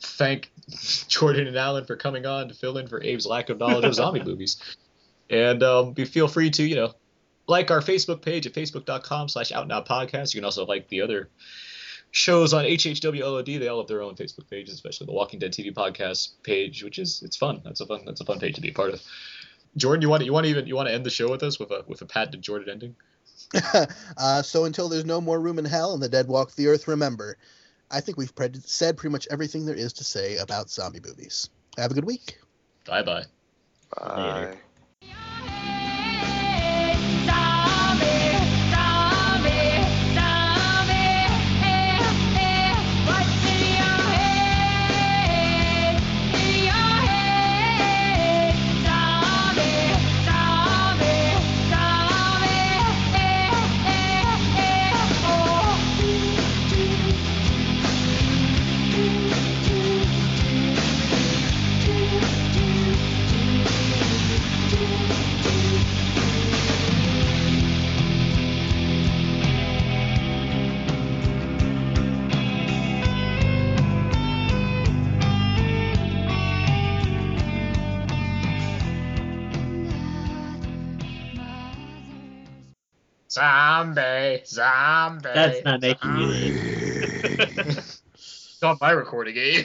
thank Jordan and Alan for coming on to fill in for Abe's lack of knowledge of zombie movies. And um, feel free to, you know, like our Facebook page at facebook.com slash out now podcast. You can also like the other shows on HHWLOD. They all have their own Facebook pages, especially the Walking Dead TV podcast page, which is it's fun. That's a fun that's a fun page to be a part of. Jordan, you want to, you want to even you want to end the show with us with a with a patented Jordan ending?
uh, so until there's no more room in hell and the dead walk the earth, remember, I think we've pre- said pretty much everything there is to say about zombie movies. Have a good week.
Bye bye.
Bye.
Zombie, zombie.
That's not making you.
It's on my recording, Abe.